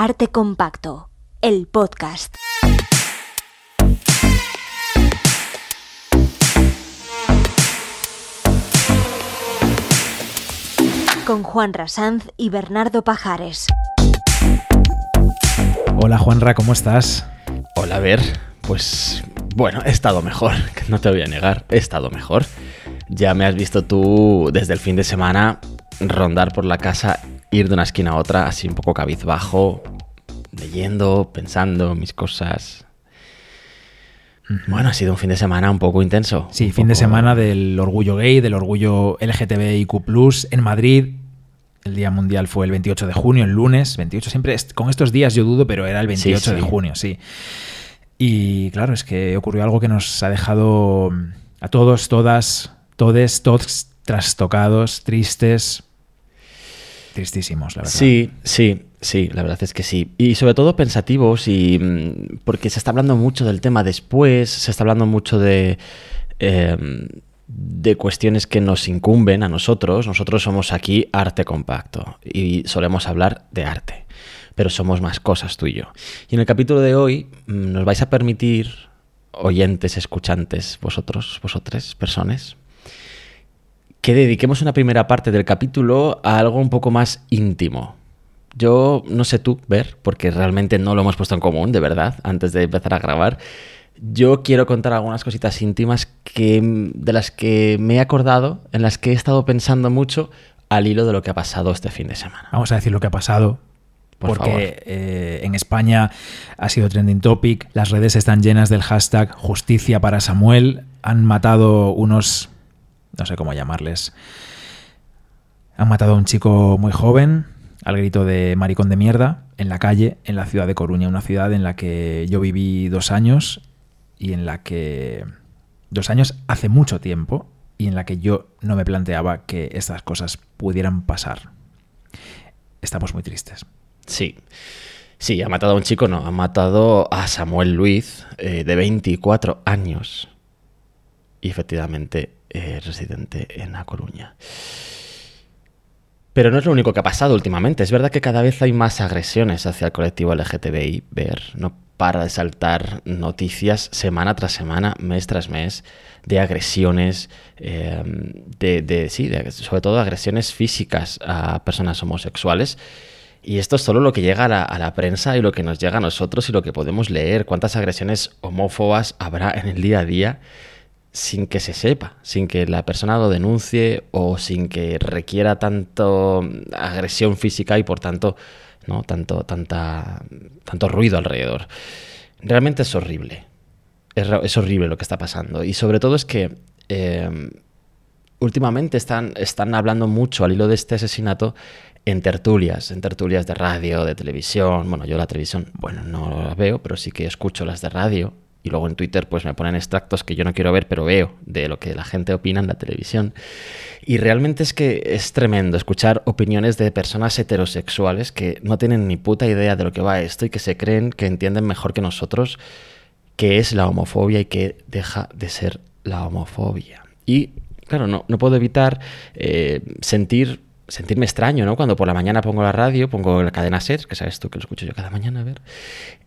Arte Compacto, el podcast. Con Juan Rasanz y Bernardo Pajares. Hola Juanra, ¿cómo estás? Hola, a ver, pues bueno, he estado mejor, no te voy a negar, he estado mejor. Ya me has visto tú desde el fin de semana rondar por la casa, ir de una esquina a otra, así un poco cabizbajo, leyendo, pensando mis cosas. Bueno, ha sido un fin de semana un poco intenso. Sí, fin de semana del orgullo gay, del orgullo LGTBIQ en Madrid. El Día Mundial fue el 28 de junio, el lunes. 28 siempre, con estos días yo dudo, pero era el 28 de sí. junio, sí. Y claro, es que ocurrió algo que nos ha dejado a todos, todas, todes, todos trastocados, tristes. Tristísimos, la verdad. Sí, sí, sí, la verdad es que sí. Y sobre todo pensativos y mm, porque se está hablando mucho del tema después, se está hablando mucho de, eh, de cuestiones que nos incumben a nosotros. Nosotros somos aquí arte compacto y solemos hablar de arte, pero somos más cosas tú y yo. Y en el capítulo de hoy mm, nos vais a permitir, oyentes, escuchantes, vosotros, vosotras, personas, que dediquemos una primera parte del capítulo a algo un poco más íntimo. Yo no sé tú, ver, porque realmente no lo hemos puesto en común, de verdad, antes de empezar a grabar. Yo quiero contar algunas cositas íntimas que, de las que me he acordado, en las que he estado pensando mucho al hilo de lo que ha pasado este fin de semana. Vamos a decir lo que ha pasado. Por porque eh, en España ha sido trending topic, las redes están llenas del hashtag justicia para Samuel, han matado unos, no sé cómo llamarles, han matado a un chico muy joven al grito de maricón de mierda en la calle, en la ciudad de Coruña, una ciudad en la que yo viví dos años y en la que dos años hace mucho tiempo y en la que yo no me planteaba que estas cosas pudieran pasar. Estamos muy tristes. Sí. Sí, ha matado a un chico, no, ha matado a Samuel Luiz, eh, de 24 años. Y efectivamente, eh, residente en La Coruña. Pero no es lo único que ha pasado últimamente. Es verdad que cada vez hay más agresiones hacia el colectivo LGTBI. Ver, no para de saltar noticias semana tras semana, mes tras mes, de agresiones, eh, de, sí, de- sobre todo agresiones físicas a personas homosexuales. Y esto es solo lo que llega a a la prensa y lo que nos llega a nosotros y lo que podemos leer. ¿Cuántas agresiones homófobas habrá en el día a día sin que se sepa, sin que la persona lo denuncie o sin que requiera tanto agresión física y por tanto, ¿no? tanto, tanta, tanto ruido alrededor? Realmente es horrible. Es, horrible lo que está pasando. Y sobre todo es que eh, últimamente están, están hablando mucho al hilo de este asesinato en tertulias, en tertulias de radio, de televisión. Bueno, yo la televisión, bueno, no la veo, pero sí que escucho las de radio. Y luego en Twitter pues me ponen extractos que yo no quiero ver, pero veo de lo que la gente opina en la televisión. Y realmente es que es tremendo escuchar opiniones de personas heterosexuales que no tienen ni puta idea de lo que va esto y que se creen que entienden mejor que nosotros qué es la homofobia y qué deja de ser la homofobia. Y claro, no, no puedo evitar eh, sentir, sentirme extraño, ¿no? Cuando por la mañana pongo la radio, pongo la cadena SER, que sabes tú que lo escucho yo cada mañana, a ver,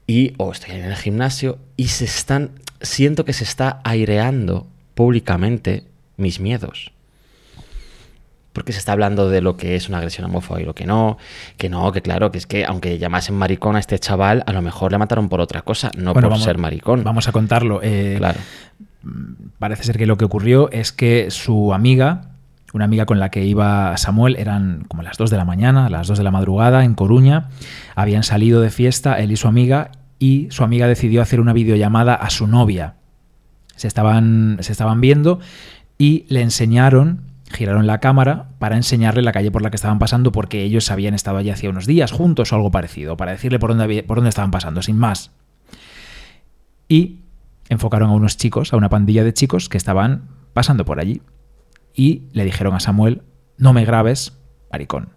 y o estoy en el gimnasio y se están, siento que se está aireando públicamente mis miedos. Porque se está hablando de lo que es una agresión homófoba y lo que no, que no, que claro, que es que aunque llamasen maricón a este chaval, a lo mejor le mataron por otra cosa, no Bueno, por vamos- ser maricón. Vamos a contarlo. Eh, Claro. Parece ser que lo que ocurrió es que su amiga, una amiga con la que iba Samuel, eran como las 2 de la mañana, las 2 de la madrugada en Coruña, habían salido de fiesta él y su amiga y su amiga decidió hacer una videollamada a su novia. Se estaban, se estaban viendo y le enseñaron, giraron la cámara para enseñarle la calle por la que estaban pasando porque ellos habían estado allí hacía unos días juntos o algo parecido, para decirle por dónde, por dónde estaban pasando, sin más. Y enfocaron a unos chicos, a una pandilla de chicos que estaban pasando por allí. Y le dijeron a Samuel, no me grabes, maricón.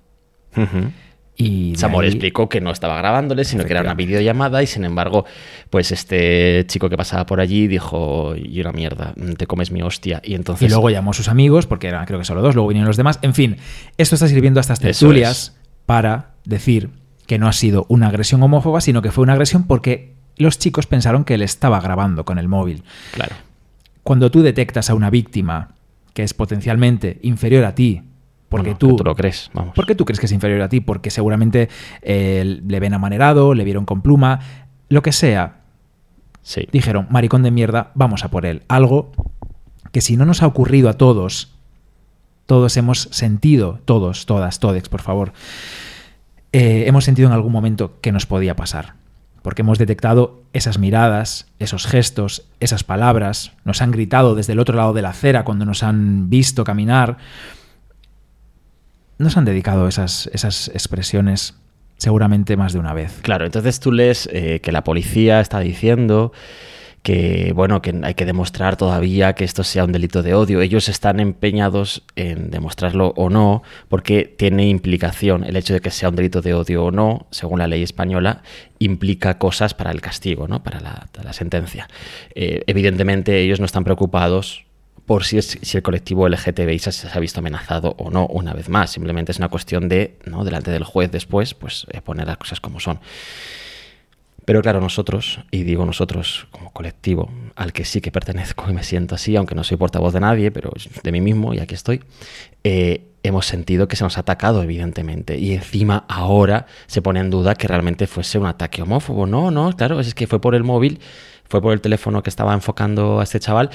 Y Samuel ahí- explicó que no estaba grabándole, sino que era una videollamada y sin embargo, pues este chico que pasaba por allí dijo, y una mierda, te comes mi hostia. Y entonces... Y luego llamó a sus amigos, porque eran creo que solo dos, luego vinieron los demás. En fin, esto está sirviendo a estas tertulias para decir que no ha sido una agresión homófoba, sino que fue una agresión porque los chicos pensaron que él estaba grabando con el móvil. Claro. Cuando tú detectas a una víctima que es potencialmente inferior a ti, porque Bueno, tú, tú lo crees, vamos. ¿Por qué tú crees que es inferior a ti? Porque seguramente eh, le ven amanerado, le vieron con pluma, lo que sea. Sí. Dijeron, maricón de mierda, vamos a por él. Algo que si no nos ha ocurrido a todos, todos hemos sentido, todos, todas, todex, por favor, eh, hemos sentido en algún momento que nos podía pasar. Porque hemos detectado esas miradas, esos gestos, esas palabras, nos han gritado desde el otro lado de la acera cuando nos han visto caminar. Nos han dedicado esas, esas expresiones seguramente más de una vez. Claro, entonces tú lees eh, que la policía está diciendo que bueno, que hay que demostrar todavía que esto sea un delito de odio. Ellos están empeñados en demostrarlo o no, porque tiene implicación el hecho de que sea un delito de odio o no, según la ley española, implica cosas para el castigo, ¿no? Para la, sentencia. Eh, evidentemente ellos no están preocupados por si, es, si el colectivo LGTBI se, se, ha visto amenazado o no una vez más. Simplemente es una cuestión de, ¿no? delante del juez después, pues eh, poner las cosas como son. Pero claro, nosotros, y digo nosotros como colectivo, al que sí que pertenezco y me siento así, aunque no soy portavoz de nadie, pero de mí mismo y aquí estoy, eh, hemos sentido que se nos ha atacado, evidentemente. Y encima ahora se pone en duda que realmente fuese un ataque homófobo. No, no, claro, es que fue por el móvil, fue por el teléfono que estaba enfocando a este chaval.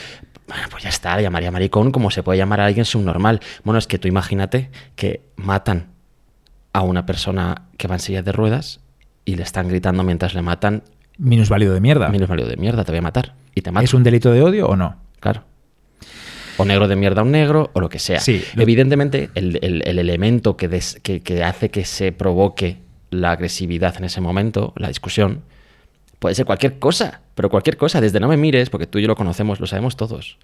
Bueno, pues ya está, llamaría maricón como se puede llamar a alguien subnormal. Bueno, es que tú imagínate que matan a una persona que va en silla de ruedas y le están gritando mientras le matan. Minusválido de mierda. Minusválido de mierda, te voy a matar. Y te. ¿Es un delito de odio o no? Claro. O negro de mierda a un negro, o lo que sea. Sí, lo... Evidentemente, el, el, el elemento que, des, que, que, hace que se provoque la agresividad en ese momento, la discusión, puede ser cualquier cosa. Pero cualquier cosa, desde no me mires, porque tú y yo lo conocemos, lo sabemos todos.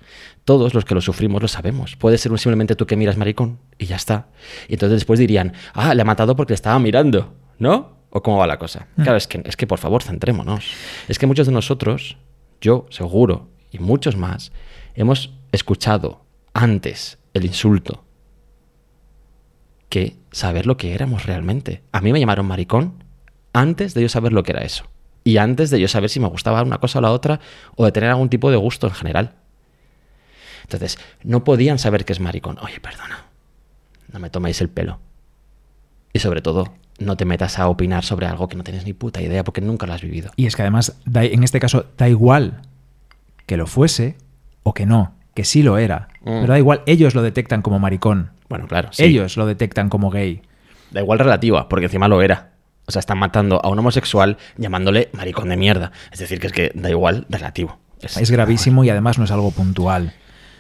Todos los que lo sufrimos lo sabemos. Puede ser un simplemente tú que miras maricón y ya está. Y entonces después dirían, ah, le ha matado porque le estaba mirando, ¿no? ¿O cómo va la cosa? Mm. Claro, es que, es que por favor, centrémonos. Es que muchos de nosotros, yo seguro, y muchos más, hemos escuchado antes el insulto que saber lo que éramos realmente. A mí me llamaron maricón antes de yo saber lo que era eso. Y antes de yo saber si me gustaba una cosa o la otra, o de tener algún tipo de gusto en general. Entonces, no podían saber que es maricón. Oye, perdona, no me toméis el pelo. Y sobre todo, no te metas a opinar sobre algo que no tienes ni puta idea porque nunca lo has vivido. Y es que además, da, en este caso, da igual que lo fuese o que no, que sí lo era. Mm. Pero da igual, ellos lo detectan como maricón. Bueno, claro. Sí. Ellos lo detectan como gay. Da igual relativa, porque encima lo era. O sea, están matando a un homosexual llamándole maricón de mierda. Es decir, que es que da igual relativo. Es, es gravísimo y además no es algo puntual.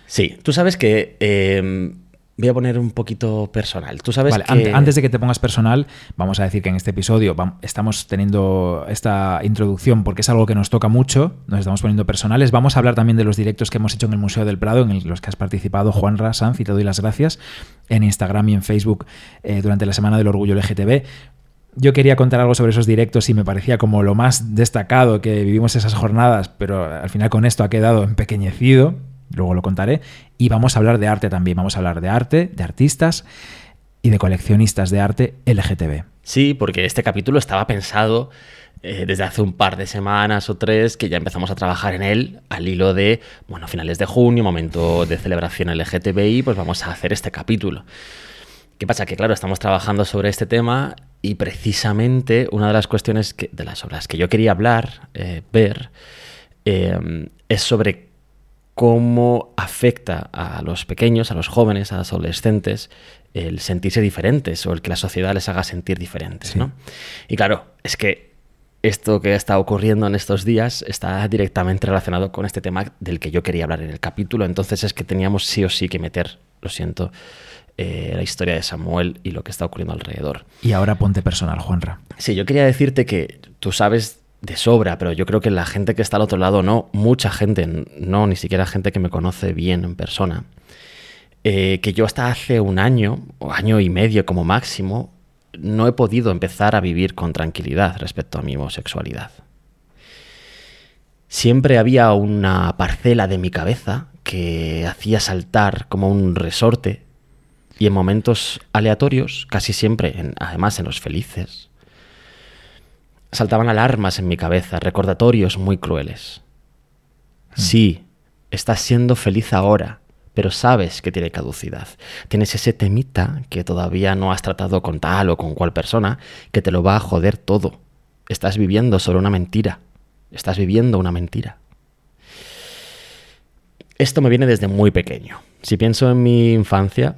Sí, tú sabes que eh, Voy a poner un poquito personal. Tú sabes vale, que... Antes de que te pongas personal, vamos a decir que en este episodio estamos teniendo esta introducción porque es algo que nos toca mucho, nos estamos poniendo personales. Vamos a hablar también de los directos que hemos hecho en el Museo del Prado, en los que has participado, Juan Rasanz, y te doy las gracias, en Instagram y en Facebook eh, durante la Semana del Orgullo LGTB. Yo quería contar algo sobre esos directos y me parecía como lo más destacado que vivimos esas jornadas, pero al final con esto ha quedado empequeñecido luego lo contaré, y vamos a hablar de arte también, vamos a hablar de arte, de artistas y de coleccionistas de arte LGTB. Sí, porque este capítulo estaba pensado eh, desde hace un par de semanas o tres que ya empezamos a trabajar en él al hilo de, bueno, finales de junio, momento de celebración LGTBI, pues vamos a hacer este capítulo. ¿Qué pasa? Que claro, estamos trabajando sobre este tema y precisamente una de las cuestiones que, de las obras que yo quería hablar, eh, ver, eh, es sobre cómo afecta a los pequeños, a los jóvenes, a los adolescentes, el sentirse diferentes o el que la sociedad les haga sentir diferentes, sí. ¿no? Y claro, es que esto que está ocurriendo en estos días está directamente relacionado con este tema del que yo quería hablar en el capítulo, entonces es que teníamos sí o sí que meter, lo siento, eh, la historia de Samuel y lo que está ocurriendo alrededor. Y ahora ponte personal, Juanra. Sí, yo quería decirte que tú sabes de sobra, pero yo creo que la gente que está al otro lado, no, mucha gente, no, ni siquiera gente que me conoce bien en persona, eh, que yo hasta hace un año, o año y medio como máximo, no he podido empezar a vivir con tranquilidad respecto a mi homosexualidad. Siempre había una parcela de mi cabeza que hacía saltar como un resorte y en momentos aleatorios, casi siempre, en, además en los felices, saltaban alarmas en mi cabeza, recordatorios muy crueles. Sí, estás siendo feliz ahora, pero sabes que tiene caducidad. Tienes ese temita que todavía no has tratado con tal o con cual persona que te lo va a joder todo. Estás viviendo sobre una mentira. Estás viviendo una mentira. Esto me viene desde muy pequeño. Si pienso en mi infancia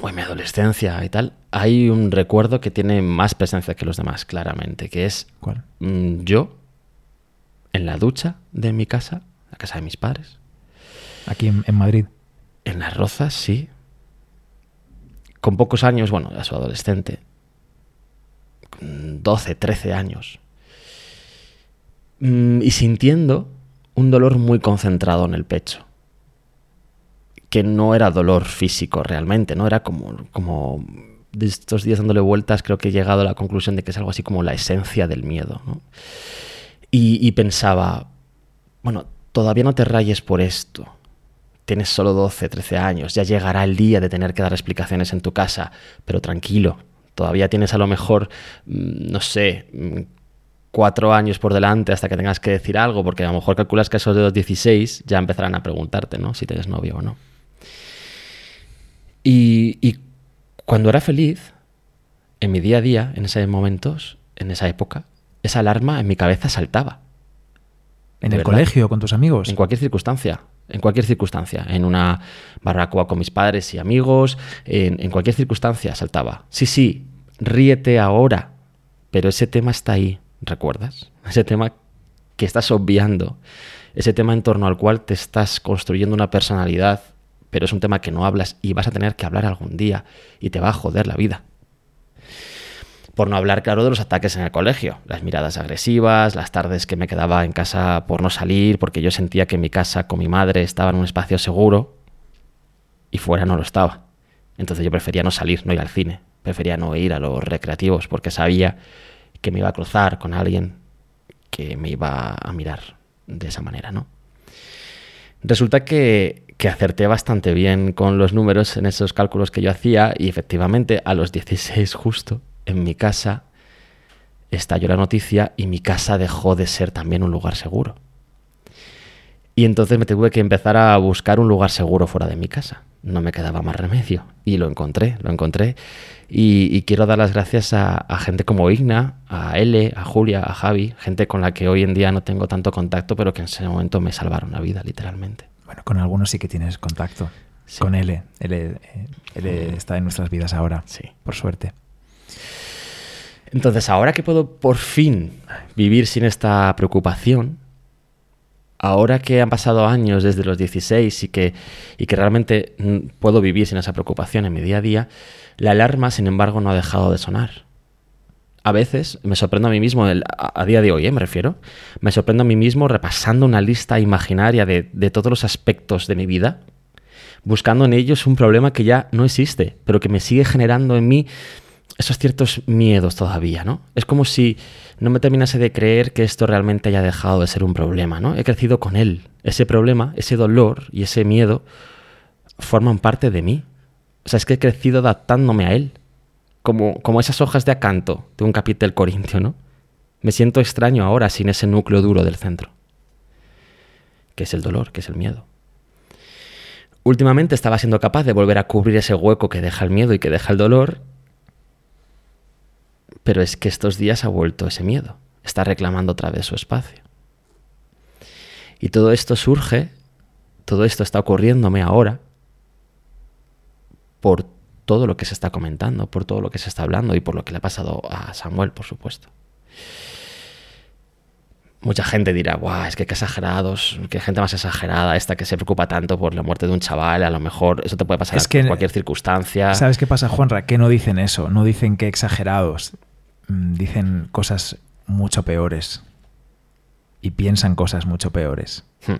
o en mi adolescencia y tal, hay un recuerdo que tiene más presencia que los demás, claramente, que es ¿Cuál? mm, yo en la ducha de mi casa, la casa de mis padres, Aquí en, en Madrid. en las rozas, sí. Con pocos años, bueno, ya soy adolescente. Con 12, 13 años. Mm, Y sintiendo un dolor muy concentrado en el pecho. Que no era dolor físico realmente, ¿no? Era como, como de estos días dándole vueltas, creo que he llegado a la conclusión de que es algo así como la esencia del miedo, ¿no? Y, pensaba, bueno, todavía no te rayes por esto. Tienes solo 12, 13 años, ya llegará el día de tener que dar explicaciones en tu casa, pero tranquilo, todavía tienes a lo mejor, mm, no sé, mm, cuatro años por delante hasta que tengas que decir algo, porque a lo mejor calculas que esos de los 16 ya empezarán a preguntarte, ¿no? Si tienes novio o no. Y, y cuando era feliz, en mi día a día, en esos momentos, en esa época, esa alarma en mi cabeza saltaba. ¿En ¿De el verdad? colegio con tus amigos? En cualquier circunstancia. En cualquier circunstancia. En una barbacoa con mis padres y amigos. En, en cualquier circunstancia saltaba. Sí, sí, ríete ahora. Pero ese tema está ahí. ¿Recuerdas? Ese tema que estás obviando. Ese tema en torno al cual te estás construyendo una personalidad. Pero es un tema que no hablas y vas a tener que hablar algún día. Y te va a joder la vida. Por no hablar, claro, de los ataques en el colegio, las miradas agresivas, las tardes que me quedaba en casa por no salir, porque yo sentía que mi casa con mi madre estaba en un espacio seguro y fuera no lo estaba. Entonces yo prefería no salir, no ir al cine, prefería no ir a los recreativos, porque sabía que me iba a cruzar con alguien que me iba a mirar de esa manera, ¿no? Resulta que, que acerté bastante bien con los números en esos cálculos que yo hacía y efectivamente a los 16 justo en mi casa estalló la noticia y mi casa dejó de ser también un lugar seguro. Y entonces me tuve que empezar a buscar un lugar seguro fuera de mi casa. No me quedaba más remedio. Y lo encontré, lo encontré. Y, quiero dar las gracias a, a gente como Igna, a L, a Julia, a Javi, gente con la que hoy en día no tengo tanto contacto, pero que en ese momento me salvaron la vida, literalmente. Bueno, con algunos sí que tienes contacto. Sí. Con L. L, eh, L está en nuestras vidas ahora. Sí. Por suerte. Entonces, ahora que puedo por fin vivir sin esta preocupación, ahora que han pasado años desde los 16 y que, y que realmente mm, puedo vivir sin esa preocupación en mi día a día, la alarma, sin embargo, no ha dejado de sonar. A veces me sorprendo a mí mismo, a, día de hoy, ¿eh? me refiero, me sorprendo a mí mismo repasando una lista imaginaria de, de todos los aspectos de mi vida, buscando en ellos un problema que ya no existe, pero que me sigue generando en mí esos ciertos miedos todavía, ¿no? Es como si no me terminase de creer que esto realmente haya dejado de ser un problema, ¿no? He crecido con él. Ese problema, ese dolor y ese miedo forman parte de mí. O sea, es que he crecido adaptándome a él. Como, como esas hojas de acanto de un capitel corintio, ¿no? Me siento extraño ahora sin ese núcleo duro del centro. Que es el dolor, que es el miedo. Últimamente estaba siendo capaz de volver a cubrir ese hueco que deja el miedo y que deja el dolor, pero es que estos días ha vuelto ese miedo, está reclamando otra vez su espacio. Y todo esto surge, todo esto está ocurriéndome ahora por todo lo que se está comentando, por todo lo que se está hablando y por lo que le ha pasado a Samuel, por supuesto. Mucha gente dirá, Buah, es que qué exagerados, qué gente más exagerada esta que se preocupa tanto por la muerte de un chaval, a lo mejor eso te puede pasar Es que- en cualquier circunstancia. ¿Sabes qué pasa, Juanra? Que no dicen eso. No dicen que exagerados. Mm, Dicen cosas mucho peores. Y piensan cosas mucho peores. Hmm.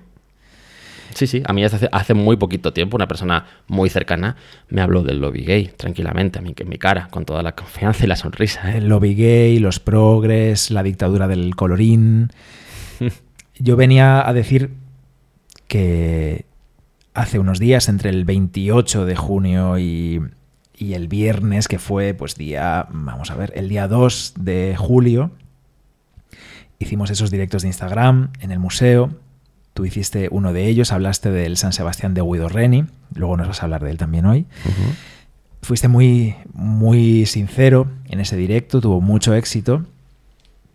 Sí, sí, a mí hace, hace muy poquito tiempo una persona muy cercana me habló del lobby gay, tranquilamente, a mí que en mi cara, con toda la confianza y la sonrisa. ¿eh? El lobby gay, los progres, la dictadura del colorín. Yo venía a decir que hace unos días, entre el 28 de junio y, y el viernes, que fue pues día, vamos a ver, el día 2 de julio, hicimos esos directos de Instagram en el museo. Tú hiciste uno de ellos, hablaste del San Sebastián de Guido Reni, luego nos vas a hablar de él también hoy. Fuiste muy, muy sincero en ese directo, tuvo mucho éxito,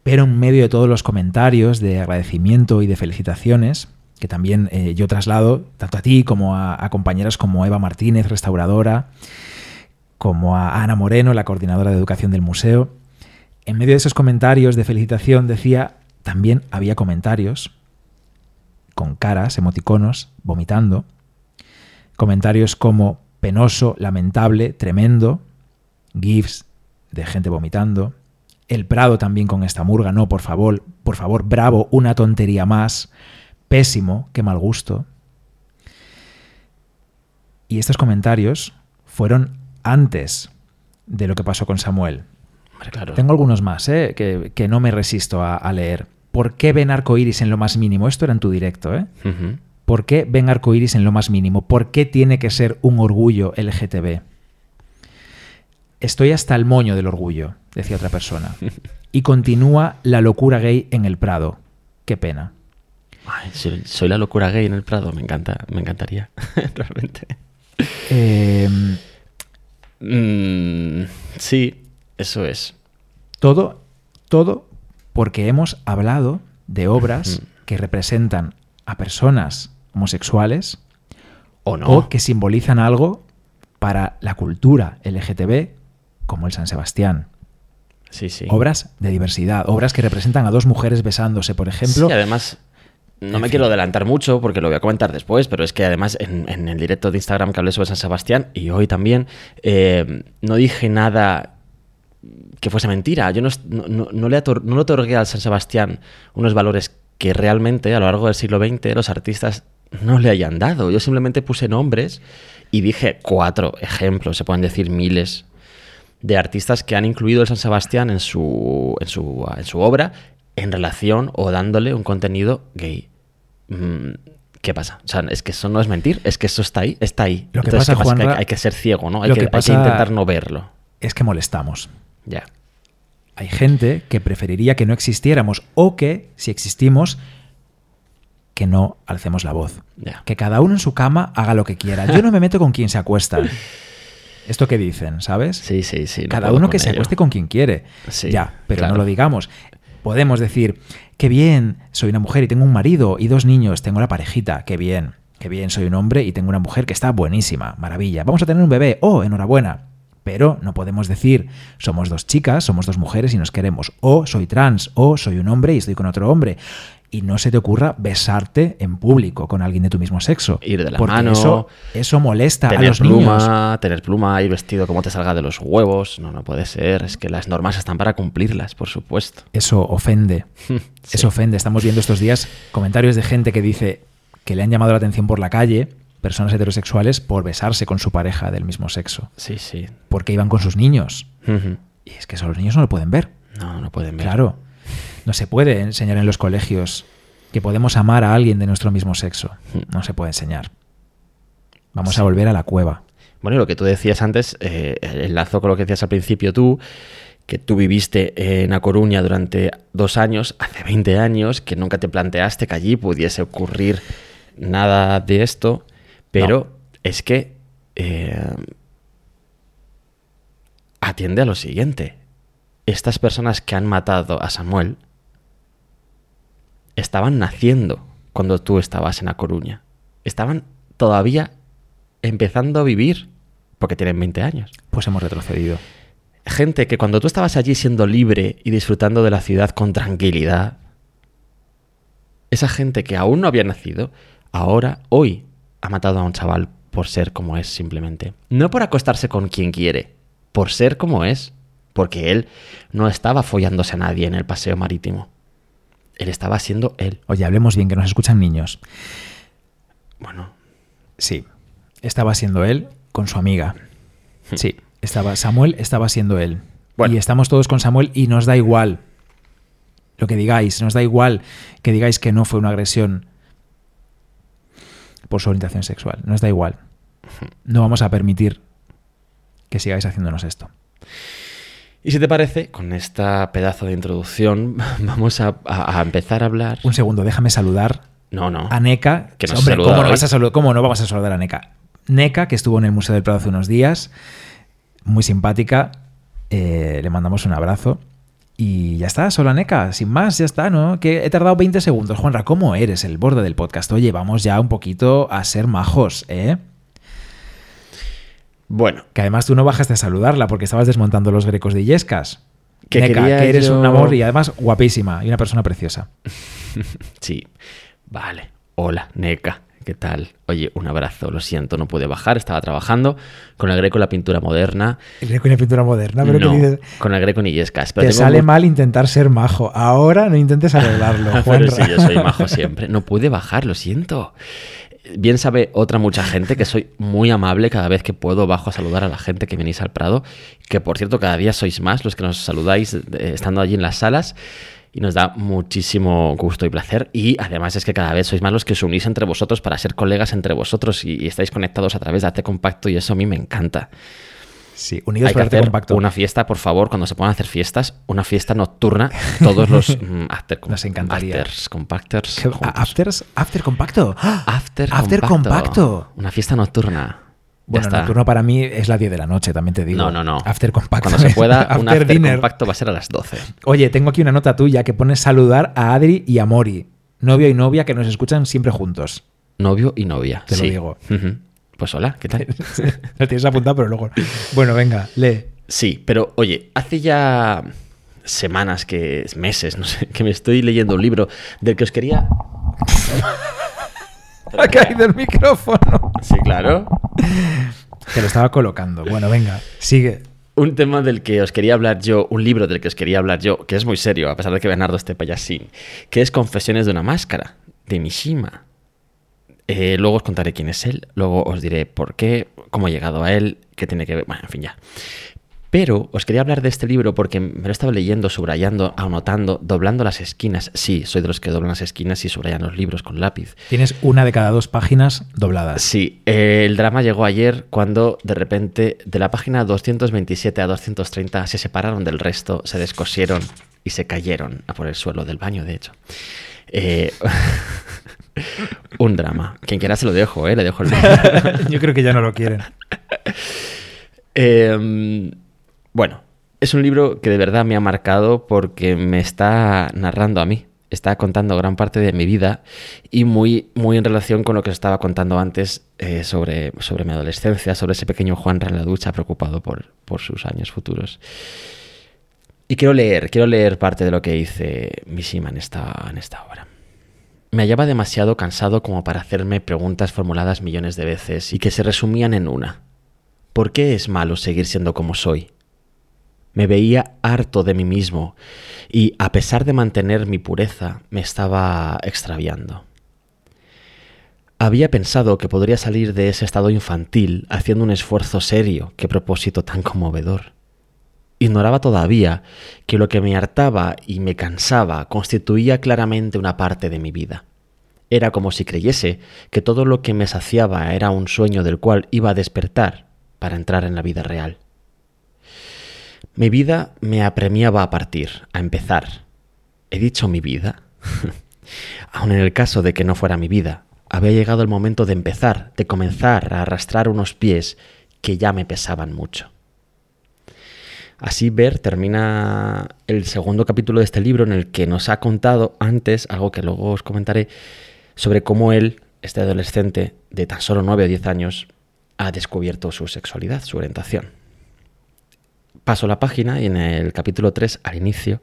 pero en medio de todos los comentarios de agradecimiento y de felicitaciones, que también eh, yo traslado tanto a ti como a, a compañeras como Eva Martínez, restauradora, como a Ana Moreno, la coordinadora de educación del museo, en medio de esos comentarios de felicitación decía, también había comentarios con caras, emoticonos, vomitando, comentarios como penoso, lamentable, tremendo, gifs de gente vomitando, el Prado también con esta murga, no, por favor, por favor, bravo, una tontería más, pésimo, qué mal gusto. Y estos comentarios fueron antes de lo que pasó con Samuel. Claro. Tengo algunos más ¿eh? que, que, no me resisto a, a, leer. ¿Por qué ven arcoiris en lo más mínimo? Esto era en tu directo, ¿eh? Uh -huh. ¿Por qué ven arcoiris en lo más mínimo? ¿Por qué tiene que ser un orgullo LGTB? Estoy hasta el moño del orgullo, decía otra persona. Y continúa la locura gay en el Prado. Qué pena. Ay, soy la locura gay en el Prado, me encanta, me encantaría, realmente. Eh, mm, sí, eso es. Todo, todo porque hemos hablado de obras que representan a personas homosexuales o no. o que simbolizan algo para la cultura LGTB, como el San Sebastián. Sí, sí. Obras de diversidad, obras que representan a dos mujeres besándose, por ejemplo. Sí, además, no me quiero adelantar mucho porque lo voy a comentar después, pero es que además en, en el directo de Instagram que hablé sobre San Sebastián y hoy también, eh, no dije nada que fuese mentira. Yo no, no, no, le, no le otorgué al San Sebastián unos valores que realmente a lo largo del siglo XX los artistas no le hayan dado. Yo simplemente puse nombres y dije cuatro ejemplos, se pueden decir miles, de artistas que han incluido el San Sebastián en su, en su, en su obra en relación o dándole un contenido gay. ¿Qué pasa? O sea, es que eso no es mentir, es que eso está ahí, está ahí. Lo que Entonces, pasa, Juanra, que hay, hay, que ser ciego, ¿no? Hay que, que, pasa hay que intentar no verlo. Es que molestamos. Ya. Hay gente que preferiría que no existiéramos o que, si existimos, que no alcemos la voz. Ya. Que cada uno en su cama haga lo que quiera. Yo no me meto con quien se acuesta. Esto que dicen, ¿sabes? Sí, sí, sí. No cada uno que se acueste con quien quiere. Sí, ya, pero claro. no lo digamos. Podemos decir, qué bien, soy una mujer y tengo un marido y dos niños, tengo la parejita, qué bien, qué bien, soy un hombre y tengo una mujer que está buenísima, maravilla. Vamos a tener un bebé, oh, enhorabuena. Pero no podemos decir, somos dos chicas, somos dos mujeres y nos queremos. O soy trans, o soy un hombre y estoy con otro hombre. Y no se te ocurra besarte en público con alguien de tu mismo sexo. Ir de la porque mano. Eso, eso molesta tener a los pluma, niños. Tener pluma y vestido como te salga de los huevos. No, no puede ser. Es que las normas están para cumplirlas, por supuesto. Eso ofende. sí. Eso ofende. Estamos viendo estos días comentarios de gente que dice que le han llamado la atención por la calle personas heterosexuales por besarse con su pareja del mismo sexo. Sí, sí. Porque iban con sus niños. Uh -huh. Y es que eso los niños no lo pueden ver. No, no pueden ver. Claro. No se puede enseñar en los colegios que podemos amar a alguien de nuestro mismo sexo. No se puede enseñar. Vamos sí. a volver a la cueva. Bueno, y lo que tú decías antes, eh, enlazo con lo que decías al principio tú, que tú viviste en A Coruña durante dos años, hace 20 años, que nunca te planteaste que allí pudiese ocurrir nada de esto. Pero no. es que eh, atiende a lo siguiente. Estas personas que han matado a Samuel estaban naciendo cuando tú estabas en A Coruña. Estaban todavía empezando a vivir porque tienen 20 años. Pues hemos retrocedido. Gente que cuando tú estabas allí siendo libre y disfrutando de la ciudad con tranquilidad, esa gente que aún no había nacido, ahora, hoy, ha matado a un chaval por ser como es simplemente. No por acostarse con quien quiere, por ser como es. Porque él no estaba follándose a nadie en el paseo marítimo. Él estaba siendo él. Oye, hablemos bien, que nos escuchan niños. Bueno. Sí, estaba siendo él con su amiga. Sí, estaba Samuel estaba siendo él. Bueno. Y estamos todos con Samuel y nos da igual lo que digáis, nos da igual que digáis que no fue una agresión por su orientación sexual. Nos da igual. No vamos a permitir que sigáis haciéndonos esto. Y si te parece, con esta pedazo de introducción vamos a, a- a empezar a hablar... Un segundo, déjame saludar No, no. a Neka. Que nos Hombre, saluda ¿cómo no, vas a cómo no vamos a saludar a Neka? Neka, que estuvo en el Museo del Prado hace unos días, muy simpática. eh, le mandamos un abrazo. Y ya está, solo a Neka, sin más, ya está, ¿no? Que he tardado 20 segundos. Juanra, ¿cómo eres el borde del podcast? Oye, vamos ya un poquito a ser majos, ¿eh? Bueno, Que además tú no bajaste a saludarla porque estabas desmontando los grecos de Illescas. Que quería que eres yo- un amor y además guapísima y una persona preciosa. sí. Vale. Hola, Neca. ¿Qué tal? Oye, un abrazo. Lo siento, no pude bajar. Estaba trabajando con el greco y la pintura moderna. El greco y la pintura moderna, pero no, que dices... con el greco en Illescas. Pero Te sale mal intentar ser majo. Ahora no intentes arreglarlo, Pero sí, yo soy majo siempre. No pude bajar, lo siento. Bien sabe otra mucha gente que soy muy amable cada vez que puedo bajo a saludar a la gente que venís al Prado, que por cierto cada día sois más los que nos saludáis eh, estando allí en las salas y nos da muchísimo gusto y placer y además es que cada vez sois más los que os unís entre vosotros para ser colegas entre vosotros y, y estáis conectados a través de AT Compacto y eso a mí me encanta. Sí, unidos Hay que por arte hacer compacto. una fiesta, por favor, cuando se puedan hacer fiestas, una fiesta nocturna, todos los mm, after, Nos encantaría. afters, compactors, ¿Qué- juntos. a- Afters, after compacto. After, After compacto. Una fiesta nocturna. Ya Bueno, está. nocturno para mí es las 10 de la noche, también te digo. No, no, no. After compacto. Cuando se pueda, un after after dinner. compacto va a ser a las 12. Oye, tengo aquí una nota tuya que pone saludar a Adri y a Mori, novio y novia que nos escuchan siempre juntos. Novio y novia. Te lo digo. Pues hola, ¿qué tal? Lo tienes apuntado, pero luego. Bueno, venga, lee. Sí, pero oye, hace ya semanas, que meses, no sé, que me estoy leyendo un libro del que os quería... Ha caído el micrófono. Sí, claro. Te lo estaba colocando. Bueno, venga, sigue. Un tema del que os quería hablar yo, un libro del que os quería hablar yo, que es muy serio, a pesar de que Bernardo esté payasín, que es Confesiones de una máscara, de Mishima. Eh, luego os contaré quién es él, luego os diré por qué, cómo he llegado a él, qué tiene que ver, bueno, en fin, ya. Pero os quería hablar de este libro porque me lo he estado leyendo, subrayando, anotando, doblando las esquinas. Sí, soy de los que doblan las esquinas y subrayan los libros con lápiz. Tienes una de cada dos páginas dobladas. Sí, eh, el drama llegó ayer cuando de repente de la página 227 a 230 se separaron del resto, se descosieron y se cayeron a por el suelo del baño, de hecho. Eh, un drama. Quien quiera se lo dejo, ¿eh? Le dejo el Yo creo que ya no lo quieren. Eh, bueno, es un libro que de verdad me ha marcado porque me está narrando a mí. Está contando gran parte de mi vida y muy, muy en relación con lo que os estaba contando antes eh, sobre, sobre mi adolescencia, sobre ese pequeño Juan en la ducha preocupado por, por sus años futuros. Y quiero leer, quiero leer parte de lo que dice Mishima en esta, en esta obra. Me hallaba demasiado cansado como para hacerme preguntas formuladas millones de veces y que se resumían en una. ¿Por qué es malo seguir siendo como soy? Me veía harto de mí mismo y, a pesar de mantener mi pureza, me estaba extraviando. Había pensado que podría salir de ese estado infantil haciendo un esfuerzo serio, qué propósito tan conmovedor. Ignoraba todavía que lo que me hartaba y me cansaba constituía claramente una parte de mi vida. Era como si creyese que todo lo que me saciaba era un sueño del cual iba a despertar para entrar en la vida real. Mi vida me apremiaba a partir, a empezar. ¿He dicho mi vida? Aun en el caso de que no fuera mi vida, había llegado el momento de empezar, de comenzar a arrastrar unos pies que ya me pesaban mucho. Así Ver termina el segundo capítulo de este libro en el que nos ha contado antes, algo que luego os comentaré, sobre cómo él, este adolescente de tan solo 9 o 10 años, ha descubierto su sexualidad, su orientación. Paso la página y en el capítulo 3, al inicio,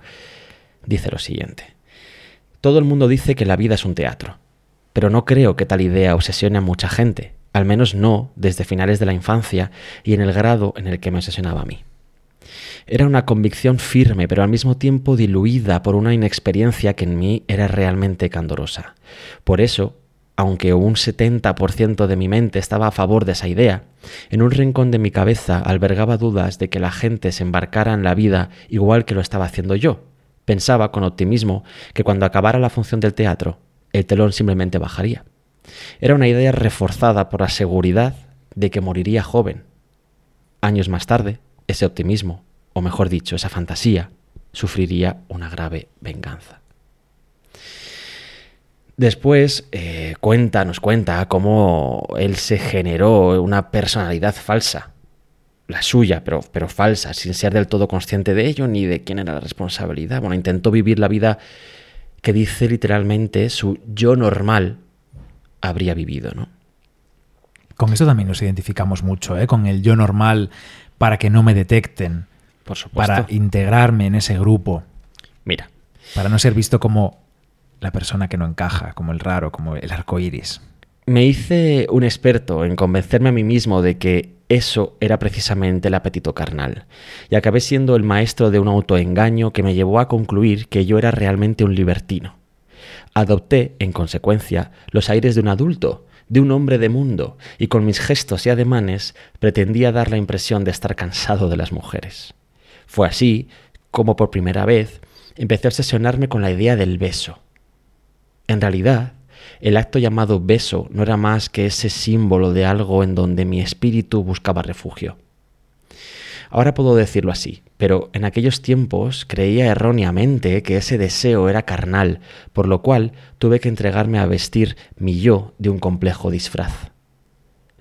dice lo siguiente. Todo el mundo dice que la vida es un teatro, pero no creo que tal idea obsesione a mucha gente, al menos no desde finales de la infancia y en el grado en el que me obsesionaba a mí. Era una convicción firme, pero al mismo tiempo diluida por una inexperiencia que en mí era realmente candorosa. Por eso, aunque un 70% de mi mente estaba a favor de esa idea, en un rincón de mi cabeza albergaba dudas de que la gente se embarcara en la vida igual que lo estaba haciendo yo. Pensaba con optimismo que cuando acabara la función del teatro, el telón simplemente bajaría. Era una idea reforzada por la seguridad de que moriría joven. Años más tarde, ese optimismo o mejor dicho, esa fantasía, sufriría una grave venganza. Después eh, cuenta, nos cuenta cómo él se generó una personalidad falsa, la suya, pero, pero falsa, sin ser del todo consciente de ello ni de quién era la responsabilidad. Bueno, intentó vivir la vida que dice literalmente su yo normal habría vivido, ¿no? Con eso también nos identificamos mucho, ¿eh? con el yo normal para que no me detecten, Por supuesto. para integrarme en ese grupo, Mira, para no ser visto como la persona que no encaja, como el raro, como el arco iris. me hice un experto en convencerme a mí mismo de que eso era precisamente el apetito carnal, y acabé siendo el maestro de un autoengaño que me llevó a concluir que yo era realmente un libertino. Adopté, en consecuencia, los aires de un adulto, de un hombre de mundo, y con mis gestos y ademanes pretendía dar la impresión de estar cansado de las mujeres. Fue así como por primera vez empecé a obsesionarme con la idea del beso. En realidad, el acto llamado beso no era más que ese símbolo de algo en donde mi espíritu buscaba refugio. Ahora puedo decirlo así, pero en aquellos tiempos creía erróneamente que ese deseo era carnal, por lo cual tuve que entregarme a vestir mi yo de un complejo disfraz.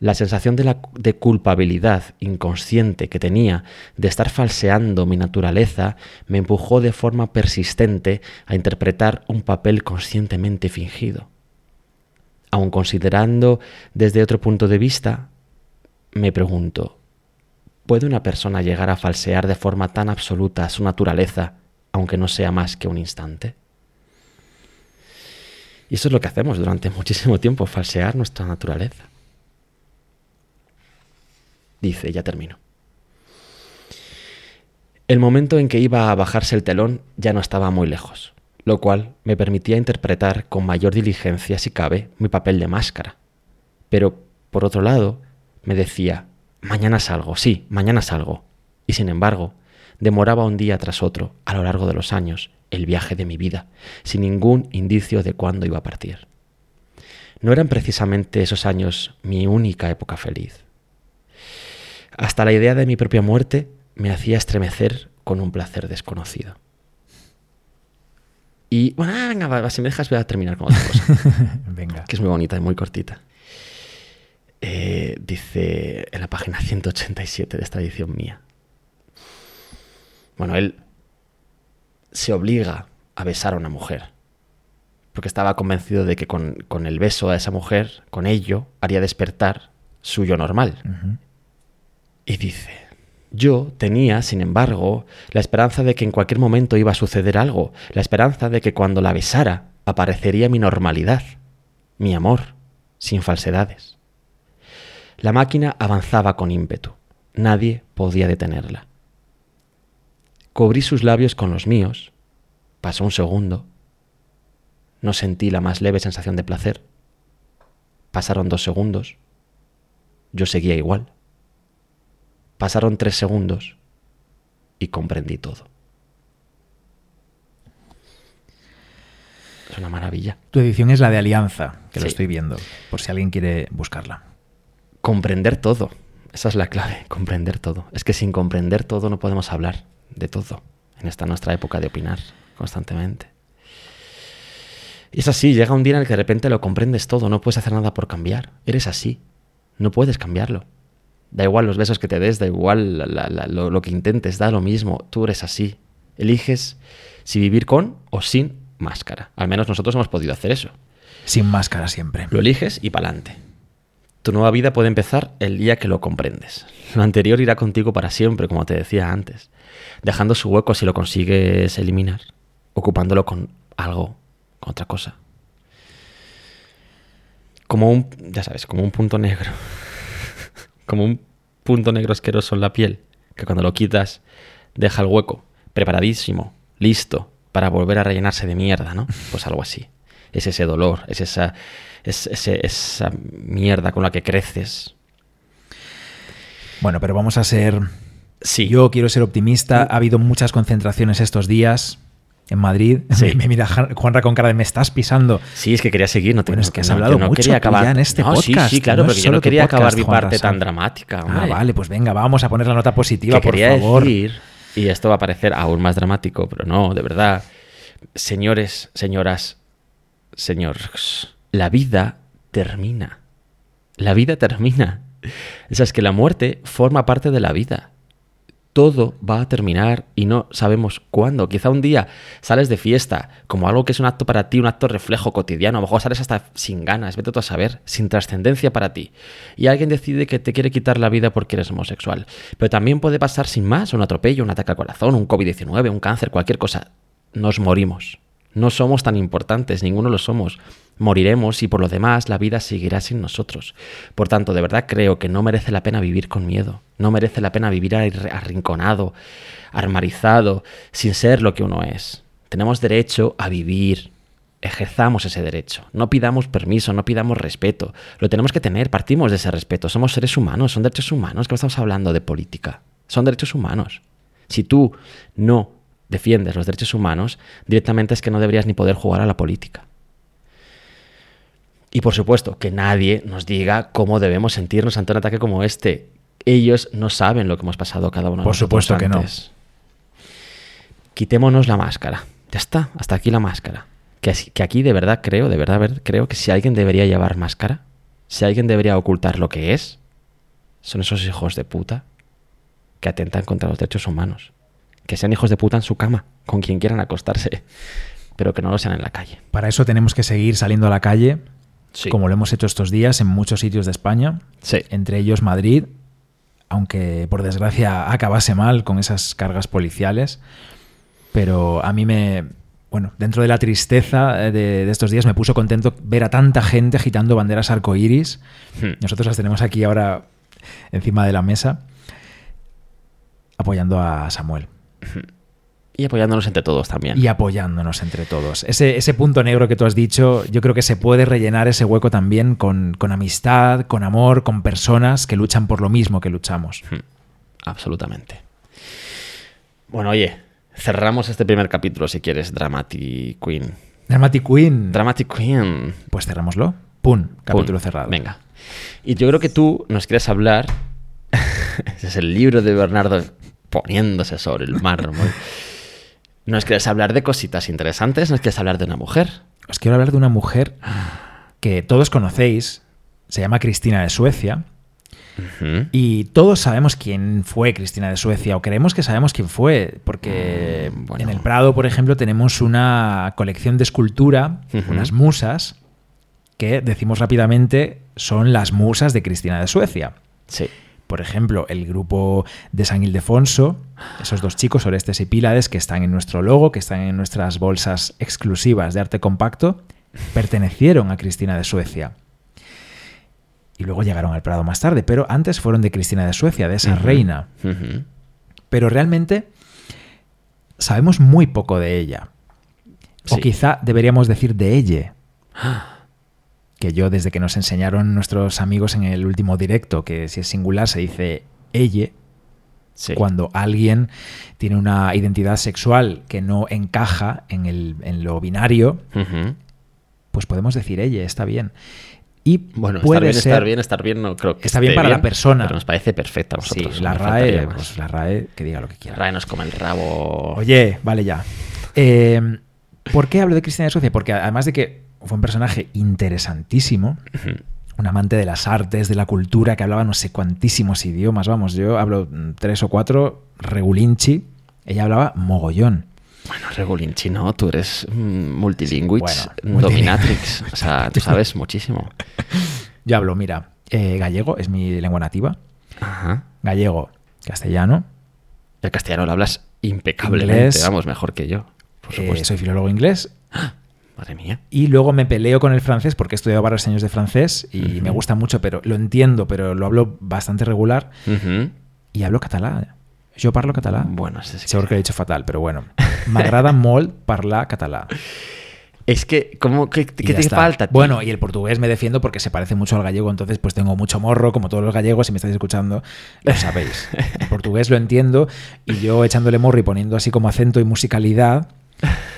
La sensación de, culpabilidad inconsciente que tenía de estar falseando mi naturaleza me empujó de forma persistente a interpretar un papel conscientemente fingido. Aun considerando desde otro punto de vista, me pregunto, ¿puede una persona llegar a falsear de forma tan absoluta su naturaleza, aunque no sea más que un instante? Y eso es lo que hacemos durante muchísimo tiempo, falsear nuestra naturaleza. Dice, ya termino. El momento en que iba a bajarse el telón ya no estaba muy lejos, lo cual me permitía interpretar con mayor diligencia, si cabe, mi papel de máscara. Pero, por otro lado, me decía, mañana salgo, sí, mañana salgo. Y sin embargo, demoraba un día tras otro, a lo largo de los años, el viaje de mi vida, sin ningún indicio de cuándo iba a partir. No eran precisamente esos años mi única época feliz. Hasta la idea de mi propia muerte me hacía estremecer con un placer desconocido. Y bueno, ah, venga, va, si me dejas voy a terminar con otra cosa, Venga. que es muy bonita y muy cortita. Eh, dice en la página 187 de esta edición mía. Bueno, él se obliga a besar a una mujer, porque estaba convencido de que con, con el beso a esa mujer, con ello, haría despertar suyo normal. Ujú. Y dice, yo tenía, sin embargo, la esperanza de que en cualquier momento iba a suceder algo, la esperanza de que cuando la besara aparecería mi normalidad, mi amor, sin falsedades. La máquina avanzaba con ímpetu, nadie podía detenerla. Cubrí sus labios con los míos, pasó un segundo, no sentí la más leve sensación de placer, pasaron dos segundos, yo seguía igual. Pasaron tres segundos y comprendí todo. Es una maravilla. Tu edición es la de Alianza, que lo estoy viendo, por si alguien quiere buscarla. Comprender todo. Esa es la clave, comprender todo. Es que sin comprender todo no podemos hablar de todo en esta nuestra época de opinar constantemente. Y es así, llega un día en el que de repente lo comprendes todo, no puedes hacer nada por cambiar. Eres así, no puedes cambiarlo. Da igual los besos que te des, da igual la- la- la- lo, lo que intentes, da lo mismo, tú eres así. Eliges si vivir con o sin máscara. Al menos nosotros hemos podido hacer eso. Sin máscara siempre. Lo eliges y pa'lante. Tu nueva vida puede empezar el día que lo comprendes. Lo anterior irá contigo para siempre, como te decía antes, dejando su hueco si lo consigues eliminar, ocupándolo con algo, con otra cosa. Como un, ya sabes, como un punto negro. Como un punto negro asqueroso en la piel, que cuando lo quitas deja el hueco, preparadísimo, listo, para volver a rellenarse de mierda, ¿no? Pues algo así. Es ese dolor, es esa, es ese- esa mierda con la que creces. Bueno, pero vamos a ser... Sí. Yo quiero ser optimista. Ha habido muchas concentraciones estos días en Madrid. Sí. Me, mira Juanra con cara de me estás pisando. Sí, es que quería seguir, no te Bueno, es que has no- hablado no mucho quería acabar ya en este No, sí, podcast, Sí, claro, no porque yo no quería acabar mi parte tan dramática. Ah, vale, pues venga, vamos a poner la nota positiva, que por quería favor. decir y esto va a parecer aún más dramático, pero no, de verdad. Señores, señoras, señores, la vida termina. La vida termina. O sea, es que la muerte forma parte de la vida todo va a terminar y no sabemos cuándo. Quizá un día sales de fiesta como algo que es un acto para ti, un acto reflejo cotidiano. A lo mejor sales hasta sin ganas, vete tú a saber, sin trascendencia para ti. Y alguien decide que te quiere quitar la vida porque eres homosexual. Pero también puede pasar sin más, un atropello, un ataque al corazón, un COVID-19, un cáncer, cualquier cosa. Nos morimos. No somos tan importantes, ninguno lo somos. Moriremos y por lo demás la vida seguirá sin nosotros. Por tanto, de verdad creo que no merece la pena vivir con miedo. No merece la pena vivir arrinconado, armarizado, sin ser lo que uno es. Tenemos derecho a vivir. Ejerzamos ese derecho. No pidamos permiso, no pidamos respeto. Lo tenemos que tener, partimos de ese respeto. Somos seres humanos, son derechos humanos. que estamos hablando de política? Son derechos humanos. Si tú no defiendes los derechos humanos, directamente es que no deberías ni poder jugar a la política. Y por supuesto, que nadie nos diga cómo debemos sentirnos ante un ataque como este. Ellos no saben lo que hemos pasado cada uno de Por supuesto que no. Quitémonos la máscara. Ya está, hasta aquí la máscara. Que, que aquí de verdad creo, de verdad creo que si alguien debería llevar máscara, si alguien debería ocultar lo que es, son esos hijos de puta que atentan contra los derechos humanos que sean hijos de puta en su cama, con quien quieran acostarse, pero que no lo sean en la calle. Para eso tenemos que seguir saliendo a la calle, como lo hemos hecho estos días en muchos sitios de España, entre ellos Madrid, aunque por desgracia acabase mal con esas cargas policiales, pero a mí me, bueno, dentro de la tristeza de, de, estos días me puso contento ver a tanta gente agitando banderas arcoíris. Hmm. Nosotros las tenemos aquí ahora encima de la mesa, apoyando a Samuel. Y apoyándonos entre todos también. Y apoyándonos entre todos. Ese, ese, punto negro que tú has dicho, yo creo que se puede rellenar ese hueco también con, amistad, con amor, con personas que luchan por lo mismo que luchamos. Absolutamente. Bueno, oye, cerramos este primer capítulo si quieres, Dramatic Queen. Dramatic Queen. Dramatic Queen. Pues cerrámoslo. Pum, capítulo cerrado. Venga. Y yo creo que tú nos quieres hablar. Ese es el libro de Bernardo poniéndose sobre el mármol. ¿Nos quieres hablar de cositas interesantes? ¿Nos quieres hablar de una mujer? Os quiero hablar de una mujer que todos conocéis. Se llama Cristina de Suecia. Y todos sabemos quién fue Cristina de Suecia, o creemos que sabemos quién fue, porque mm, en el Prado, por ejemplo, tenemos una colección de escultura, unas musas, que decimos rápidamente son las musas de Cristina de Suecia. Sí. Por ejemplo, el grupo de San Ildefonso, esos dos chicos, Orestes y Pílades, que están en nuestro logo, que están en nuestras bolsas exclusivas de arte compacto, pertenecieron a Cristina de Suecia. Y luego llegaron al Prado más tarde, pero antes fueron de Cristina de Suecia, de esa reina. Pero realmente sabemos muy poco de ella. O quizá deberíamos decir de ella. Que yo desde que nos enseñaron nuestros amigos en el último directo, que si es singular se dice ella, cuando alguien tiene una identidad sexual que no encaja en, el, en lo binario, pues podemos decir ella, está bien. Y bueno, puede estar bien, estar bien, no creo que está bien para la persona. Pero nos parece perfecta a. Sí, la RAE, pues la RAE que diga lo que quiera. La RAE nos come el rabo. Oye, vale ya. Eh, ¿Por qué hablo de Cristina de Suecia? Porque además de que fue un personaje interesantísimo. Un amante de las artes, de la cultura, que hablaba no sé cuantísimos idiomas. Vamos, yo hablo tres o cuatro, regulinchi. Ella hablaba mogollón. Bueno, regulinchi no, tú eres multilingüe, dominatrix. o sea, tú sabes muchísimo. Yo hablo, mira, eh, gallego es mi lengua nativa. Gallego, castellano. El castellano lo hablas impecablemente, vamos, mejor que yo. Por eh, supuesto. soy filólogo inglés. Madre mía. Y luego me peleo con el francés porque he estudiado varios años de francés y me gusta mucho, pero lo entiendo, pero lo hablo bastante regular. Y hablo catalán. Yo parlo catalán. Bueno, es Seguro que he dicho fatal, pero bueno. M'agrada molt parlar catalán. Es que, ¿cómo, ¿qué, qué te falta? Bueno, y el portugués me defiendo porque se parece mucho al gallego, entonces pues tengo mucho morro, como todos los gallegos, si me estáis escuchando, lo sabéis. El portugués lo entiendo y yo echándole morro y poniendo así como acento y musicalidad,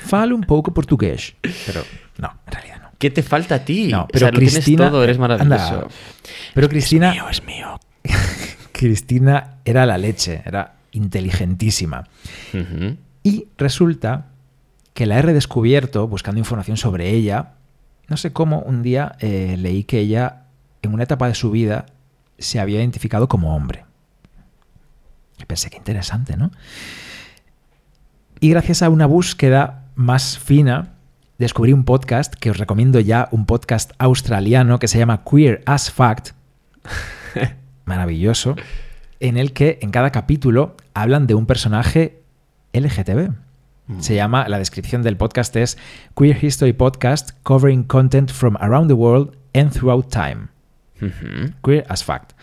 Falo un poco portugués. Pero no, en realidad no. ¿Qué te falta a ti? No, pero Cristina, todo, eres maravilloso. pero Cristina. Es mío, es mío. Cristina era la leche. Era inteligentísima. Y resulta que la he redescubierto buscando información sobre ella. No sé cómo, un día eh, leí que ella, en una etapa de su vida, se había identificado como hombre. Y pensé, qué interesante, ¿no? Y gracias a una búsqueda más fina, descubrí un podcast que os recomiendo ya, un podcast australiano que se llama Queer as Fact. Maravilloso. En el que en cada capítulo hablan de un personaje LGTB. Se llama, la descripción del podcast es Queer History Podcast Covering Content from Around the World and Throughout Time. Queer as Fact.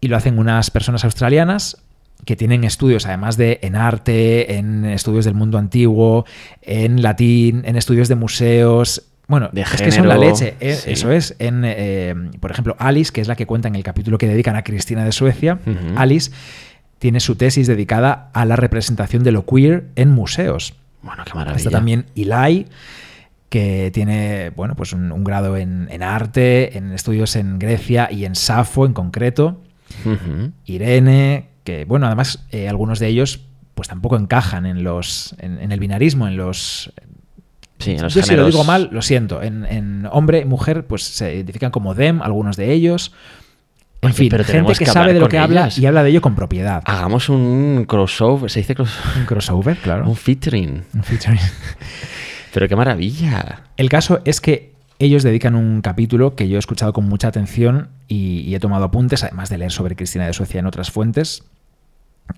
Y lo hacen unas personas australianas que tienen estudios, además de en arte, en estudios del mundo antiguo, en latín, en estudios de museos. Bueno, De es que son la leche. eh, sí. Eso es. En, eh, por ejemplo, Alice, que es la que cuenta en el capítulo que dedican a Cristina de Suecia. Alice tiene su tesis dedicada a la representación de lo queer en museos. Bueno, qué maravilla. Está también Eli, que tiene bueno, pues un, un grado en, en arte, en estudios en Grecia y en Safo en concreto. Irene, que bueno, además eh, algunos de ellos pues tampoco encajan en los en, en el binarismo, en los Sí, en los yo si lo digo mal, lo siento. En, en hombre y mujer, pues se identifican como them, algunos de ellos. En Oye, fin, pero gente que, que sabe de lo que habla ellas. y habla de ello con propiedad. Hagamos un crossover, se dice crossover. Un crossover, claro. Un featuring. Un featuring. Pero qué maravilla. El caso es que ellos dedican un capítulo que yo he escuchado con mucha atención y, y he tomado apuntes, además de leer sobre Cristina de Suecia en otras fuentes,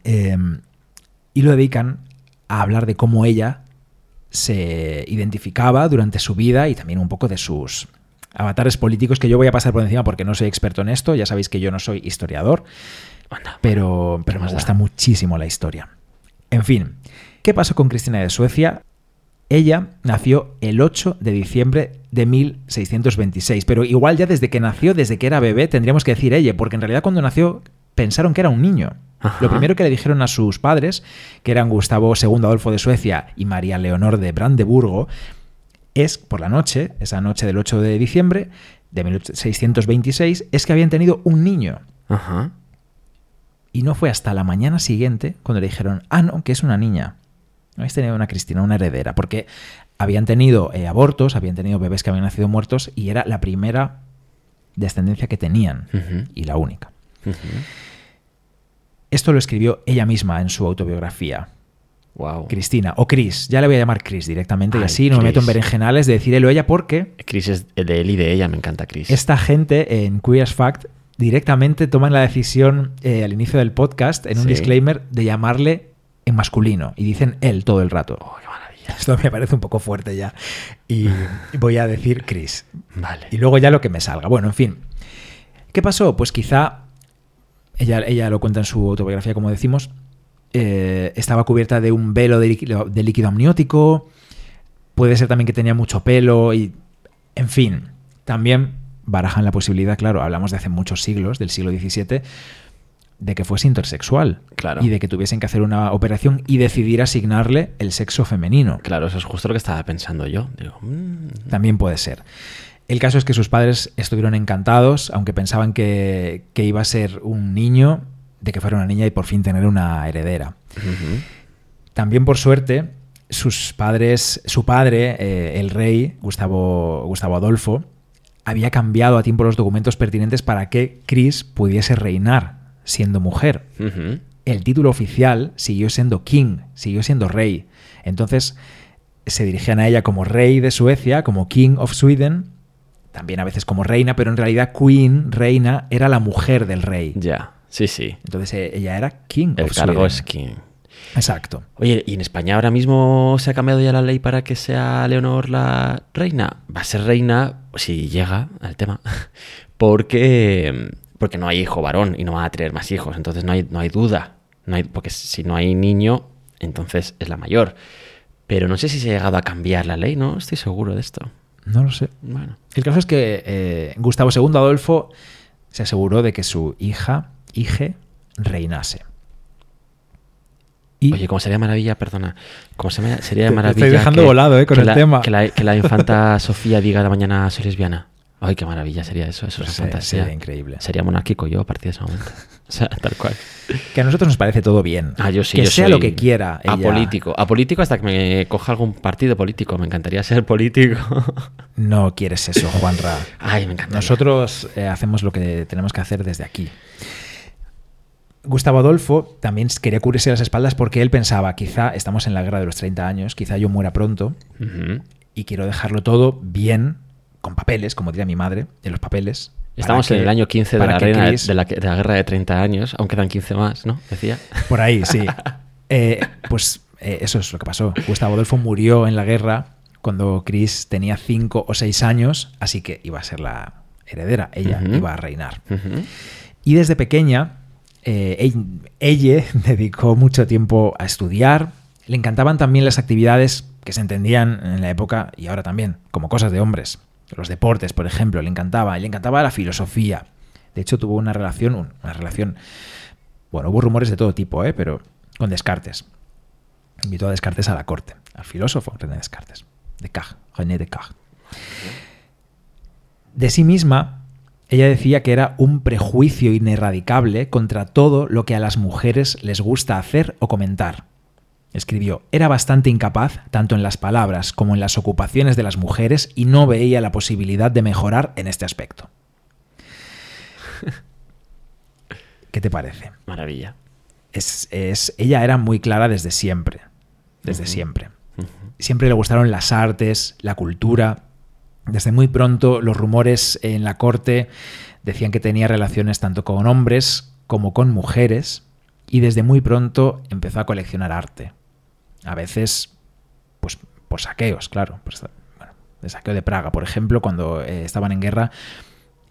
eh, y lo dedican a hablar de cómo ella se identificaba durante su vida y también un poco de sus avatares políticos que yo voy a pasar por encima porque no soy experto en esto, ya sabéis que yo no soy historiador, Anda, pero, pero me gusta muchísimo la historia. En fin, ¿qué pasó con Cristina de Suecia? Ella nació el 8 de diciembre de 1626, pero igual ya desde que nació, desde que era bebé, tendríamos que decir ella, porque en realidad cuando nació pensaron que era un niño. Ajá. Lo primero que le dijeron a sus padres, que eran Gustavo II Adolfo de Suecia y María Leonor de Brandeburgo, es por la noche, esa noche del 8 de diciembre de 1626, es que habían tenido un niño. Ajá. Y no fue hasta la mañana siguiente cuando le dijeron, ah, no, que es una niña. No habéis tenido una Cristina, una heredera. Porque habían tenido eh, abortos, habían tenido bebés que habían nacido muertos y era la primera descendencia que tenían y la única. Esto lo escribió ella misma en su autobiografía. Wow. Cristina, o Chris, ya le voy a llamar Chris directamente y así no me meto en berenjenales de decir él o ella porque Chris es de él y de ella, me encanta Chris. esta gente en Queer as Fact directamente toman la decisión eh, al inicio del podcast en un Sí. disclaimer de llamarle en masculino y dicen él todo el rato. Oh, qué maravilla. Esto me parece un poco fuerte ya y voy a decir Chris. Vale. Y luego ya lo que me salga. Bueno, en fin. ¿Qué pasó? Pues quizá, ella, ella lo cuenta en su autobiografía, como decimos, eh, estaba cubierta de un velo de líquido, de líquido amniótico, puede ser también que tenía mucho pelo y, en fin, también barajan la posibilidad, claro, hablamos de hace muchos siglos, del siglo XVII, de que fuese intersexual. Claro. Y de que tuviesen que hacer una operación y decidir asignarle el sexo femenino. Claro, eso es justo lo que estaba pensando yo. Digo, mm, También puede ser. El caso es que sus padres estuvieron encantados, aunque pensaban que, que iba a ser un niño, de que fuera una niña y por fin tener una heredera. También por suerte, sus padres, su padre, eh, el rey Gustavo, Gustavo Adolfo, había cambiado a tiempo los documentos pertinentes para que Chris pudiese reinar siendo mujer. El título oficial siguió siendo king, siguió siendo rey. Entonces se dirigían a ella como rey de Suecia, como king of Sweden, también a veces como reina, pero en realidad queen, reina, era la mujer del rey. Ya, sí, sí. Entonces eh, ella era king El of cargo Sweden. es king. Exacto. Oye, ¿y en España ahora mismo se ha cambiado ya la ley para que sea Leonor la reina? Va a ser reina, si llega al tema, porque, porque no hay hijo varón y no va a tener más hijos, entonces no hay, no hay duda. No hay, porque si no hay niño, entonces es la mayor. Pero no sé si se ha llegado a cambiar la ley, no estoy seguro de esto. No lo sé. Bueno, El caso es que eh, Gustavo II Adolfo se aseguró de que su hija, hije, reinase. Y oye, ¿cómo sería maravilla? Perdona. ¿Cómo se sería Te- te maravilla? estoy dejando volado, eh, con que el la- tema. Que la, que la infanta Sofía diga de mañana soy lesbiana. Ay, qué maravilla sería eso, eso es Pues, una eh, fantasía. sería increíble. Sería monárquico yo a partir de ese momento. o sea, tal cual. Que a nosotros nos parece todo bien. Ah, yo sí, que yo sea soy lo que quiera. ella. Apolítico. Apolítico hasta que me coja algún partido político. Me encantaría ser político. No quieres eso, Juanra. Ay, me encanta. Nosotros eh, hacemos lo que tenemos que hacer desde aquí. Gustavo Adolfo también quería cubrirse las espaldas porque él pensaba, quizá estamos en la guerra de los 30 años, quizá yo muera pronto y quiero dejarlo todo bien, con papeles, como diría mi madre, en los papeles. Estamos en que- el año 15 de la, que reina de, Chris- de la, de la guerra de 30 años. Aún quedan 15 más, ¿no? Decía. Por ahí, sí. Eh, pues eh, eso es lo que pasó. Gustavo Adolfo murió en la guerra cuando Chris tenía 5 o 6 años, así que iba a ser la heredera, ella iba a reinar. Y desde pequeña, eh, ell- ella dedicó mucho tiempo a estudiar. Le encantaban también las actividades que se entendían en la época y ahora también, como cosas de hombres. Los deportes, por ejemplo, le encantaba. Le encantaba la filosofía. De hecho, tuvo una relación, un- una relación. Bueno, hubo rumores de todo tipo, ¿eh? pero con Descartes. Invitó a Descartes a la corte, al filósofo René Descartes. Descartes, René Descartes. De sí misma, ella decía que era un prejuicio ineradicable contra todo lo que a las mujeres les gusta hacer o comentar. Escribió, era bastante incapaz, tanto en las palabras como en las ocupaciones de las mujeres, y no veía la posibilidad de mejorar en este aspecto. ¿Qué te parece? Maravilla. Es, es- ella era muy clara desde siempre. Desde siempre. Siempre le gustaron las artes, la cultura. Desde muy pronto los rumores en la corte decían que tenía relaciones tanto con hombres como con mujeres y desde muy pronto empezó a coleccionar arte. A veces, pues por saqueos, claro. Por bueno, el saqueo de Praga, por ejemplo, cuando eh, estaban en guerra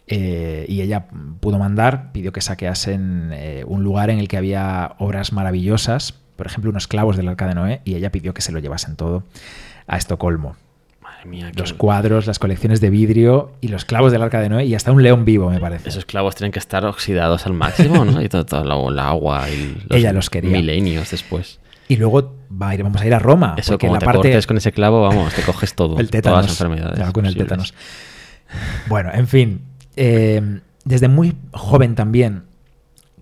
eh, y ella pudo mandar, pidió que saqueasen eh, un lugar en el que había obras maravillosas, por ejemplo, unos clavos del Arca de Noé, y ella pidió que se lo llevasen todo a Estocolmo. Madre mía. qué- Los cuadros, las colecciones de vidrio y los clavos del Arca de Noé y hasta un león vivo, me parece. Esos clavos tienen que estar oxidados al máximo, ¿no? Y todo, todo el el agua y los Ella los quería. milenios después. Y luego va a ir- vamos a ir a Roma. Eso, como en te la parte cortes con ese clavo, vamos, te coges todo. el tétanos. Todas las enfermedades. la vacuna del posibles. tétanos. Bueno, en fin. eh, desde muy joven también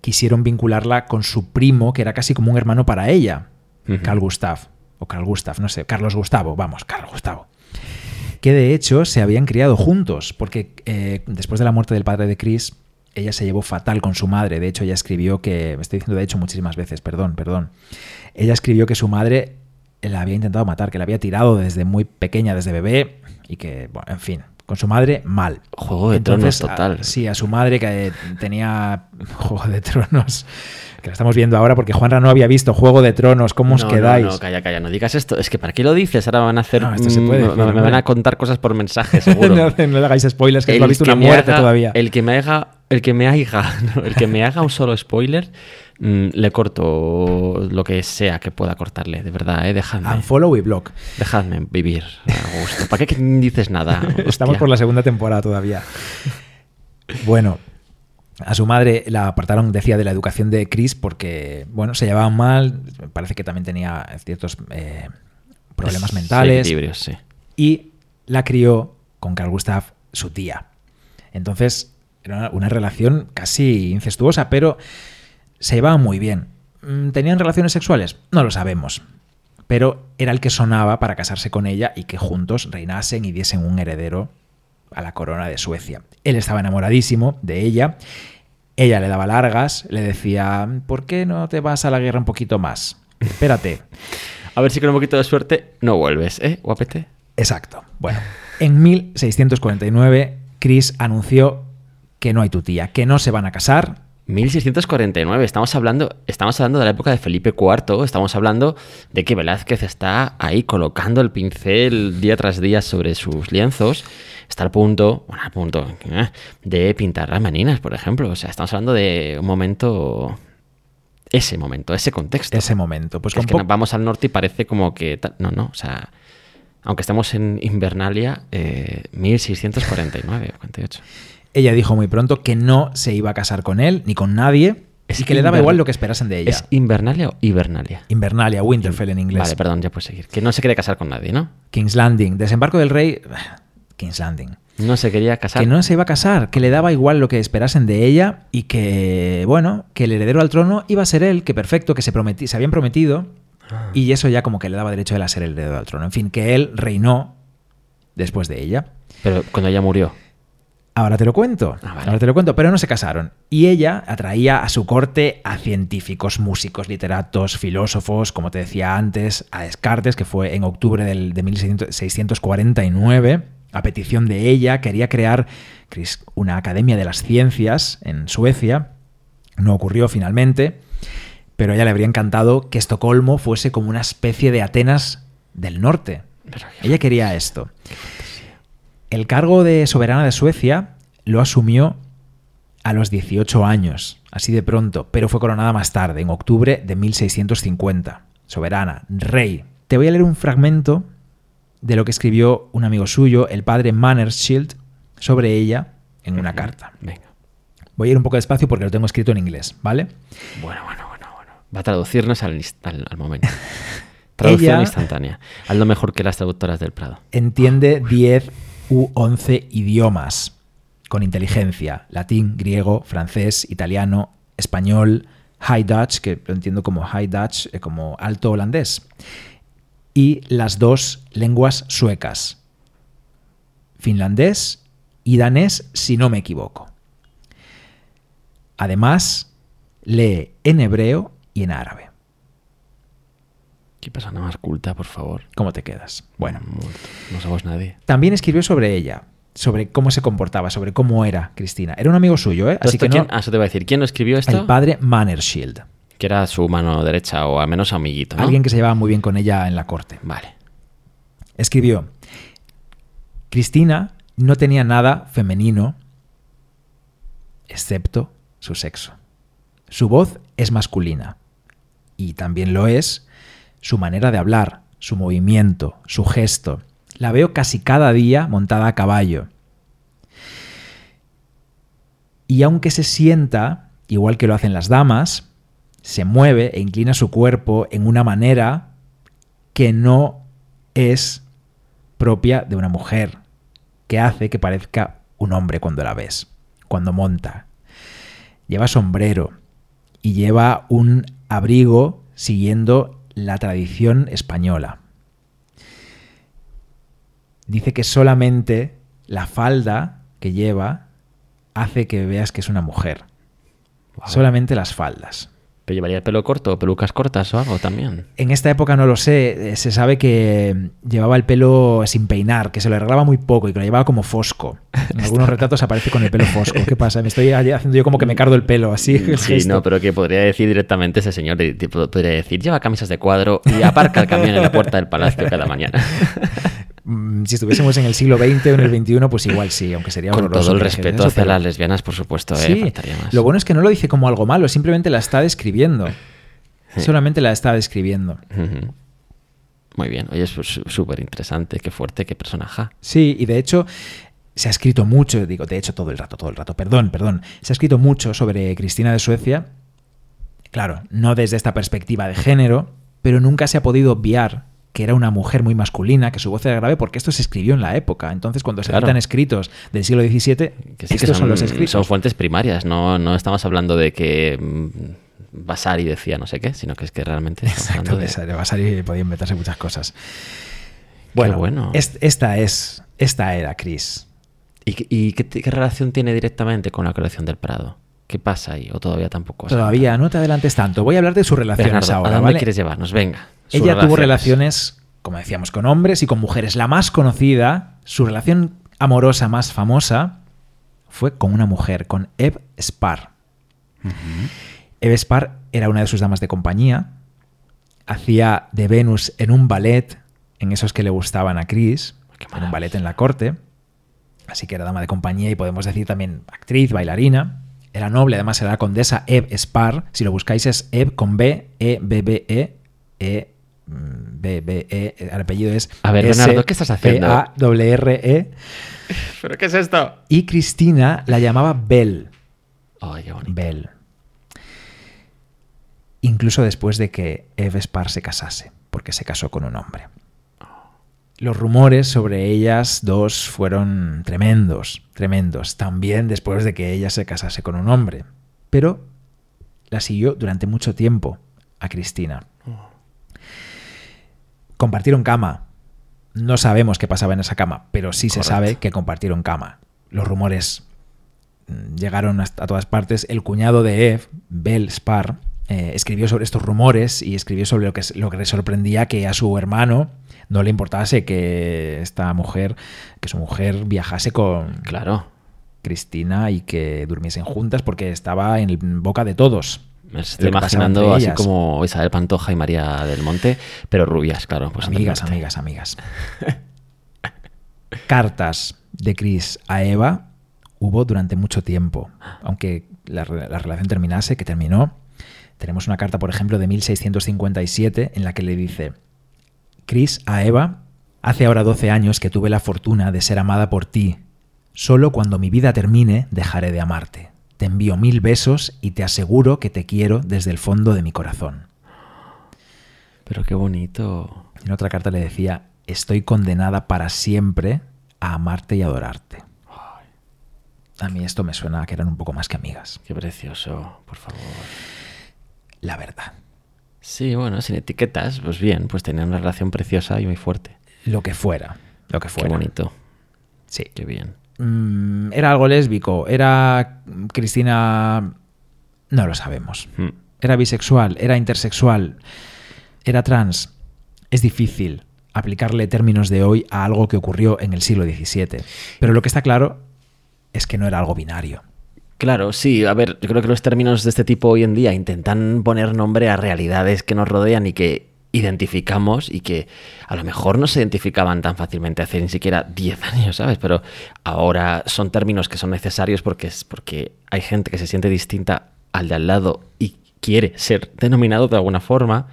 quisieron vincularla con su primo, que era casi como un hermano para ella. Carl Gustav. O Carl Gustav, no sé, Carlos Gustavo, vamos, Carlos Gustavo. Que de hecho se habían criado juntos, porque eh, después de la muerte del padre de Chris, ella se llevó fatal con su madre. De hecho, ella escribió que, me estoy diciendo de hecho muchísimas veces, perdón, perdón. Ella escribió que su madre la había intentado matar, que la había tirado desde muy pequeña, desde bebé, y que, bueno, en fin, con su madre mal. Juego de Entonces, tronos total. a- sí, a su madre que tenía Juego de Tronos, que la estamos viendo ahora porque Juanra no había visto Juego de Tronos, ¿cómo os quedáis? No, no, calla, calla, no digas esto. Es que ¿para qué lo dices? Ahora van a hacer. No, esto se puede mm, decir, me, van a contar cosas por mensaje, seguro. no, le hagáis spoilers, que El no ha visto una muerte haga- todavía. El que me haga, el que me haga, no, el que me haga un solo spoiler, mm, le corto lo que sea que pueda cortarle, de verdad, ¿eh? Dejadme, Unfollow y block. dejadme vivir a gusto. ¿Para qué dices nada? Estamos Hostia. por la segunda temporada todavía. Bueno, a su madre la apartaron, decía, de la educación de Chris porque, bueno, se llevaban mal, parece que también tenía ciertos eh, problemas Sí, mentales. equilibrios, sí. y la crió con Carl Gustav, su tía. Entonces, era una- relación casi incestuosa, pero se llevaban muy bien. Mm, ¿Tenían relaciones sexuales? No lo sabemos. Pero era el que sonaba para casarse con ella y que juntos reinasen y diesen un heredero a la corona de Suecia. Él estaba enamoradísimo de ella. Ella le daba largas, le decía, ¿por qué no te vas a la guerra un poquito más? Espérate. A ver si con un poquito de suerte no vuelves, ¿eh, guapete? Exacto. Bueno, en 1649, Chris anunció que no hay tu tía, que no se van a casar. 1649, estamos hablando, estamos hablando de la época de Felipe IV, estamos hablando de que Velázquez está ahí colocando el pincel día tras día sobre sus lienzos, está al punto, bueno, al punto eh, de pintar las meninas, por ejemplo, o sea, estamos hablando de un momento, ese momento, ese contexto. Ese momento. Pues es que vamos al norte y parece como que, no, no, o sea, aunque estemos en Invernalia, eh, 1649 o 48. Ella dijo muy pronto que no se iba a casar con él ni con nadie Es y que le daba igual lo que esperasen de ella. ¿Es Invernalia o Hibernalia? Invernalia, Winterfell en inglés. Vale, perdón, ya puedes seguir. Que no se quiere casar con nadie, ¿no? King's Landing, desembarco del rey. King's Landing. No se quería casar. que no se iba a casar, que le daba igual lo que esperasen de ella y que, bueno, que el heredero al trono iba a ser él, que perfecto, que se, prometi- se habían prometido Ah. y eso ya como que le daba derecho a él a ser el heredero al trono. En fin, que él reinó después de ella. Pero cuando ella murió. Ahora te lo cuento, Ah, vale. ahora te lo cuento, pero no se casaron. Y ella atraía a su corte a científicos, músicos, literatos, filósofos, como te decía antes, a Descartes, que fue en octubre del, de 1649, a petición de ella, quería crear una academia de las ciencias en Suecia. No ocurrió finalmente, pero a ella le habría encantado que Estocolmo fuese como una especie de Atenas del norte. Pero Ella quería esto. El cargo de soberana de Suecia lo asumió a los 18 años, así de pronto, pero fue coronada más tarde, en octubre de 1650. Soberana, rey. Te voy a leer un fragmento de lo que escribió un amigo suyo, el padre Mannerschild, sobre ella en una carta. Venga. Voy a ir un poco despacio porque lo tengo escrito en inglés, ¿vale? Bueno, bueno, bueno, bueno. Va a traducirnos al, inst- al, al momento. Traducción Ella- instantánea. Hazlo mejor que las traductoras del Prado. Entiende 10 u 11 idiomas con inteligencia. Latín, griego, francés, italiano, español, High Dutch, que lo entiendo como High Dutch, eh, como alto holandés. Y las dos lenguas suecas. Finlandés y danés, si no me equivoco. Además, lee en hebreo y en árabe. Qué persona más culta, por favor. ¿Cómo te quedas? Bueno. No somos nadie. También escribió sobre ella, sobre cómo se comportaba, sobre cómo era Cristina. Era un amigo suyo, ¿eh? ¿Todo Así que no. ah, eso te voy a decir. ¿Quién lo escribió esto? El padre Mannerschild. Que era su mano derecha o al menos amiguito, ¿no? Alguien que se llevaba muy bien con ella en la corte. Vale. Escribió: Cristina no tenía nada femenino excepto su sexo. Su voz es masculina. Y también lo es su manera de hablar, su movimiento, su gesto. La veo casi cada día montada a caballo. Y aunque se sienta, igual que lo hacen las damas, se mueve e inclina su cuerpo en una manera que no es propia de una mujer, que hace que parezca un hombre cuando la ves, cuando monta. Lleva sombrero y lleva un abrigo siguiendo la tradición española. Dice que solamente la falda que lleva hace que veas que es una mujer. Wow. Solamente las faldas. ¿Pero llevaría el pelo corto o pelucas cortas o algo también? En esta época no lo sé, eh, se sabe que llevaba el pelo sin peinar, que se lo arreglaba muy poco y que lo llevaba como fosco. En algunos retratos aparece con el pelo fosco. ¿Qué pasa? Me estoy haciendo yo como que me cardo el pelo, así. Sí, no, pero que podría decir directamente ese señor, podría decir, lleva camisas de cuadro y aparca el camión en la puerta del palacio cada mañana. Mm, Si estuviésemos en el siglo XX o en el XXI, pues igual sí, aunque sería Con horroroso todo el respeto eso, hacia pero- las lesbianas, por supuesto, ¿eh? Sí, Faltaría más. lo bueno es que no lo dice como algo malo, simplemente la está describiendo. Sí. Solamente la está describiendo. Muy bien, oye, es súper interesante, qué fuerte, qué personaje. Sí, y de hecho se ha escrito mucho, digo, de hecho todo el rato, todo el rato, perdón, perdón, se ha escrito mucho sobre Cristina de Suecia, claro, no desde esta perspectiva de género, pero nunca se ha podido obviar que era una mujer muy masculina, que su voz era grave, porque esto se escribió en la época. Entonces, cuando se Claro. citan escritos del siglo XVII, Que sí, estos que son, son los escritos. son fuentes primarias, no, no estamos hablando de que mm, Vasari decía no sé qué, sino que es que realmente Exacto, de... Vasari podía inventarse muchas cosas. Bueno, bueno. es- esta es, esta era Chris. ¿Y, qué- y qué, qué relación tiene directamente con la colección del Prado? ¿Qué pasa ahí? ¿O todavía tampoco? Todavía no te adelantes tanto. Voy a hablar de sus relaciones Bernardo, ahora, ¿a dónde ¿vale? quieres llevarnos? Venga. Ella tuvo relaciones, como decíamos, con hombres y con mujeres. La más conocida, su relación amorosa más famosa, fue con una mujer, con Eve Spar. Eve Spar era una de sus damas de compañía. Hacía de Venus en un ballet, en esos que le gustaban a Chris, en un ballet en la corte. Así que era dama de compañía y podemos decir también actriz, bailarina. Era noble, además era la condesa Eve Spar. Si lo buscáis es Eve con B, E, B, B, E, E, B, B, E. El apellido es. A ver, S, Bernardo, ¿qué estás haciendo? A, W, R, E. ¿Pero qué es esto? Y Cristina la llamaba Belle. Ay, qué bonito. Belle. Incluso después de que Eve Spar se casase, porque se casó con un hombre. Los rumores sobre ellas dos fueron tremendos, tremendos, también después de que ella se casase con un hombre. Pero la siguió durante mucho tiempo a Cristina. Compartieron cama. No sabemos qué pasaba en esa cama, pero sí se sabe que compartieron cama. Los rumores mm, llegaron hasta- a todas partes. El cuñado de Eve, Bell Spar, eh, escribió sobre estos rumores y escribió sobre lo que, lo que le sorprendía que a su hermano no le importase que esta mujer, que su mujer viajase con Claro. Cristina y que durmiesen juntas porque estaba en boca de todos. Me estoy imaginando así ellas. como Isabel Pantoja y María del Monte, pero rubias, claro. Pues amigas, amigas, amigas. Cartas de Chris a Eva hubo durante mucho tiempo, aunque la, la relación terminase, que terminó. Tenemos una carta, por ejemplo, de 1657 en la que le dice, Chris a Eva, hace ahora 12 años que tuve la fortuna de ser amada por ti. Solo cuando mi vida termine dejaré de amarte. Te envío mil besos y te aseguro que te quiero desde el fondo de mi corazón. Pero qué bonito. En otra carta le decía, estoy condenada para siempre a amarte y adorarte. A mí esto me suena a que eran un poco más que amigas, Qué precioso, por favor. la verdad. Sí, bueno, sin etiquetas, pues bien, pues tenían una relación preciosa y muy fuerte. Lo que fuera, lo que Qué fuera. bonito, Sí. qué bien. Mm, ¿Era algo lésbico? ¿Era Cristina? No lo sabemos. Mm. ¿Era bisexual? ¿Era intersexual? ¿Era trans? Es difícil aplicarle términos de hoy a algo que ocurrió en el siglo XVII. Pero lo que está claro es que no era algo binario. Claro, sí, a ver, yo creo que los términos de este tipo hoy en día intentan poner nombre a realidades que nos rodean y que identificamos y que a lo mejor no se identificaban tan fácilmente hace ni siquiera 10 años, ¿sabes? Pero ahora son términos que son necesarios porque es porque hay gente que se siente distinta al de al lado y quiere ser denominado de alguna forma.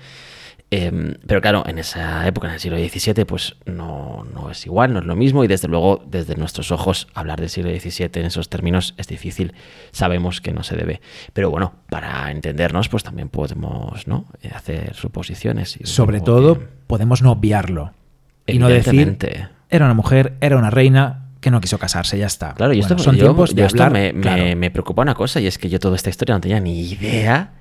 Em, pero claro, en esa época, en el siglo XVII, pues no, no es igual, no es lo mismo y desde luego, desde nuestros ojos, hablar del siglo XVII en esos términos es difícil, sabemos que no se debe. Pero bueno, para entendernos, pues también podemos ¿no? Eh, hacer suposiciones. y Sobre todo, que- podemos no obviarlo. Y no decir, era una mujer, era una reina que no quiso casarse, ya está. Claro, y esto, Bueno, son yo- tiempos de hablar, me, me- claro. me preocupa una cosa y es que yo toda esta historia no tenía ni idea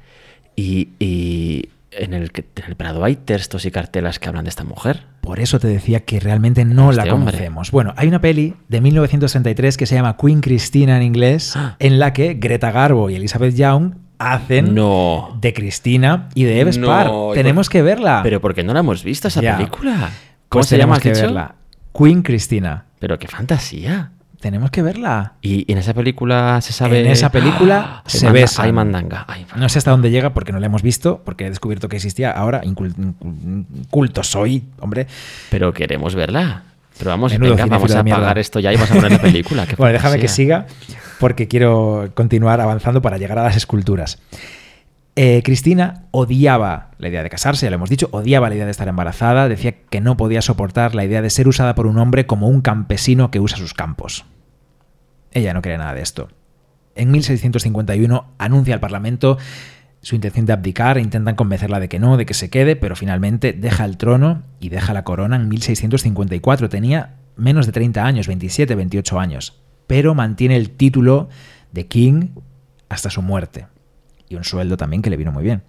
y, y en, el, que- en el Prado hay textos y cartelas que hablan de esta mujer. Por eso te decía que realmente no Este la hombre. conocemos. Bueno, hay una peli de 1933 que se llama Queen Christina en inglés, Ah. en la que Greta Garbo y Elizabeth Young hacen No. de Cristina y de Eve Spar. Tenemos por- que verla. Pero ¿por qué no la hemos visto esa Ya. película? ¿Cómo Pues se llama? que dicho? verla. Queen Cristina. Pero qué fantasía. Tenemos que verla. Y, en esa película se sabe. En esa película ¡Ah! se manda- besan. Hay mandanga. No sé hasta dónde llega porque no la hemos visto, porque he descubierto que existía ahora. Incul- incul- Culto soy, hombre. Pero queremos verla. Pero vamos, venga, vamos a apagar esto ya y vamos a poner la película. Bueno, déjame que siga porque quiero continuar avanzando para llegar a las esculturas. Eh, Cristina odiaba la idea de casarse, ya lo hemos dicho, odiaba la idea de estar embarazada, decía que no podía soportar la idea de ser usada por un hombre como un campesino que usa sus campos. Ella no quería nada de esto. En 1651 anuncia al Parlamento su intención de abdicar, intentan convencerla de que no, de que se quede, pero finalmente deja el trono y deja la corona en 1654. Tenía menos de 30 años, 27, 28 años, pero mantiene el título de King hasta su muerte. Y un sueldo también que le vino muy bien.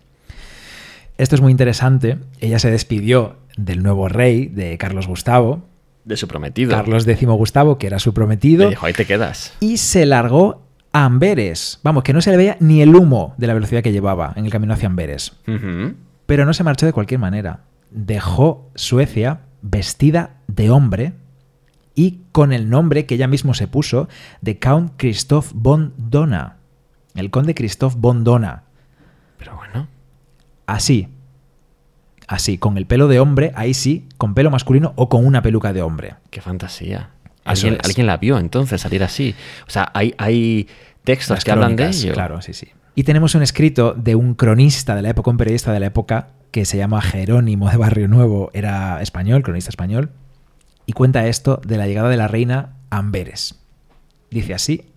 Esto es muy interesante. Ella se despidió del nuevo rey, de Carlos Gustavo, De su prometido. Carlos X Gustavo, que era su prometido, Le dijo, ahí te quedas. y se largó a Amberes. Vamos, que no se le veía ni el humo de la velocidad que llevaba en el camino hacia Amberes. Pero no se marchó de cualquier manera. Dejó Suecia vestida de hombre y con el nombre que ella mismo se puso de Count Christoph von Dona. El conde Christoph von Dona. Pero bueno. Así. Así, con el pelo de hombre, ahí sí, con pelo masculino o con una peluca de hombre. Qué fantasía. ¿Alguien, alguien la vio entonces salir así? O sea, hay, hay textos Las que hablan de ello. Claro, sí, sí. Y tenemos un escrito de un cronista de la época, un periodista de la época, que se llama Jerónimo de Barrio Nuevo, era español, cronista español, y cuenta esto de la llegada de la reina a Amberes. Dice así,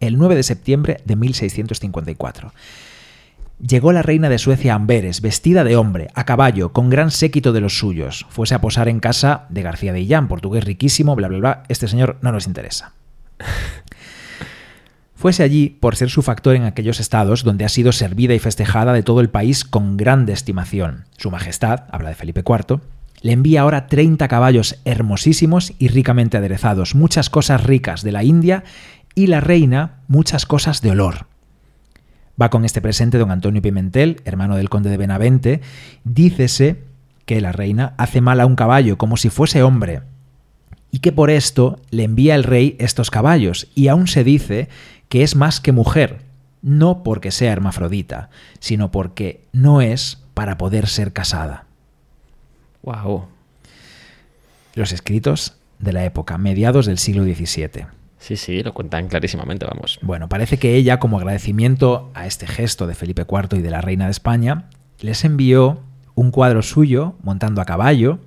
el 9 de septiembre de 1654. Llegó la reina de Suecia a Amberes, vestida de hombre, a caballo, con gran séquito de los suyos. Fuese a posar en casa de García de Illán, portugués riquísimo, bla, bla, bla. Este señor no nos interesa. Fuese allí por ser su factor en aquellos estados donde ha sido servida y festejada de todo el país con grande estimación. Su Majestad, habla de Felipe IV, le envía ahora 30 caballos hermosísimos y ricamente aderezados, muchas cosas ricas de la India y la reina muchas cosas de olor. Va con este presente don Antonio Pimentel, hermano del conde de Benavente, dícese que la reina hace mal a un caballo como si fuese hombre, y que por esto le envía el rey estos caballos, y aún se dice que es más que mujer, no porque sea hermafrodita, sino porque no es para poder ser casada. Wow. Los escritos de la época, mediados del siglo XVII. Sí, sí, lo cuentan clarísimamente, vamos. Bueno, parece que ella, como agradecimiento a este gesto de Felipe IV y de la reina de España, les envió un cuadro suyo montando a caballo,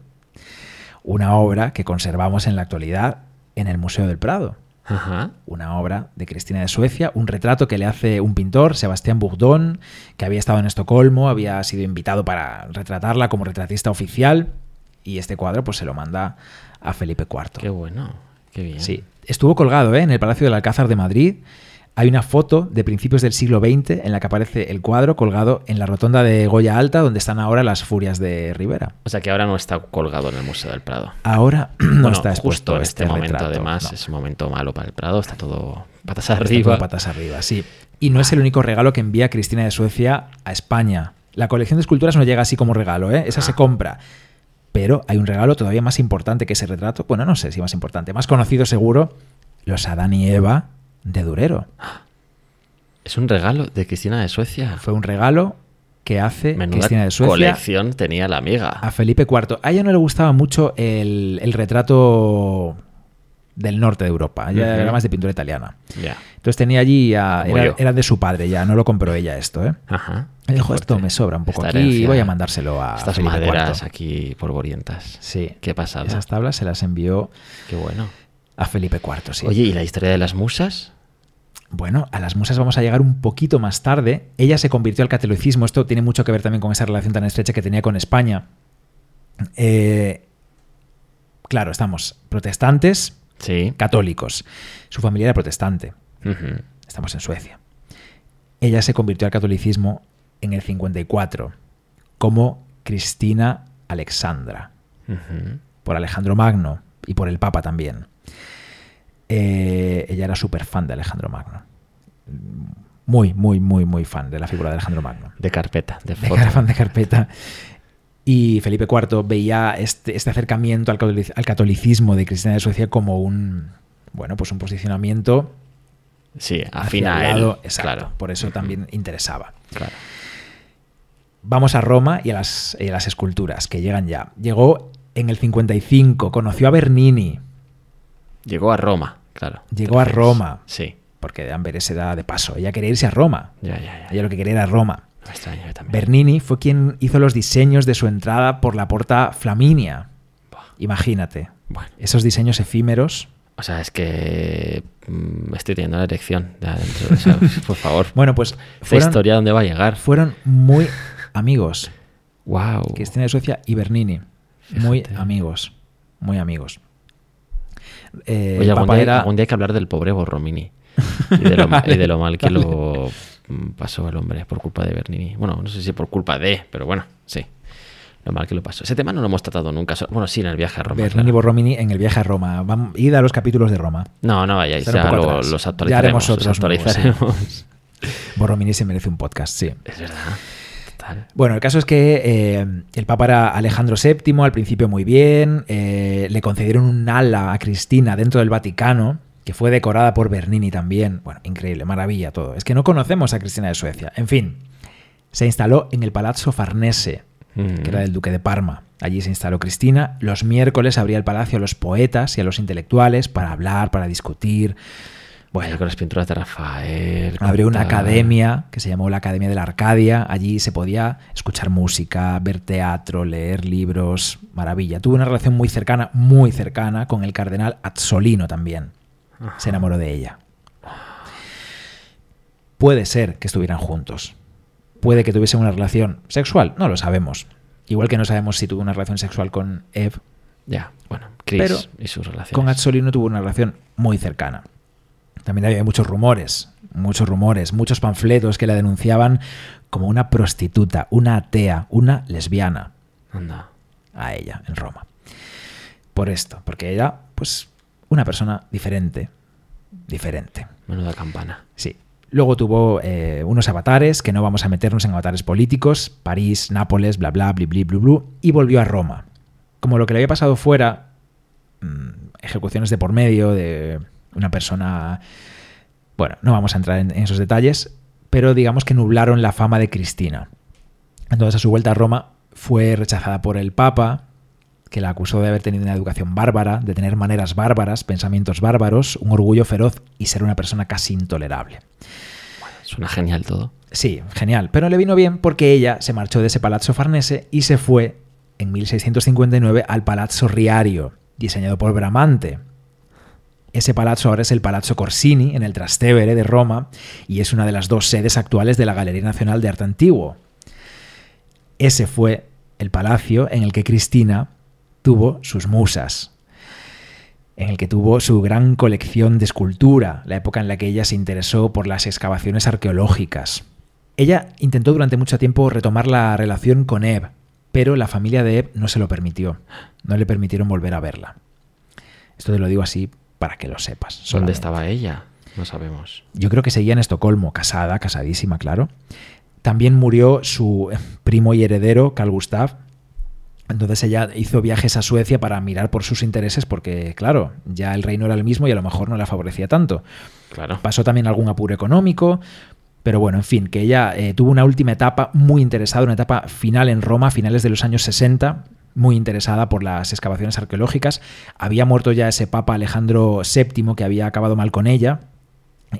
una obra que conservamos en la actualidad en el Museo del Prado. Ajá. Una obra de Cristina de Suecia, un retrato que le hace un pintor, Sebastián Bourdon, que había estado en Estocolmo, había sido invitado para retratarla como retratista oficial, y este cuadro pues se lo manda a Felipe IV. Qué bueno, qué bien. Sí, estuvo colgado ¿eh? en el Palacio del Alcázar de Madrid. Hay una foto de principios del siglo XX en la que aparece el cuadro colgado en la rotonda de Goya Alta, donde están ahora las furias de Rivera. O sea que ahora no está colgado en el Museo del Prado. Ahora no Bueno, está expuesto justo en este, momento, retrato, además, no. es un momento malo para el Prado, está todo patas Está arriba. todo patas arriba, sí. Y no es el único regalo que envía Cristina de Suecia a España. La colección de esculturas no llega así como regalo, ¿eh? Esa se compra. Pero hay un regalo todavía más importante que ese retrato. Bueno, no sé si más importante. Más conocido seguro, los Adán y Eva de Durero. Es un regalo de Cristina de Suecia. Fue un regalo que hace Menuda Cristina de Suecia colección tenía la amiga. a Felipe IV. A ella no le gustaba mucho el, el retrato del norte de Europa. Ella era más de pintura italiana. Entonces tenía allí, a- era, era de su padre ya, no lo compró ella esto, ¿eh? Ajá. Me dijo, esto me sobra un poco aquí y voy a mandárselo a Estas Felipe maderas IV. aquí polvorientas. Sí. Qué pasada. Esas tablas se las envió Qué bueno. a Felipe IV, sí. Oye, ¿y la historia de las musas? Bueno, a las musas vamos a llegar un poquito más tarde. Ella se convirtió al catolicismo. Esto tiene mucho que ver también con esa relación tan estrecha que tenía con España. Eh, claro, estamos protestantes, Sí. católicos. Su familia era protestante. Estamos en Suecia. Ella se convirtió al catolicismo en el 54 como Cristina Alexandra, por Alejandro Magno y por el Papa también. Eh, ella era súper fan de Alejandro Magno. Muy, muy, muy, muy fan de la figura de Alejandro Magno. De carpeta, de De foto. era fan de carpeta. Y Felipe IV veía este, este acercamiento al, catolic- al catolicismo de Cristina de Suecia como un, bueno, pues un posicionamiento Sí, el a él. exacto, Claro. por eso también interesaba. Claro. Vamos a Roma y a, las, y a las esculturas que llegan ya. Llegó en el 55, conoció a Bernini, Llegó a Roma, claro. Llegó a. Roma. Sí. porque Amberes se da de paso. Ella quería irse a Roma. Ya, ya, ya. Ella lo que quería era Roma. Me yo también. Bernini fue quien hizo los diseños de su entrada por la Porta Flaminia. Buah. Imagínate. Bueno, Esos diseños efímeros. o sea, es que mm, estoy teniendo la erección de eso. Por favor. Bueno, pues ¿Esta fueron, historia dónde va a llegar? fueron muy amigos. Wow. Cristina de Suecia y Bernini. Muy amigos. Muy amigos. Eh, Oye, algún día, era- algún día hay que hablar del pobre Borromini. Y de lo, y de lo mal que lo pasó el hombre por culpa de Bernini. Bueno, no sé si por culpa de, pero bueno, sí. Lo mal que lo pasó. Ese tema no lo hemos tratado nunca. Bueno, sí, en el viaje a Roma. Bernini claro. Borromini en el viaje a Roma. Vam- id a los capítulos de Roma. No, no vayáis, ya lo- los Ya actualizaremos. haremos los otros nuevos, sí. actualizaremos. Borromini se merece un podcast, sí. Es verdad. Total. Bueno, el caso es que eh, el Papa era Alejandro VII, al principio muy bien, eh, le concedieron un ala a Cristina dentro del Vaticano, que fue decorada por Bernini también. Bueno, increíble, maravilla todo. Es que no conocemos a Cristina de Suecia. En fin, se instaló en el Palazzo Farnese, que era del duque de Parma. Allí se instaló Cristina. Los miércoles abría el palacio a los poetas y a los intelectuales para hablar, para discutir. Bueno, con las pinturas de Rafael. Abrió una academia que se llamó la Academia de la Arcadia. Allí se podía escuchar música, ver teatro, leer libros. Maravilla. Tuvo una relación muy cercana, muy cercana con el cardenal Azzolino también. Se enamoró de ella. Puede ser que estuvieran juntos. puede que tuviese una relación sexual, no lo sabemos. Igual que no sabemos si tuvo una relación sexual con Eve. Ya, bueno, Chris Pero y sus relaciones. Con Azzolino tuvo una relación muy cercana. También había muchos rumores, muchos rumores, muchos panfletos que la denunciaban como una prostituta, una atea, una lesbiana Anda. a ella en Roma. Por esto, porque era, pues, una persona diferente. Diferente. Menuda campana. Sí. Luego tuvo eh, unos avatares, que no vamos a meternos en avatares políticos, París, Nápoles, bla bla, bli bli blu blu, y volvió a Roma. Como lo que le había pasado fuera, mm, ejecuciones de por medio de una persona... Bueno, no vamos a entrar en, en esos detalles, pero digamos que nublaron la fama de Cristina. Entonces a su vuelta a Roma fue rechazada por el Papa, que la acusó de haber tenido una educación bárbara, de tener maneras bárbaras, pensamientos bárbaros, un orgullo feroz y ser una persona casi intolerable. Suena genial todo. Sí, genial, pero le vino bien porque ella se marchó de ese Palazzo Farnese y se fue en 1659 al Palazzo Riario, diseñado por Bramante. Ese palazzo ahora es el Palazzo Corsini, en el Trastevere de Roma, y es una de las dos sedes actuales de la Galería Nacional de Arte Antiguo. Ese fue el palacio en el que Cristina tuvo sus musas, en el que tuvo su gran colección de escultura, la época en la que ella se interesó por las excavaciones arqueológicas. Ella intentó durante mucho tiempo retomar la relación con Eve, pero la familia de Eve no se lo permitió, no le permitieron volver a verla. Esto te lo digo así para que lo sepas. ¿Dónde estaba ella? No sabemos. Yo creo que seguía en Estocolmo, casada, casadísima, claro. También murió su primo y heredero, Carl Gustav. Entonces ella hizo viajes a Suecia para mirar por sus intereses porque, claro, ya el reino era el mismo y a lo mejor no la favorecía tanto. Claro. Pasó también algún apuro económico, pero bueno, en fin, que ella eh, tuvo una última etapa muy interesada, una etapa final en Roma, a finales de los años 60, muy interesada por las excavaciones arqueológicas. Había muerto ya ese papa Alejandro VII que había acabado mal con ella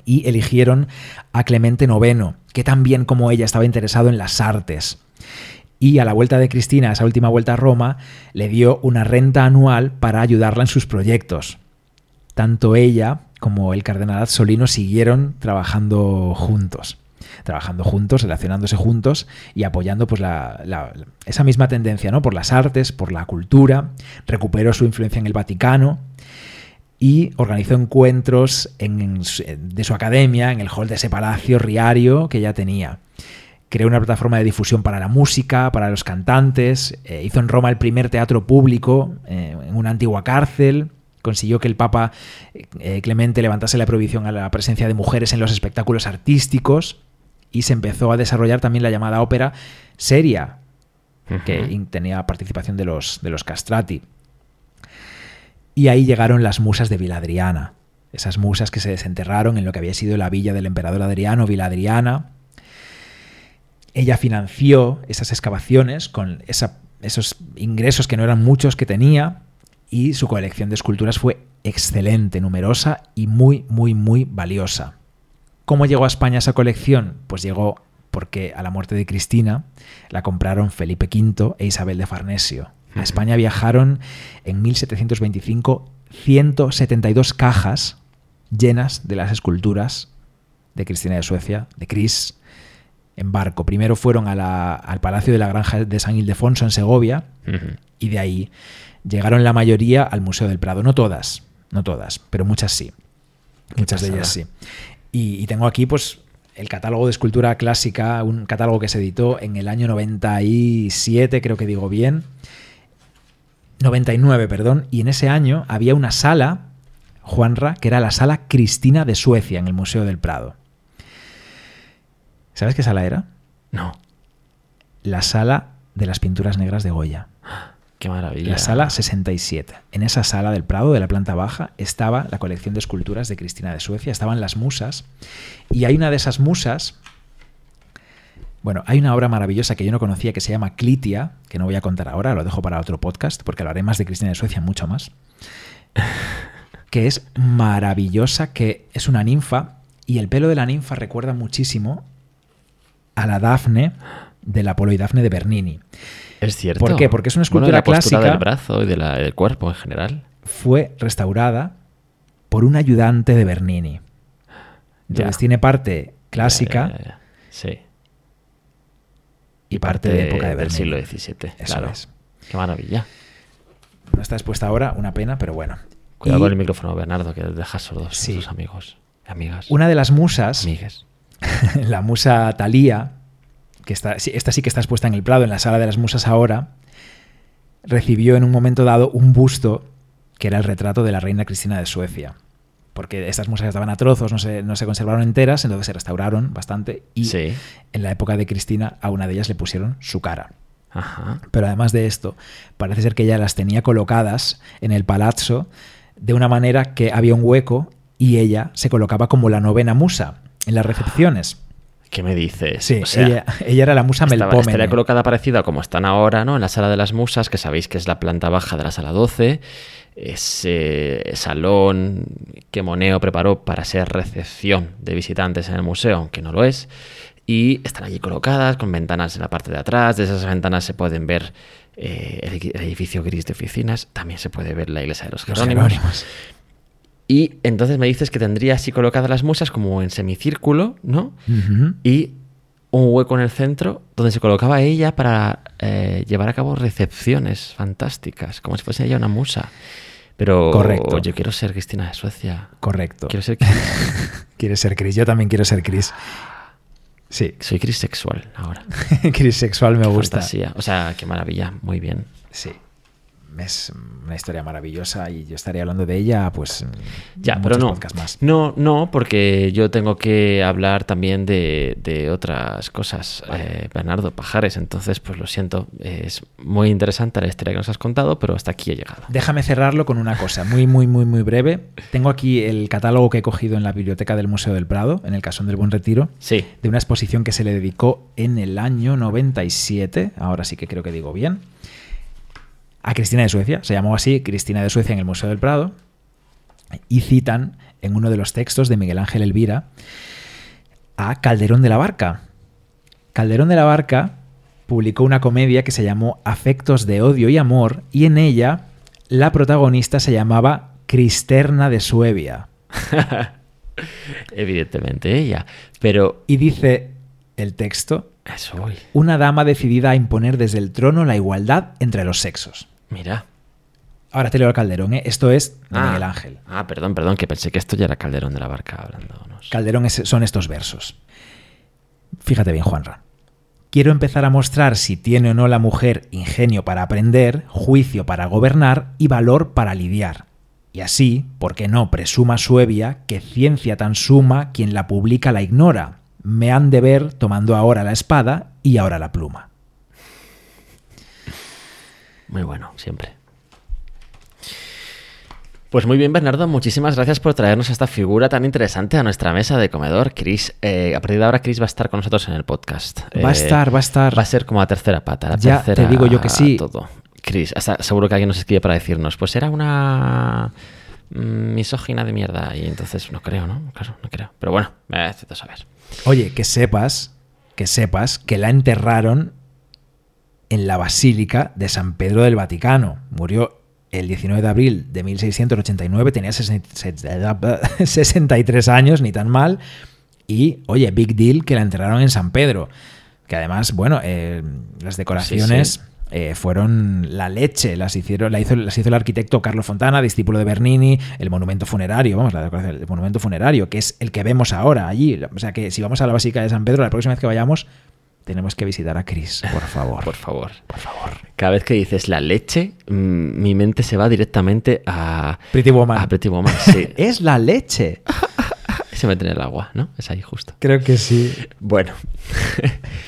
y eligieron a Clemente IX, que también como ella estaba interesado en las artes. Y a la vuelta de Cristina, esa última vuelta a Roma, le dio una renta anual para ayudarla en sus proyectos. Tanto ella como el cardenal Azzolino siguieron trabajando juntos. Trabajando juntos, relacionándose juntos y apoyando pues, la, esa misma tendencia ¿no? por las artes, por la cultura. Recuperó su influencia en el Vaticano y organizó encuentros en, en, de su academia, en el hall de ese palacio riario que ya tenía. Creó una plataforma de difusión para la música, para los cantantes, eh, hizo en Roma el primer teatro público eh, en una antigua cárcel, consiguió que el Papa eh, Clemente levantase la prohibición a la presencia de mujeres en los espectáculos artísticos y se empezó a desarrollar también la llamada ópera seria, uh -huh. que tenía participación de los, de los castrati. Y ahí llegaron las musas de Viladriana, esas musas que se desenterraron en lo que había sido la villa del emperador Adriano, Viladriana. Ella financió esas excavaciones con esa, esos ingresos que no eran muchos que tenía y su colección de esculturas fue excelente, numerosa y muy, muy, muy valiosa. ¿Cómo llegó a España esa colección? Pues llegó porque a la muerte de Cristina la compraron Felipe V e Isabel de Farnesio. A España viajaron en 1725 172 cajas llenas de las esculturas de Cristina de Suecia, de Cris, en barco. Primero fueron a la, al Palacio de la Granja de San Ildefonso en Segovia uh -huh. y de ahí llegaron la mayoría al Museo del Prado. No todas, no todas, pero muchas sí. Muchas pasada. de ellas sí. Y, y, tengo aquí pues el catálogo de escultura clásica, un catálogo que se editó en el año 97, creo que digo bien. 99, perdón, y en ese año había una sala, Juanra, que era la sala Cristina de Suecia en el Museo del Prado. ¿Sabes qué sala era? No. La sala de las pinturas negras de Goya. Qué maravilla. La sala 67. En esa sala del Prado, de la planta baja, estaba la colección de esculturas de Cristina de Suecia, estaban las musas, y hay una de esas musas, bueno, hay una obra maravillosa que yo no conocía que se llama Clitia, que no voy a contar ahora, lo dejo para otro podcast, porque hablaré más de Cristina de Suecia, mucho más, que es maravillosa, que es una ninfa, y el pelo de la ninfa recuerda muchísimo a la Dafne del Apolo y Dafne de Bernini. Es cierto. ¿Por qué? Porque es una escultura bueno, la clásica. del brazo y de la, del cuerpo en general. Fue restaurada por un ayudante de Bernini. Entonces Ya. tiene parte clásica Ya, ya. Sí. y parte de época de del Bernini. siglo XVII. Eso claro. es. Qué maravilla. No está expuesta ahora, una pena, pero bueno. Cuidado Y con el micrófono, Bernardo, que dejas sordos Sí. a tus amigos amigas. una de las musas, Amigues. la musa Talía, que está, esta sí que está expuesta en el Prado, en la sala de las musas ahora, recibió en un momento dado un busto que era el retrato de la reina Cristina de Suecia. Porque estas musas estaban a trozos, no se, no se conservaron enteras, entonces se restauraron bastante y Sí. en la época de Cristina a una de ellas le pusieron su cara. Ajá. Pero además de esto, parece ser que ella las tenía colocadas en el palazzo de una manera que había un hueco y ella se colocaba como la novena musa en las recepciones. ¿Qué me dices? Sí, O sea, ella, ella era la musa estaba- Melpómene. estaría colocada parecida como están ahora, ¿no? En la sala de las musas, que sabéis que es la planta baja de la sala 12. Ese salón que Moneo preparó para ser recepción de visitantes en el museo, aunque no lo es. Y están allí colocadas con ventanas en la parte de atrás. De esas ventanas se pueden ver eh, el, edificio gris de oficinas. También se puede ver la iglesia de los Los Jerónimos. Y entonces me dices que tendría así colocadas las musas como en semicírculo, ¿no? Y un hueco en el centro donde se colocaba ella para eh, llevar a cabo recepciones fantásticas, como si fuese ella una musa. Pero Correcto. yo quiero ser Cristina de Suecia. Correcto. Quiero ser Quieres ser Chris, yo también quiero ser Chris. Sí, soy Cris sexual ahora. Chris sexual me gusta. Fantasía. O sea, qué maravilla. Muy bien. Sí. Es una historia maravillosa y yo estaría hablando de ella, pues. Ya, en pero no. más. No, no, porque yo tengo que hablar también de, de otras cosas, eh, Bernardo Pajares. Entonces, pues lo siento. Es muy interesante la historia que nos has contado, pero hasta aquí he llegado. Déjame cerrarlo con una cosa muy, muy, muy, muy breve. Tengo aquí el catálogo que he cogido en la biblioteca del Museo del Prado, en el Casón del Buen Retiro, Sí. de una exposición que se le dedicó en el año 97, ahora sí que creo que digo bien, a Cristina de Suecia. Se llamó así Cristina de Suecia en el Museo del Prado. Y citan en uno de los textos de Miguel Ángel Elvira a Calderón de la Barca. Calderón de la Barca publicó una comedia que se llamó Afectos de odio y amor y en ella la protagonista se llamaba Cristerna de Suevia. Evidentemente ella. Pero Y dice el texto, eso voy. una dama decidida a imponer desde el trono la igualdad entre los sexos. Mira. Ahora te leo al Calderón, ¿eh? esto es de Ah. Miguel Ángel. Ah, perdón, perdón, que pensé que esto ya era Calderón de la Barca hablándonos. Calderón es- son estos versos. Fíjate bien, Juanra. Quiero empezar a mostrar si tiene o no la mujer ingenio para aprender, juicio para gobernar y valor para lidiar. Y así, ¿por qué no presuma Suevia que ciencia tan suma quien la publica la ignora? Me han de ver tomando ahora la espada y ahora la pluma. Muy bueno, siempre. Pues muy bien, Bernardo, muchísimas gracias por traernos esta figura tan interesante a nuestra mesa de comedor. Chris, eh, a partir de ahora Chris va a estar con nosotros en el podcast. Va a Eh, estar, va a estar. Va a ser como la tercera pata, la Ya, te tercera digo yo que sí. Todo. Chris, hasta seguro que alguien nos escribe para decirnos, pues era una mm, misógina de mierda. Y entonces no creo, ¿no? Claro, no creo. Pero bueno, me necesito saber. Oye, que sepas, que sepas que la enterraron en la Basílica de San Pedro del Vaticano. Murió el 19 de abril de 1689, tenía 63 años, ni tan mal. Y, oye, big deal que la enterraron en San Pedro. Que además, bueno, eh, las decoraciones Sí, sí. eh, fueron la leche. Las, hicieron, la hizo, las hizo el arquitecto Carlo Fontana, discípulo de Bernini, el monumento funerario, vamos, la el monumento funerario, que es el que vemos ahora allí. O sea que si vamos a la Basílica de San Pedro, la próxima vez que vayamos, tenemos que visitar a Cris, por favor. Por favor. Por favor. Cada vez que dices la leche, mm, mi mente se va directamente a... Pretty Woman. A Pretty Woman, sí. es la leche. se mete en el agua, ¿no? Es ahí justo. Creo que sí. Bueno,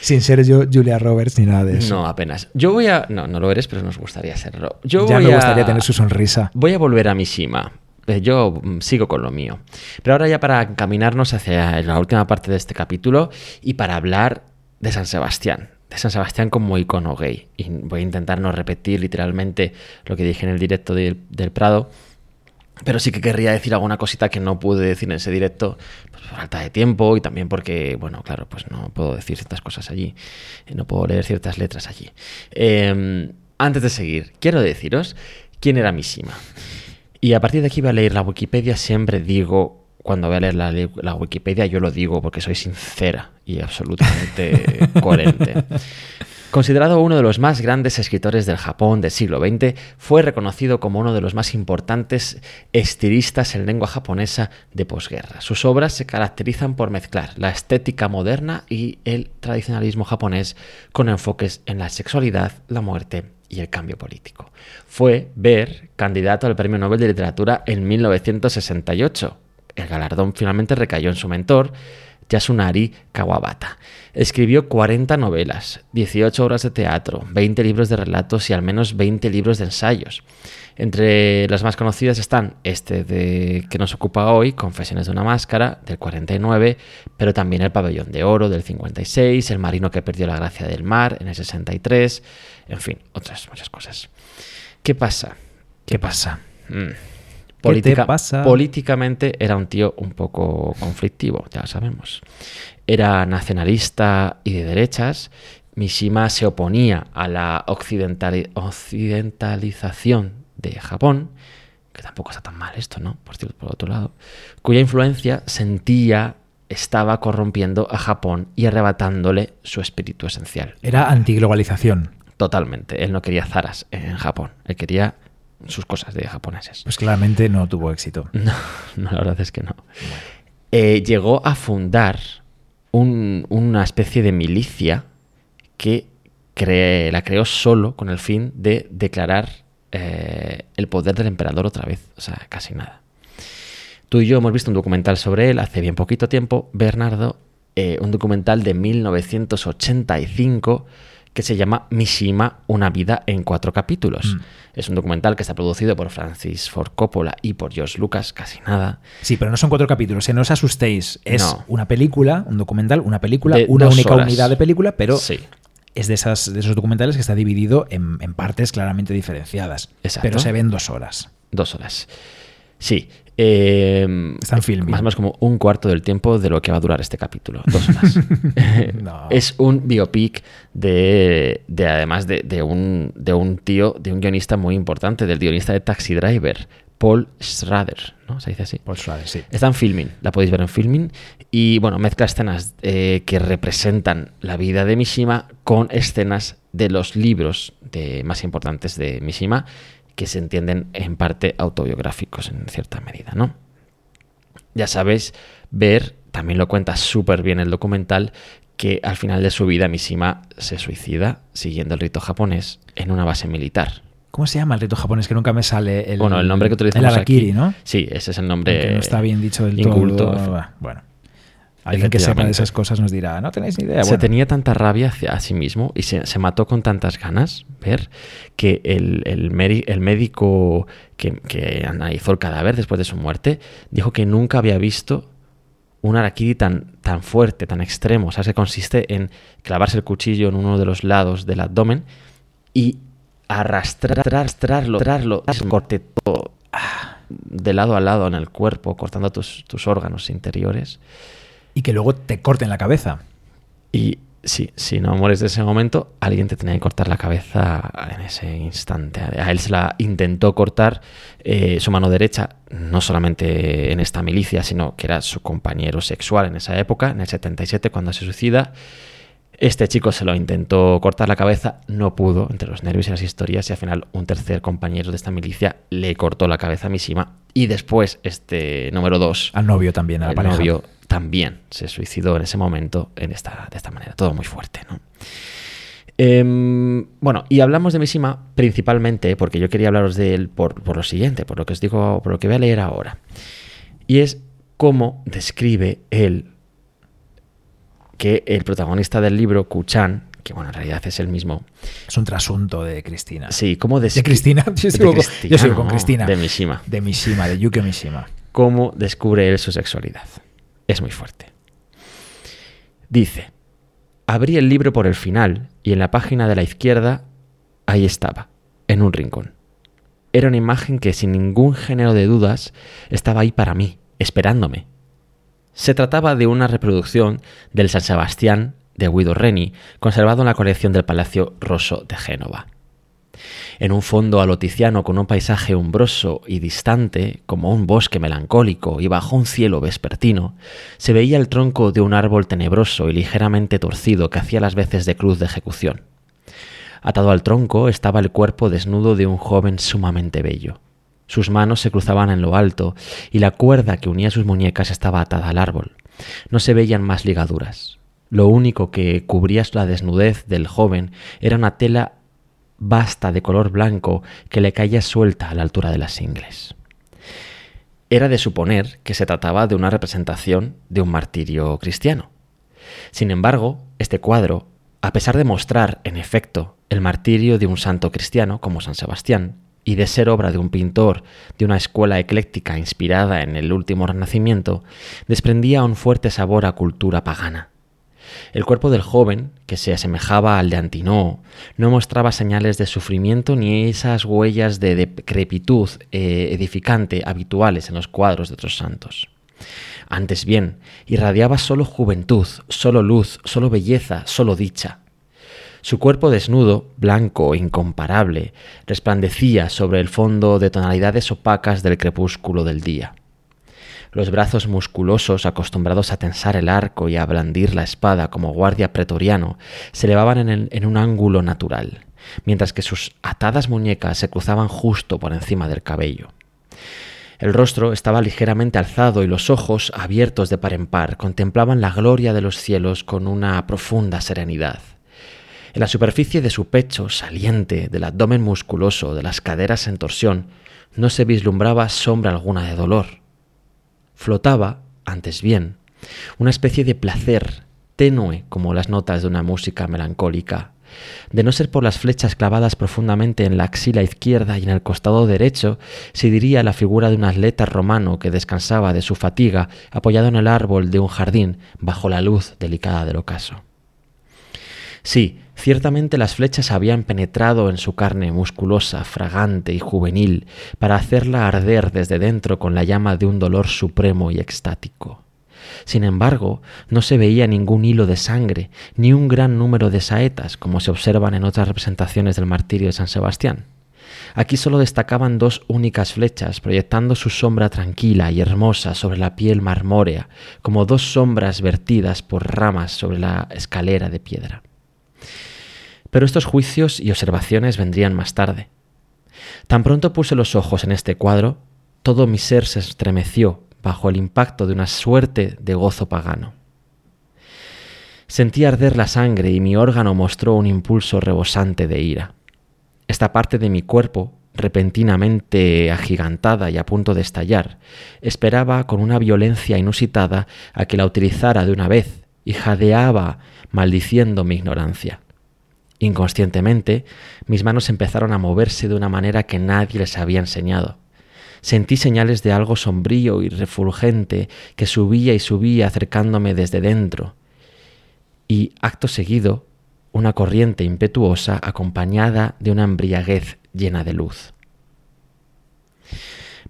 Sin ser yo Julia Roberts ni nada de eso. no apenas. Yo voy a... No, no lo eres, pero nos gustaría serlo. Yo ya voy me a- gustaría tener su sonrisa. Voy a volver a Mishima. Eh, Yo mm, sigo con lo mío. Pero ahora ya para encaminarnos hacia la última parte de este capítulo y para hablar de San Sebastián. De San Sebastián como icono gay. Y voy a intentar no repetir literalmente lo que dije en el directo del, Prado. Pero sí que querría decir alguna cosita que no pude decir en ese directo pues, por falta de tiempo y también porque, bueno, claro, pues no puedo decir ciertas cosas allí. eh, No puedo leer ciertas letras allí. Eh, antes de seguir, quiero deciros quién era Mishima. Y a partir de aquí voy a leer la Wikipedia, siempre digo cuando voy a leer la, Wikipedia yo lo digo porque soy sincera y absolutamente coherente. Considerado uno de los más grandes escritores del Japón del siglo XX, fue reconocido como uno de los más importantes estilistas en lengua japonesa de posguerra. Sus obras se caracterizan por mezclar la estética moderna y el tradicionalismo japonés con enfoques en la sexualidad, la muerte y el cambio político. Fue Ver candidato al Premio Nobel de Literatura en 1968. El galardón finalmente recayó en su mentor, Yasunari Kawabata. Escribió 40 novelas, 18 obras de teatro, 20 libros de relatos y al menos 20 libros de ensayos. Entre las más conocidas están este de que nos ocupa hoy, Confesiones de una máscara, del 49, pero también El pabellón de oro, del 56, El marino que perdió la gracia del mar, en el 63, en fin, otras muchas cosas. ¿Qué pasa? ¿Qué pasa? Mm. ¿Qué te pasa? Políticamente era un tío un poco conflictivo, ya lo sabemos. Era nacionalista y de derechas. Mishima se oponía a la occidentali- occidentalización de Japón, que tampoco está tan mal esto, ¿no? Por, cierto, por otro lado, cuya influencia sentía estaba corrompiendo a Japón y arrebatándole su espíritu esencial. Era antiglobalización. Totalmente. Él no quería zaras en Japón. Él quería sus cosas de japoneses. Pues claramente no tuvo éxito. No, no, la verdad es que no. Eh, llegó a fundar un- una especie de milicia que cre- la creó solo con el fin de declarar eh, el poder del emperador otra vez. O sea, casi nada. Tú y yo hemos visto un documental sobre él hace bien poquito tiempo, Bernardo, eh, un documental de 1985 que se llama Mishima, una vida en cuatro capítulos. Mm. Es un documental que está producido por Francis Ford Coppola y por George Lucas, casi nada. Sí, pero no son cuatro capítulos, ¿eh? no os asustéis. Es No. una película, un documental, una película, De una única horas. unidad de película, pero Sí. es de, esas, de esos documentales que está dividido en, en partes claramente diferenciadas. Exacto. Pero se ven dos horas. Dos horas. Sí. Eh, Está en filming. Más o menos como un cuarto del tiempo de lo que va a durar este capítulo. Dos horas. No. Es un biopic de, de además de, de un, de un tío, de un guionista muy importante, del guionista de Taxi Driver, Paul Schrader, ¿no? Se dice así. Paul Schrader, sí. Está en filming, la podéis ver en filming. Y bueno, mezcla escenas eh, que representan la vida de Mishima con escenas de los libros de, más importantes de Mishima, que se entienden en parte autobiográficos en cierta medida, ¿no? Ya sabéis, ver, también lo cuenta súper bien el documental, que al final de su vida Mishima se suicida siguiendo el rito japonés en una base militar. ¿Cómo se llama el rito japonés? Que nunca me sale el, bueno, el nombre que utilizamos El Arakiri, aquí- ¿no? Sí, ese es el nombre. Aunque no está bien dicho del inculto, todo. Bueno, alguien que sepa de esas cosas nos dirá, no tenéis ni idea. se Bueno, tenía tanta rabia hacia a sí mismo y se, se mató con tantas ganas, ver, que el, el meri- el médico que, que analizó el cadáver después de su muerte dijo que nunca había visto un harakiri tan, tan fuerte, tan extremo. O sea, que consiste en clavarse el cuchillo en uno de los lados del abdomen y arrastrar, arrastrarlo, arrastrarlo, corte todo, ah, de lado a lado en el cuerpo, cortando tus, tus órganos interiores. Y que luego te corten la cabeza. Y sí, si no mueres de ese momento, alguien te tenía que cortar la cabeza en ese instante. A él se la intentó cortar eh, su mano derecha, no solamente en esta milicia, sino que era su compañero sexual en esa época, en el 77, cuando se suicida. Este chico se lo intentó cortar la cabeza, no pudo, entre los nervios y las historias, y al final un tercer compañero de esta milicia le cortó la cabeza a Mishima. Y después, este número dos, Al novio también, a la pareja. novio también se suicidó en ese momento en esta, de esta manera. Todo muy fuerte, ¿no? Em, bueno, y hablamos de Mishima principalmente porque yo quería hablaros de él por, por lo siguiente, por lo que os digo, por lo que voy a leer ahora. Y es cómo describe él que el protagonista del libro, Kuchan, que bueno, en realidad es el mismo, Es un trasunto de Cristina. sí, cómo De describe... Cristina. Yo sigo, con, yo sigo con no, Cristina. De Mishima. De Mishima, de Yuki Mishima. cómo descubre él su sexualidad. Es muy fuerte. Dice, abrí el libro por el final y en la página de la izquierda, ahí estaba, en un rincón. Era una imagen que sin ningún género de dudas estaba ahí para mí, esperándome. Se trataba de una reproducción del San Sebastián de Guido Reni, conservado en la colección del Palacio Rosso de Génova. En un fondo aloticiano con un paisaje umbroso y distante, como un bosque melancólico y bajo un cielo vespertino, se veía el tronco de un árbol tenebroso y ligeramente torcido que hacía las veces de cruz de ejecución. Atado al tronco estaba el cuerpo desnudo de un joven sumamente bello. Sus manos se cruzaban en lo alto y la cuerda que unía sus muñecas estaba atada al árbol. No se veían más ligaduras. Lo único que cubría la desnudez del joven era una tela basta de color blanco que le caía suelta a la altura de las ingles. Era de suponer que se trataba de una representación de un martirio cristiano. Sin embargo, este cuadro, a pesar de mostrar, en efecto, el martirio de un santo cristiano como San Sebastián, y de ser obra de un pintor de una escuela ecléctica inspirada en el último renacimiento, desprendía un fuerte sabor a cultura pagana. El cuerpo del joven, que se asemejaba al de Antinoo, no mostraba señales de sufrimiento ni esas huellas de decrepitud eh, edificante habituales en los cuadros de otros santos. Antes bien, irradiaba solo juventud, solo luz, solo belleza, solo dicha. Su cuerpo desnudo, blanco e incomparable, resplandecía sobre el fondo de tonalidades opacas del crepúsculo del día. Los brazos musculosos, acostumbrados a tensar el arco y a blandir la espada como guardia pretoriano, se elevaban en, en un ángulo natural, mientras que sus atadas muñecas se cruzaban justo por encima del cabello. El rostro estaba ligeramente alzado y los ojos, abiertos de par en par, contemplaban la gloria de los cielos con una profunda serenidad. En la superficie de su pecho saliente, del abdomen musculoso, de las caderas en torsión, no se vislumbraba sombra alguna de dolor flotaba, antes bien, una especie de placer tenue como las notas de una música melancólica. De no ser por las flechas clavadas profundamente en la axila izquierda y en el costado derecho, se diría la figura de un atleta romano que descansaba de su fatiga apoyado en el árbol de un jardín bajo la luz delicada del ocaso. Sí, ciertamente las flechas habían penetrado en su carne musculosa, fragante y juvenil, para hacerla arder desde dentro con la llama de un dolor supremo y extático. Sin embargo, no se veía ningún hilo de sangre, ni un gran número de saetas, como se observan en otras representaciones del martirio de San Sebastián. Aquí solo destacaban dos únicas flechas, proyectando su sombra tranquila y hermosa sobre la piel marmórea, como dos sombras vertidas por ramas sobre la escalera de piedra. Pero estos juicios y observaciones vendrían más tarde. Tan pronto puse los ojos en este cuadro, todo mi ser se estremeció bajo el impacto de una suerte de gozo pagano. Sentí arder la sangre y mi órgano mostró un impulso rebosante de ira. Esta parte de mi cuerpo, repentinamente agigantada y a punto de estallar, esperaba con una violencia inusitada a que la utilizara de una vez y jadeaba maldiciendo mi ignorancia. Inconscientemente, mis manos empezaron a moverse de una manera que nadie les había enseñado. Sentí señales de algo sombrío y refulgente que subía y subía acercándome desde dentro. Y, acto seguido, una corriente impetuosa acompañada de una embriaguez llena de luz.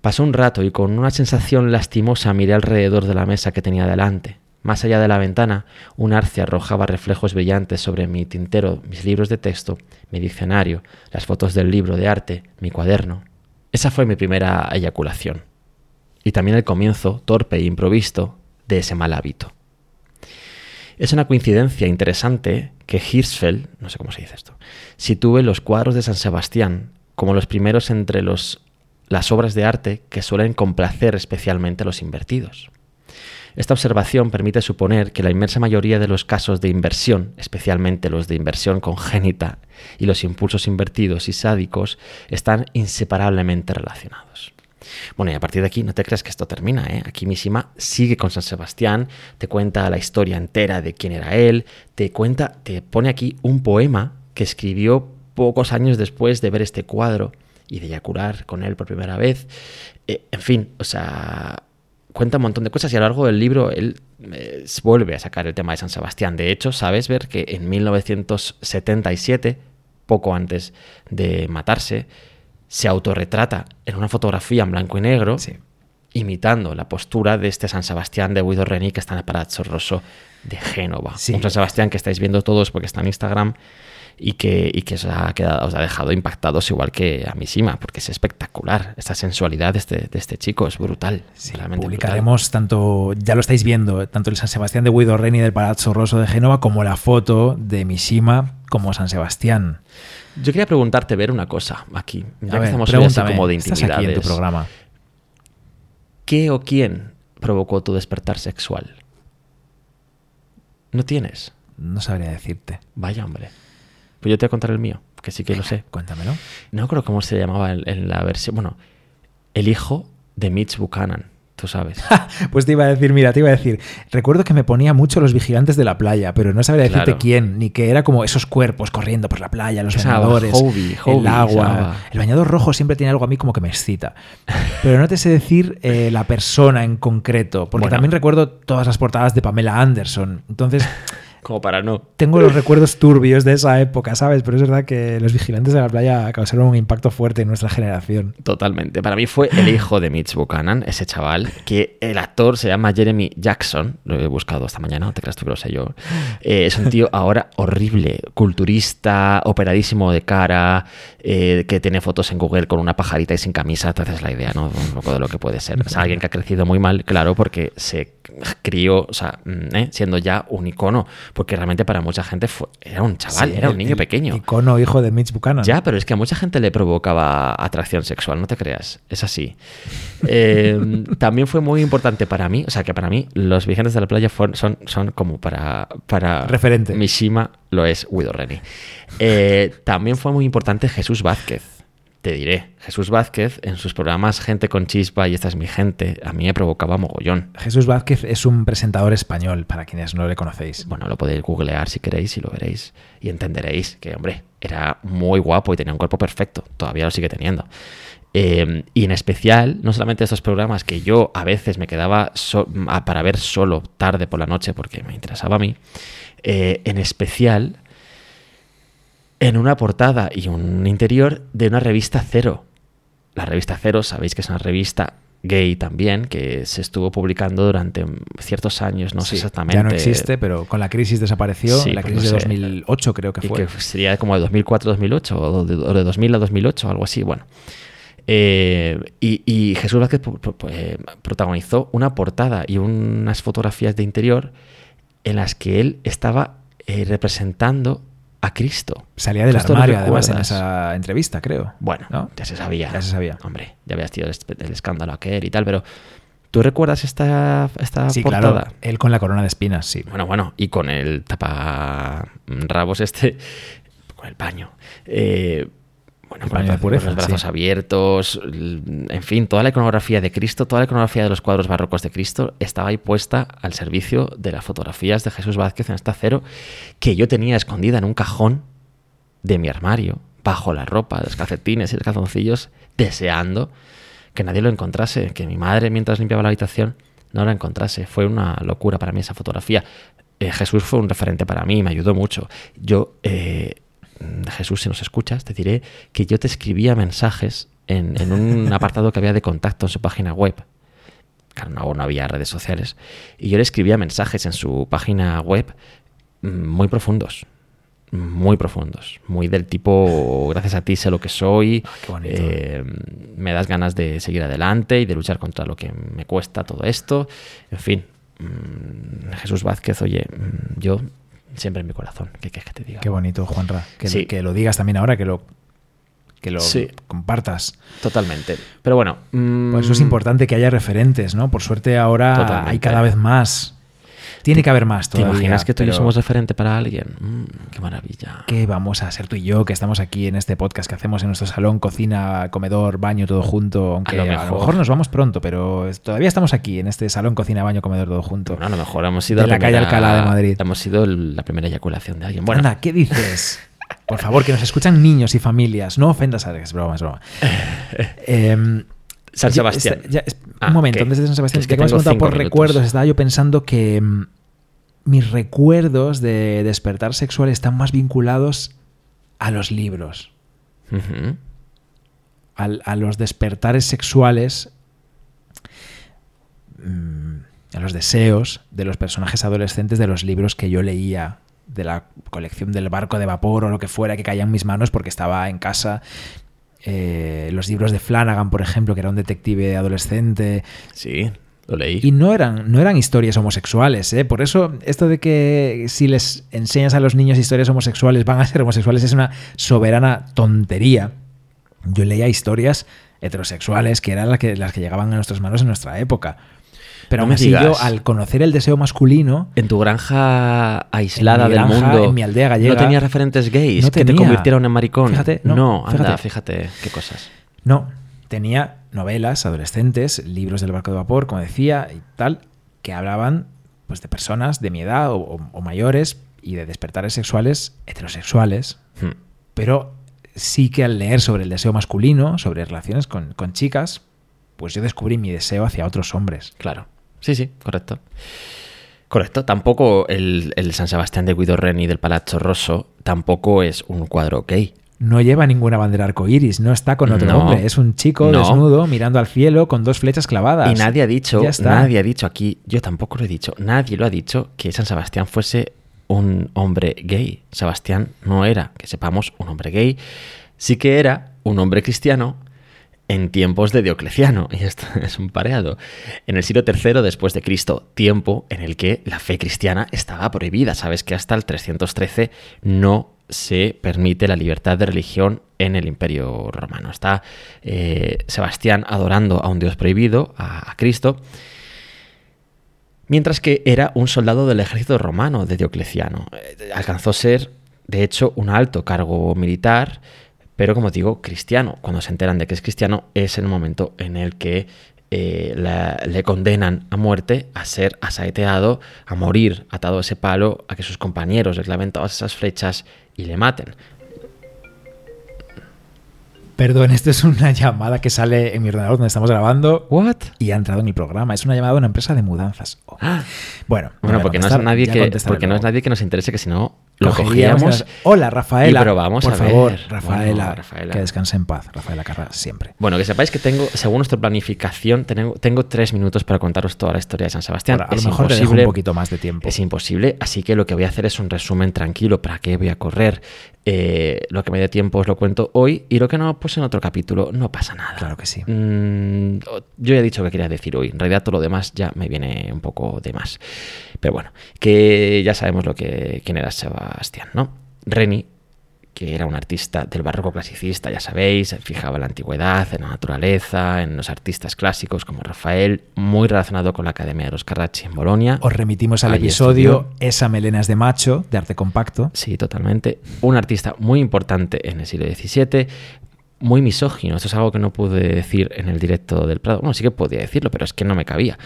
Pasó un rato y con una sensación lastimosa miré alrededor de la mesa que tenía delante. Más allá de la ventana, un arce arrojaba reflejos brillantes sobre mi tintero, mis libros de texto, mi diccionario, las fotos del libro de arte, mi cuaderno. Esa fue mi primera eyaculación. Y también el comienzo, torpe e improvisto, de ese mal hábito. Es una coincidencia interesante que Hirschfeld, no sé cómo se dice esto, sitúe los cuadros de San Sebastián como los primeros entre los, las obras de arte que suelen complacer especialmente a los invertidos. Esta observación permite suponer que la inmensa mayoría de los casos de inversión, especialmente los de inversión congénita y los impulsos invertidos y sádicos, están inseparablemente relacionados. Bueno, y a partir de aquí no te creas que esto termina, ¿eh? Aquí Mishima sigue con San Sebastián, te cuenta la historia entera de quién era él, te cuenta, te pone aquí un poema que escribió pocos años después de ver este cuadro y de yacurar con él por primera vez. Eh, en fin, o sea, cuenta un montón de cosas y a lo largo del libro él eh, vuelve a sacar el tema de San Sebastián. De hecho, sabes ver que en 1977, poco antes de matarse, se autorretrata en una fotografía en blanco y negro, imitando la postura de este San Sebastián de Guido Reni que está en el Palazzo Rosso de Génova. Un San Sebastián que estáis viendo todos porque está en Instagram y que, y que os, ha quedado, os ha dejado impactados igual que a Mishima, porque es espectacular. Esta sensualidad de este, de este chico es brutal. Sí, publicaremos tanto, ya lo estáis viendo, tanto el San Sebastián de Guido Reni del Palazzo Rosso de Génova como la foto de Mishima como San Sebastián. Yo quería preguntarte, ver una cosa aquí, ya A que ver, estamos así como de estás aquí en tu intimidades. programa. ¿Qué o quién provocó tu despertar sexual? ¿No tienes? No sabría decirte. Vaya hombre. Pues yo te voy a contar el mío, que sí que lo sé. Cuéntamelo. No creo cómo se llamaba en, la versión. Bueno, el hijo de Mitch Buchanan, tú sabes. Pues te iba a decir, mira, te iba a decir, recuerdo que me ponía mucho los vigilantes de la playa, pero no sabría decirte Claro. quién, ni que era como esos cuerpos corriendo por la playa, los Hobie, el agua. El bañador rojo siempre tiene algo a mí como que me excita. Pero no te sé decir eh, la persona en concreto, porque Bueno. también recuerdo todas las portadas de Pamela Anderson. Entonces, Como para no. tengo los recuerdos turbios de esa época, ¿sabes? Pero es verdad que los vigilantes de la playa causaron un impacto fuerte en nuestra generación. Totalmente. Para mí fue el hijo de Mitch Buchanan, ese chaval, que el actor se llama Jeremy Jackson. Lo he buscado esta mañana, no te creas tú que lo sé yo. Eh, es un tío ahora horrible, culturista, operadísimo de cara, eh, que tiene fotos en Google con una pajarita y sin camisa. Te haces la idea, ¿no? Un poco de lo que puede ser. O sea, alguien que ha crecido muy mal, claro, porque se crió, o sea, mm, ¿eh? siendo ya un icono. Porque realmente para mucha gente fue, era un chaval, Sí, era un niño el pequeño. Icono hijo de Mitch Buchanan. Ya, pero es que a mucha gente le provocaba atracción sexual, no te creas. Es así. Eh, también fue muy importante para mí, o sea que para mí los vigilantes de la playa son, son como para, para Referente. Mishima lo es Guido Reni. Eh, también fue muy importante Jesús Vázquez. Te diré, Jesús Vázquez en sus programas Gente con Chispa y Esta es mi gente, a mí me provocaba mogollón. Jesús Vázquez es un presentador español, para quienes no le conocéis. Bueno, lo podéis googlear si queréis y lo veréis y entenderéis que, hombre, era muy guapo y tenía un cuerpo perfecto. Todavía lo sigue teniendo. Eh, y en especial, no solamente estos programas que yo a veces me quedaba so- para ver solo tarde por la noche porque me interesaba a mí, eh, en especial en una portada y un interior de una revista Cero. La revista Cero, sabéis que es una revista gay también, que se estuvo publicando durante ciertos años, no sé exactamente. Ya no existe, pero con la crisis desapareció. Sí, la pues crisis de sé. 2008 creo que fue. que sería como de 2004-2008 o de, o de 2000 a 2008, algo así, bueno. Eh, y, y Jesús Vázquez eh, protagonizó una portada y unas fotografías de interior en las que él estaba eh, representando a Cristo. Salía del ¿Tú esto lo armario, además, en esa entrevista, creo. Bueno, ¿No? ya se sabía. Ya se sabía. Hombre, ya habías tenido el, el escándalo aquel y tal, pero ¿tú recuerdas esta, esta Sí, portada? claro. Él con la corona de espinas, sí. Bueno, bueno, y con el tapa rabos este, con el paño. Eh, bueno, con, de pureza, con los brazos sí. abiertos, en fin, toda la iconografía de Cristo, toda la iconografía de los cuadros barrocos de Cristo estaba ahí puesta al servicio de las fotografías de Jesús Vázquez en esta cero que yo tenía escondida en un cajón de mi armario, bajo la ropa, los calcetines y los calzoncillos, deseando que nadie lo encontrase, que mi madre mientras limpiaba la habitación no la encontrase. Fue una locura para mí esa fotografía. Eh, Jesús fue un referente para mí, me ayudó mucho. Yo, eh, Jesús, si nos escuchas, te diré que yo te escribía mensajes en, en un apartado que había de contacto en su página web. Claro, no, no había redes sociales. Y yo le escribía mensajes en su página web mm, muy profundos. Muy profundos. Muy del tipo, gracias a ti sé lo que soy. Ah, eh, me das ganas de seguir adelante y de luchar contra lo que me cuesta todo esto. En fin, mm, Jesús Vázquez, oye, mm, yo siempre en mi corazón. ¿Qué quieres que te diga? Qué bonito, Juanra. Que, Sí. que lo digas también ahora, que lo, que lo Sí. compartas. Totalmente. Pero bueno. mm, Por eso es importante que haya referentes, ¿no? Por suerte ahora Totalmente. hay cada vez más. Tiene que haber más ¿Te todavía. imaginas que tú y yo somos referente para alguien? Mm, qué maravilla. ¿Qué vamos a ser tú y yo, que estamos aquí en este podcast que hacemos en nuestro salón, cocina, comedor, baño, todo junto? Aunque lo a lo mejor. mejor, nos vamos pronto, pero todavía estamos aquí en este salón, cocina, baño, comedor, todo junto. Bueno, a lo mejor hemos sido De la calle Alcalá de Madrid. Hemos sido la primera eyaculación de alguien. Bueno, Anda, ¿qué dices? Por favor, que nos escuchan niños y familias. No ofendas a es broma, es broma. Em, San Sebastián. ya- Ah, un momento, ¿qué? antes de San Sebastián, Es que has tengo preguntado cinco por minutos. recuerdos, estaba yo pensando que mm, mis recuerdos de despertar sexual están más vinculados a los libros, a, los despertares sexuales, mm, a los deseos de los personajes adolescentes de los libros que yo leía de la colección del barco de vapor o lo que fuera que caía en mis manos porque estaba en casa. Eh, los libros de Flanagan, por ejemplo, que era un detective adolescente. Sí, lo leí. Y no eran, no eran historias homosexuales, ¿eh? Por eso, esto de que si les enseñas a los niños historias homosexuales van a ser homosexuales es una soberana tontería. Yo leía historias heterosexuales que eran las que, las que llegaban a nuestras manos en nuestra época. Pero No aún así yo, al conocer el deseo masculino, En tu granja aislada del mundo. en mi aldea gallega, ¿No tenías referentes gays no que te tenía. convirtieron en maricón? Fíjate, no, anda, fíjate. fíjate qué cosas. no, tenía novelas adolescentes, libros del barco de vapor, como decía, y tal, que hablaban pues, de personas de mi edad o, o- o mayores y de despertares sexuales heterosexuales, Hmm. pero sí que al leer sobre el deseo masculino, sobre relaciones con, con chicas, pues yo descubrí mi deseo hacia otros hombres. Claro. Sí, sí, correcto. Correcto. Tampoco el, el San Sebastián de Guido Reni del Palazzo Rosso tampoco es un cuadro gay. No lleva ninguna bandera arcoíris, no está con otro No. hombre, es un chico No. desnudo mirando al cielo con dos flechas clavadas. Y nadie ha dicho, Ya está. nadie ha dicho aquí, yo tampoco lo he dicho, nadie lo ha dicho que San Sebastián fuese un hombre gay. Sebastián no era, que sepamos, un hombre gay. Sí que era un hombre cristiano en tiempos de Diocleciano. Y esto es un pareado. En el siglo III después de Cristo, tiempo en el que la fe cristiana estaba prohibida. Sabes que hasta el 313 no se permite la libertad de religión en el Imperio Romano. Está eh, Sebastián adorando a un dios prohibido, a, Cristo, mientras que era un soldado del ejército romano de Diocleciano. Eh, Alcanzó a ser, de hecho, un alto cargo militar, pero como digo, cristiano. Cuando se enteran de que es cristiano, es el momento en el que eh, le condenan a muerte, a ser asaeteado, a morir atado a ese palo, a que sus compañeros le claven todas esas flechas y le maten. Perdón, esto es una llamada que sale en mi ordenador donde estamos grabando ¿What? y ha entrado en el programa. Es una llamada de una empresa de mudanzas. Oh. Ah. Bueno, Bueno, porque no es nadie que, porque no es nadie que nos interese que si no lo cogíamos. Hola, Rafaela. y probamos Por a ver. favor, Bueno, Rafaela. Que descanse en paz. Rafaela Carra, siempre. Bueno, que sepáis que tengo, según nuestra planificación, tengo, tengo tres minutos para contaros toda la historia de San Sebastián. Ahora, a lo es mejor te dejo imposible. un poquito más de tiempo. Es imposible, así que lo que voy a hacer es un resumen tranquilo. ¿Para qué voy a correr? Eh, lo que me dé tiempo os lo cuento hoy y lo que no, pues en otro capítulo no pasa nada. Claro que sí. Mm, yo ya he dicho que quería decir hoy. En realidad todo lo demás ya me viene un poco de más. Pero bueno, que ya sabemos lo que quién era Sebastián, ¿no? Reni, que era un artista del barroco clasicista, ya sabéis, se fijaba en la antigüedad, en la naturaleza, en los artistas clásicos como Rafael, muy relacionado con la Academia de los Carracci en Bolonia. Os remitimos al episodio estudió. Esa melena es de macho, de arte compacto. Sí, totalmente. Un artista muy importante en el siglo XVII, muy misógino. Esto es algo que no pude decir en el directo del Prado. Bueno, sí que podía decirlo, pero es que no me cabía.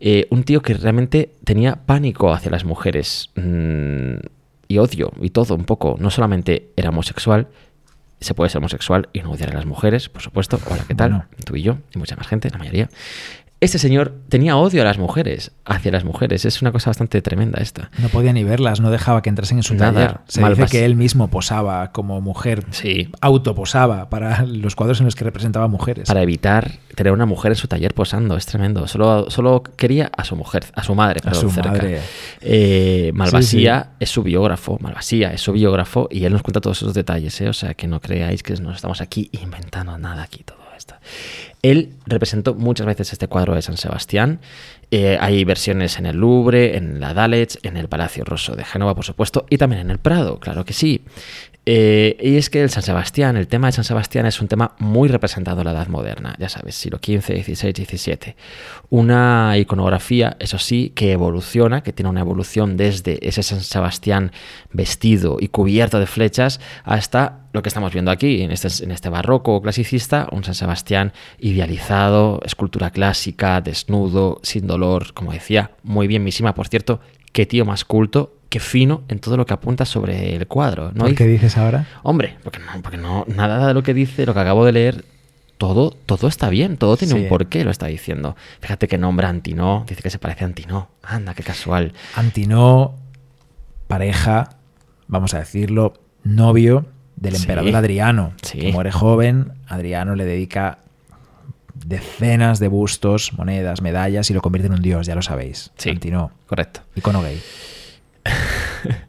Eh, un tío que realmente tenía pánico hacia las mujeres mm, y odio y todo un poco. No solamente era homosexual, se puede ser homosexual y no odiar a las mujeres, por supuesto. Hola, ¿qué tal? Bueno. Tú y yo, y mucha más gente, la mayoría. Este señor tenía odio a las mujeres, hacia las mujeres. Es una cosa bastante tremenda esta. No podía ni verlas, no dejaba que entrasen en su Nada, taller. Se mal dice pas- que él mismo posaba como mujer, Sí. autoposaba para los cuadros en los que representaba mujeres. para evitar tener una mujer en su taller posando. Es tremendo. Solo, solo quería a su mujer, a su madre, A perdón, su cerca. madre. Eh, Malvasía Sí, es su biógrafo. Malvasía es su biógrafo y él nos cuenta todos esos detalles. ¿eh? O sea, que no creáis que nos estamos aquí inventando nada aquí todo esto. Él representó muchas veces este cuadro de San Sebastián. Eh, hay versiones en el Louvre, en la Dalets, en el Palacio Rosso de Génova, por supuesto, y también en el Prado, claro que sí. Eh, y es que el San Sebastián, el tema de San Sebastián es un tema muy representado en la Edad Moderna, ya sabes, siglo XV, XVI, XVII. Una iconografía, eso sí, que evoluciona, que tiene una evolución desde ese San Sebastián vestido y cubierto de flechas hasta lo que estamos viendo aquí, en este, en este barroco clasicista, un San Sebastián idealizado, escultura clásica, desnudo, sin dolor, como decía, muy bien misima, por cierto, qué tío más culto, qué fino en todo lo que apunta sobre el cuadro. ¿no? ¿Por qué dices ahora? Hombre, porque no, porque no, nada de lo que dice, lo que acabo de leer, todo, todo está bien, todo tiene Sí. un porqué, lo está diciendo. Fíjate que nombra Antinó, dice que se parece a Antinó. Anda, qué casual. Antinó, pareja, vamos a decirlo, novio del Sí. emperador Adriano, Sí. que muere joven. Adriano le dedica decenas de bustos, monedas, medallas y lo convierte en un dios, ya lo sabéis. Sí. Antinó, Correcto. icono gay.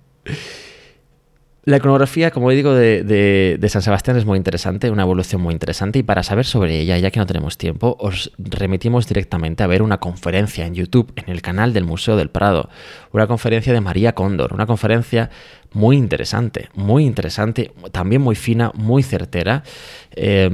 La iconografía, como digo, de, San Sebastián es muy interesante, una evolución muy interesante y para saber sobre ella, ya que no tenemos tiempo, os remitimos directamente a ver una conferencia en YouTube, en el canal del Museo del Prado, una conferencia de María Cóndor, una conferencia muy interesante, muy interesante, también muy fina, muy certera. Eh,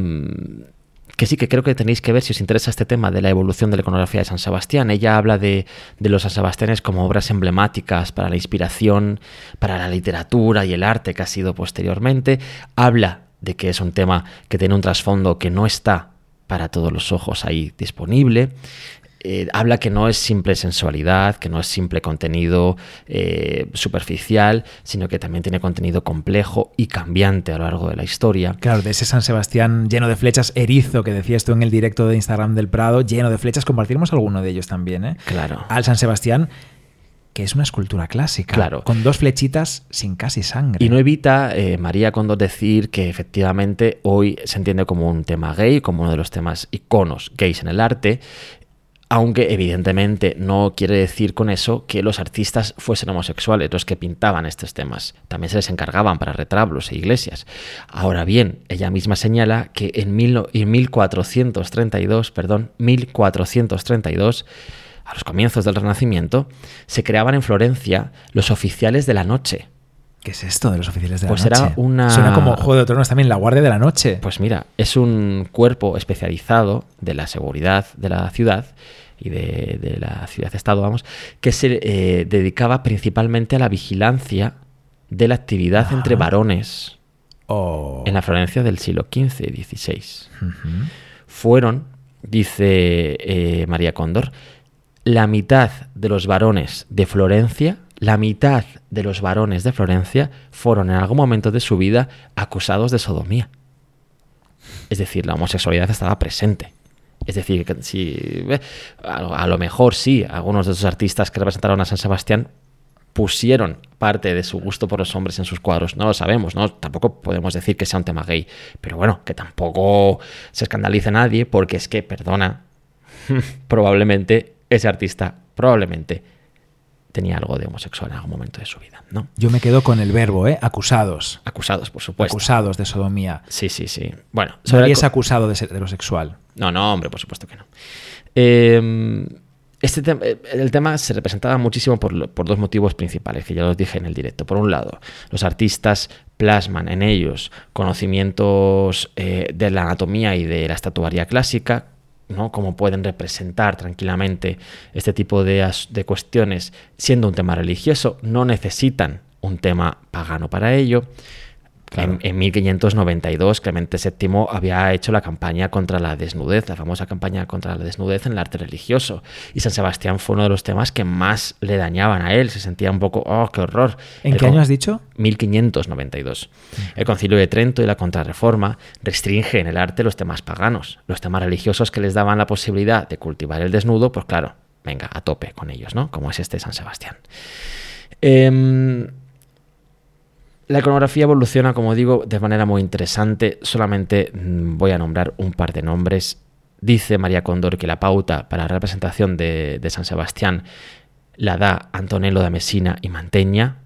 que sí que creo que tenéis que ver si os interesa este tema de la evolución de la iconografía de San Sebastián. Ella habla de, los San Sebastianes como obras emblemáticas para la inspiración, para la literatura y el arte que ha sido posteriormente. Habla de que es un tema que tiene un trasfondo que no está para todos los ojos ahí disponible. Eh, habla que no es simple sensualidad, que no es simple contenido eh, superficial, sino que también tiene contenido complejo y cambiante a lo largo de la historia. Claro, de ese San Sebastián lleno de flechas, erizo, que decías tú en el directo de Instagram del Prado, lleno de flechas, compartiremos alguno de ellos también, ¿eh? Claro. Al San Sebastián que es una escultura clásica, claro. con dos flechitas sin casi sangre. Y no evita eh, María Condor decir que efectivamente hoy se entiende como un tema gay, como uno de los temas iconos gays en el arte, aunque evidentemente no quiere decir con eso que los artistas fuesen homosexuales los que pintaban estos temas. También se les encargaban para retablos e iglesias. Ahora bien, ella misma señala que en, mil, en 1432, perdón, 1432, a los comienzos del Renacimiento, se creaban en Florencia los oficiales de la noche. ¿Qué es esto de los oficiales de pues la noche? Era una... Suena como Juego de Tronos también, la Guardia de la Noche. Pues mira, es un cuerpo especializado de la seguridad de la ciudad y de, de la ciudad-estado, vamos, que se eh, dedicaba principalmente a la vigilancia de la actividad Ajá. entre varones Oh. en la Florencia del siglo XV y XVI. Fueron, dice eh, María Cóndor, la mitad de los varones de Florencia, la mitad de los varones de Florencia fueron en algún momento de su vida acusados de sodomía. Es decir, la homosexualidad estaba presente. Es decir, que si a, lo mejor sí, algunos de esos artistas que representaron a San Sebastián pusieron parte de su gusto por los hombres en sus cuadros. No lo sabemos, ¿no? Tampoco podemos decir que sea un tema gay. Pero bueno, que tampoco se escandalice nadie porque es que, perdona, probablemente ese artista, probablemente tenía algo de homosexual en algún momento de su vida, ¿no? Yo me quedo con el verbo, ¿eh? Acusados. Acusados, por supuesto. Acusados de sodomía. Sí, sí, sí. Bueno, sobre Nadie el es acusado de, se- de lo sexual. No, no, hombre, por supuesto que no. Eh, este eh, el tema se representaba muchísimo por, por dos motivos principales, que ya los dije en el directo. Por un lado, los artistas plasman en ellos conocimientos eh, de la anatomía y de la estatuaria clásica, ¿no? Cómo pueden representar tranquilamente este tipo de, de cuestiones siendo un tema religioso. No necesitan un tema pagano para ello. Claro. En, en 1592, Clemente VII había hecho la campaña contra la desnudez, la famosa campaña contra la desnudez en el arte religioso. Y San Sebastián fue uno de los temas que más le dañaban a él. Se sentía un poco, oh, qué horror. ¿En El qué año has dicho? 1592. El Concilio de Trento y la Contrarreforma restringen en el arte los temas paganos. Los temas religiosos que les daban la posibilidad de cultivar el desnudo, pues claro, venga, a tope con ellos, ¿no? Como es este San Sebastián. Em, la iconografía evoluciona, como digo, de manera muy interesante. Solamente mm, voy a nombrar un par de nombres. Dice María Condor que la pauta para la representación de, San Sebastián la da Antonello da Messina y Manteña.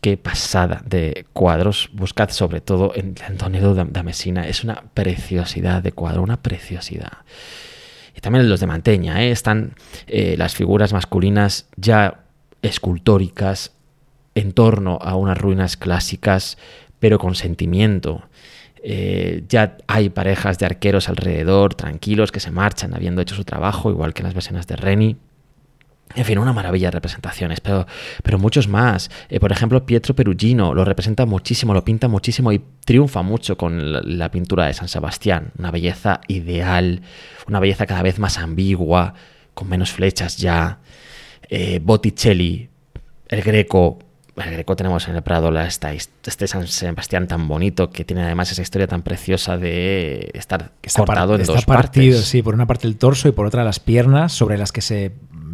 Qué pasada de cuadros. Buscad sobre todo en Antonello da, da Messina. Es una preciosidad de cuadro, una preciosidad. Y también los de Manteña, ¿eh? están eh, las figuras masculinas ya escultóricas en torno a unas ruinas clásicas, pero con sentimiento. Eh, ya hay parejas de arqueros alrededor, tranquilos, que se marchan habiendo hecho su trabajo, igual que en las versiones de Reni. En fin, una maravilla de representaciones, pero, pero muchos más. Eh, por ejemplo, Pietro Perugino lo representa muchísimo, lo pinta muchísimo y triunfa mucho con la, pintura de San Sebastián. Una belleza ideal, una belleza cada vez más ambigua, con menos flechas ya. Eh, Botticelli, el Greco. El Greco tenemos en el Prado la, esta, este San Sebastián tan bonito que tiene además esa historia tan preciosa de estar está, par- cortado en está dos partido, partes. sí, por una parte el torso y por otra las piernas sobre las que se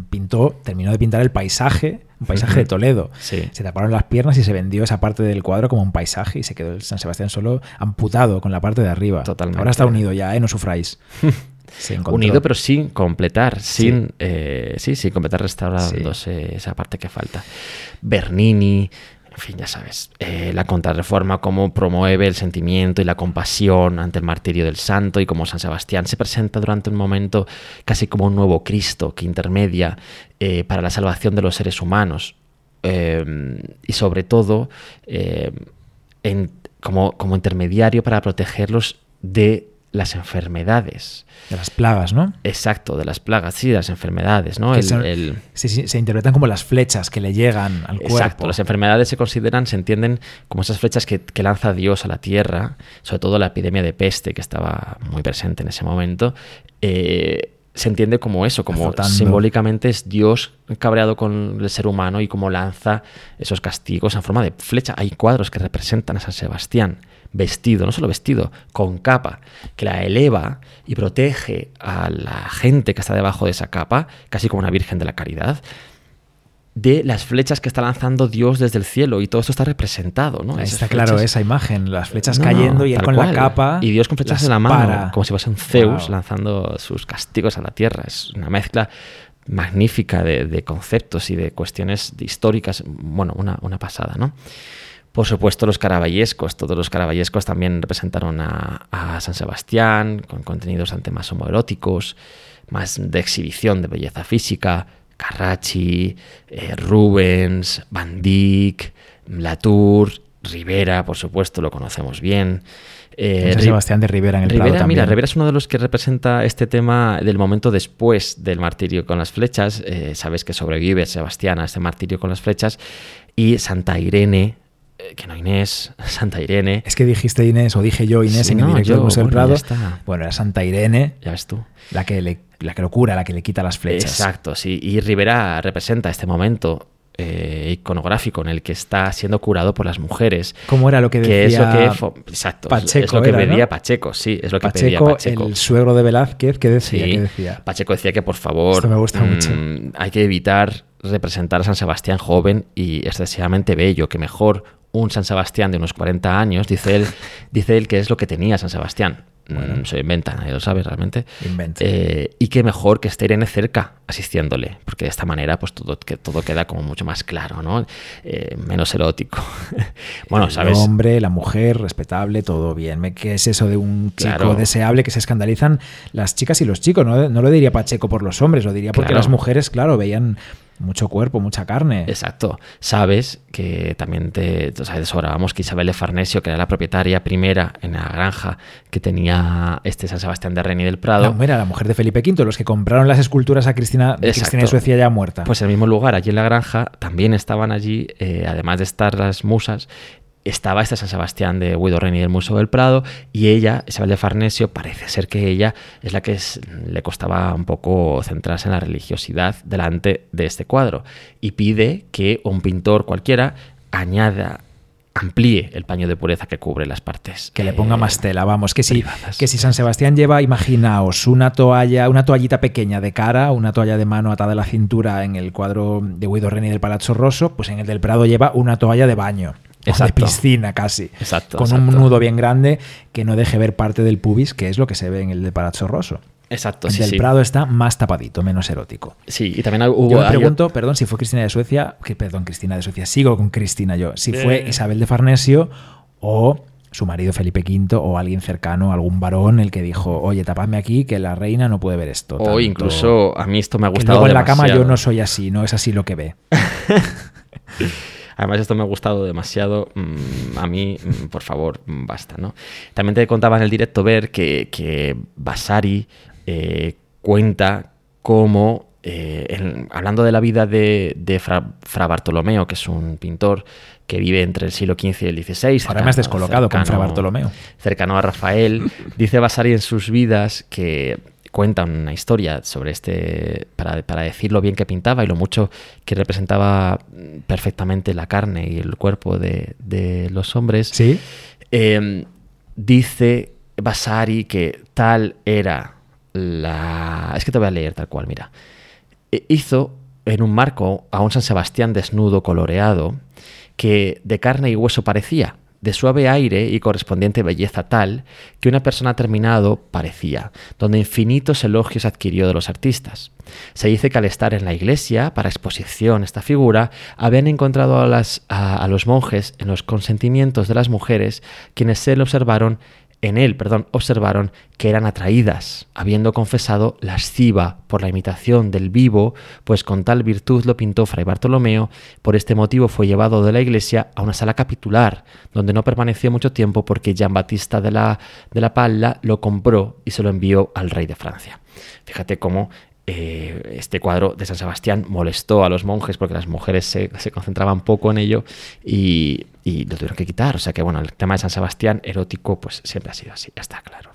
pintó, terminó de pintar el paisaje, un paisaje de Toledo. Sí. Se taparon las piernas y se vendió esa parte del cuadro como un paisaje y se quedó el San Sebastián solo amputado con la parte de arriba. Totalmente. Ahora está unido ya, ¿eh? no sufráis. Unido pero sin completar, sin eh, sí, sin completar restaurándose esa parte que falta. Bernini, en fin, ya sabes, eh, la contrarreforma, cómo promueve el sentimiento y la compasión ante el martirio del santo y cómo San Sebastián se presenta durante un momento casi como un nuevo Cristo que intermedia eh, para la salvación de los seres humanos. Eh, y sobre todo como, como intermediario para protegerlos de las enfermedades. De las plagas, ¿no? Exacto, de las plagas, sí, de las enfermedades, ¿no? se interpretan como las flechas que le llegan al cuerpo. Exacto, las enfermedades se consideran, se entienden como esas flechas que, lanza Dios a la tierra, sobre todo la epidemia de peste que estaba muy presente en ese momento. Eh, se entiende como eso, como simbólicamente es Dios cabreado con el ser humano y como lanza esos castigos en forma de flecha. Hay cuadros que representan a San Sebastián vestido, no solo vestido, con capa, que la eleva y protege a la gente que está debajo de esa capa, casi como una Virgen de la Caridad de las flechas que está lanzando Dios desde el cielo y todo esto está representado, ¿no? está claro esa imagen, las flechas cayendo y él con la capa y Dios con flechas en la mano, como si fuese un Zeus lanzando sus castigos a la tierra. Es una mezcla magnífica de, conceptos y de cuestiones históricas, bueno, una, pasada, ¿no? Por supuesto, los caraballescos. Todos los caraballescos también representaron a, a San Sebastián, con contenidos ante más homoeróticos, más de exhibición de belleza física, Carracci, eh, Rubens, Van Dyck, Latour, Rivera, por supuesto, lo conocemos bien. Eh, Sebastián de Rivera en el Rivera, Prado Mira, Rivera es uno de los que representa este tema del momento después del martirio con las flechas. Eh, sabes que sobrevive Sebastián a este martirio con las flechas. Y Santa Irene, que no Inés, Santa Irene. Es que dijiste Inés o dije yo Inés en el directo del Prado. Bueno, era Santa Irene. Ya ves tú. La que le la que lo cura, la que le quita las flechas. Exacto, sí. Y Rivera representa este momento eh, iconográfico en el que está siendo curado por las mujeres. ¿Cómo era lo que decía que es lo que Exacto, Pacheco es lo que pedía Pacheco, sí, es lo que pedía Pacheco. el suegro de Velázquez, ¿qué decía? decía? Pacheco decía que por favor me gusta mucho. Mm, hay que evitar representar a San Sebastián joven y excesivamente bello, que mejor un San Sebastián de unos 40 años, dice él, dice él que es lo que tenía San Sebastián. Bueno. Se inventa, nadie lo sabe realmente. Eh, y que mejor que esté Irene cerca asistiéndole, porque de esta manera pues todo, que todo queda como mucho más claro, ¿no? Eh, menos erótico. bueno, ¿sabes? El hombre, la mujer, respetable, todo bien. ¿Qué es eso de un chico deseable que se escandalizan las chicas y los chicos? No, no lo diría Pacheco por los hombres, lo diría porque las mujeres, claro, veían mucho cuerpo, mucha carne. Exacto. Sabes que también te, o sea, que Isabel de Farnesio, que era la propietaria primera en la granja que tenía este San Sebastián de Reni del Prado. era la mujer de Felipe V, los que compraron las esculturas a Cristina, Cristina de Suecia ya muerta. Pues en el mismo lugar, allí en la granja, también estaban allí, eh, además de estar las musas, estaba esta San Sebastián de Guido Reni del Museo del Prado y ella, Isabel de Farnesio, parece ser que ella es la que le costaba un poco centrarse en la religiosidad delante de este cuadro y pide que un pintor cualquiera añada amplíe el paño de pureza que cubre las partes. Que le ponga más tela, vamos, que si, que si San Sebastián lleva, imaginaos, una toalla, una toallita pequeña de cara, una toalla de mano atada a la cintura en el cuadro de Guido Reni del Palazzo Rosso, pues en el del Prado lleva una toalla de baño de piscina casi. Exacto. Con un nudo bien grande que no deje ver parte del pubis, que es lo que se ve en el de Palazzo Rosso. Exacto, el del Prado está más tapadito, menos erótico. Sí, y también hubo. Yo me pregunto, perdón, si fue Cristina de Suecia, que, perdón, Cristina de Suecia, sigo con Cristina yo, si fue Isabel de Farnesio o su marido Felipe V o alguien cercano, algún varón, el que dijo, oye, tapadme aquí, que la reina no puede ver esto. O incluso a mí esto me ha gustado. luego en la cama yo no soy así, no es así lo que ve. Además, esto me ha gustado demasiado. Mm, a mí, mm, por favor, mm, basta, ¿no? También te contaba en el directo ver que, que Vasari eh, cuenta cómo, eh, hablando de la vida de, Fra, Bartolomeo, que es un pintor que vive entre el siglo XV y el XVI. Ahora me has descolocado con Fra Bartolomeo. Cercano a Rafael. dice Vasari en sus vidas que cuenta una historia sobre este, para, para, decir lo bien que pintaba y lo mucho que representaba perfectamente la carne y el cuerpo de, de los hombres. Sí. Em, dice Vasari que tal era la... Es que te voy a leer tal cual, mira. E, hizo en un marco a un San Sebastián desnudo, coloreado, que de carne y hueso parecía, de suave aire y correspondiente belleza tal que una persona terminado parecía, donde infinitos elogios adquirió de los artistas. Se dice que al estar en la iglesia para exposición esta figura, habían encontrado a, a los monjes en los consentimientos de las mujeres, quienes se le observaron en él, perdón, observaron que eran atraídas, habiendo confesado lasciva por la imitación del vivo, pues con tal virtud lo pintó Fray Bartolomeo, por este motivo fue llevado de la iglesia a una sala capitular, donde no permaneció mucho tiempo porque Jean Batista de la, de la Palla lo compró y se lo envió al rey de Francia. Fíjate cómo eh, este cuadro de San Sebastián molestó a los monjes porque las mujeres se, concentraban poco en ello y, lo tuvieron que quitar. O sea que, bueno, el tema de San Sebastián erótico, pues siempre ha sido así, está claro.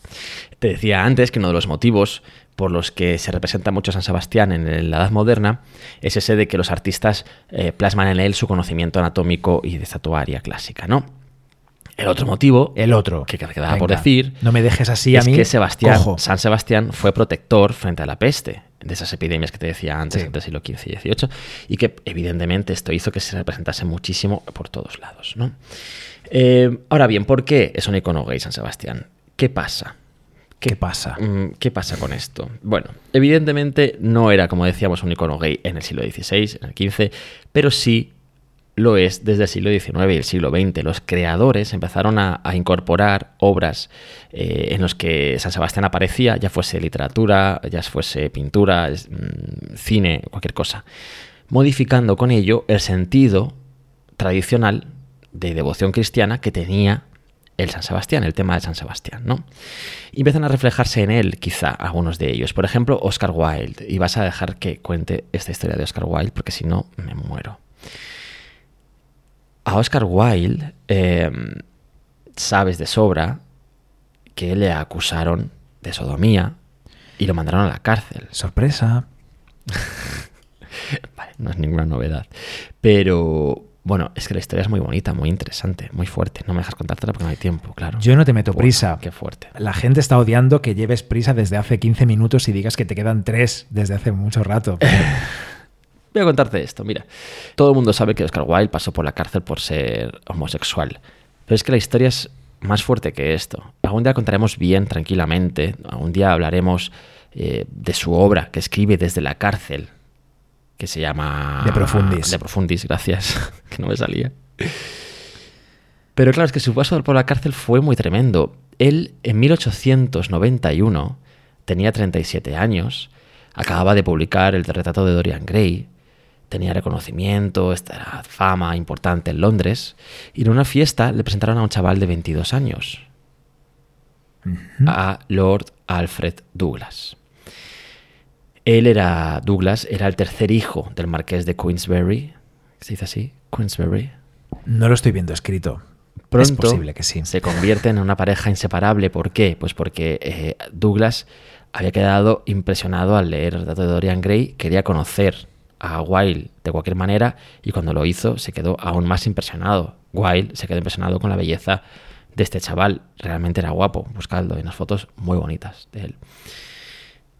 Te decía antes que uno de los motivos por los que se representa mucho San Sebastián en la Edad Moderna es ese de que los artistas eh, plasman en él su conocimiento anatómico y de estatuaria clásica, ¿no? El otro motivo, el otro, que quedaba Venga, por decir, no me dejes así es a mí. que Sebastián, San Sebastián fue protector frente a la peste, de esas epidemias que te decía antes, sí. del siglo XV y XVIII, y que evidentemente esto hizo que se representase muchísimo por todos lados. ¿no? Eh, ahora bien, ¿por qué es un icono gay San Sebastián? ¿Qué pasa? ¿Qué, ¿Qué pasa? ¿Qué pasa con esto? Bueno, evidentemente no era, como decíamos, un icono gay en el siglo XVI, en el XV, pero sí lo es desde el siglo XIX y el siglo XX. Los creadores empezaron a, incorporar obras eh, en los que San Sebastián aparecía, ya fuese literatura, ya fuese pintura, mmm, cine, cualquier cosa, modificando con ello el sentido tradicional de devoción cristiana que tenía el San Sebastián, el tema de San Sebastián, ¿no? Y empiezan a reflejarse en él, quizá, algunos de ellos. Por ejemplo, Oscar Wilde. Y vas a dejar que cuente esta historia de Oscar Wilde, porque si no, me muero. A Oscar Wilde eh, sabes de sobra que le acusaron de sodomía y lo mandaron a la cárcel. Sorpresa. vale, no es ninguna novedad. Pero bueno, es que la historia es muy bonita, muy interesante, muy fuerte. No me dejas contártela porque no hay tiempo, claro. Yo no te meto prisa. Qué fuerte. La gente está odiando que lleves prisa desde hace 15 minutos y digas que te quedan 3 desde hace mucho rato. Voy a contarte esto, mira. Todo el mundo sabe que Oscar Wilde pasó por la cárcel por ser homosexual. Pero es que la historia es más fuerte que esto. Algún día contaremos bien, tranquilamente. Algún día hablaremos eh, de su obra que escribe desde la cárcel. Que se llama... De Profundis. De Profundis, gracias. que no me salía. Pero claro, es que su paso por la cárcel fue muy tremendo. Él, en 1891, tenía 37 años, acababa de publicar el retrato de Dorian Gray, tenía reconocimiento, esta fama importante en Londres, y en una fiesta le presentaron a un chaval de 22 años, uh -huh. a Lord Alfred Douglas. Él era, Douglas, era el tercer hijo del marqués de Queensberry, ¿se dice así? Queensberry. No lo estoy viendo escrito. Pronto es posible que sí. se convierte en una pareja inseparable. ¿Por qué? Pues porque eh, Douglas había quedado impresionado al leer el retrato de Dorian Gray, quería conocer a Wilde de cualquier manera y cuando lo hizo se quedó aún más impresionado. Wilde se quedó impresionado con la belleza de este chaval, realmente era guapo, buscadlo, hay unas fotos muy bonitas de él.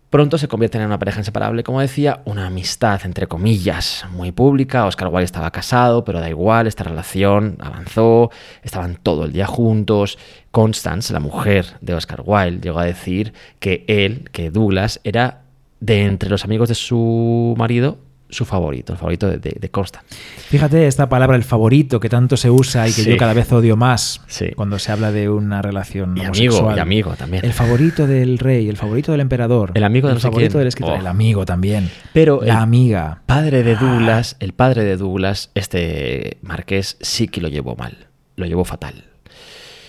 Pronto se convierten en una pareja inseparable, como decía, una amistad entre comillas muy pública. Oscar Wilde estaba casado, pero da igual, esta relación avanzó, estaban todo el día juntos. Constance, la mujer de Oscar Wilde, llegó a decir que él, que Douglas, era de entre los amigos de su marido su favorito, el favorito de, de, de Constance. Fíjate esta palabra, el favorito, que tanto se usa y que Sí. yo cada vez odio más Sí. cuando se habla de una relación Y homosexual. amigo, y amigo también. El favorito del rey, el favorito del emperador. El amigo de el no sé favorito quién. del escritor. Oh. El amigo también. Pero La el amiga. padre de Douglas, el padre de Douglas, este marqués, sí que lo llevó mal, lo llevó fatal.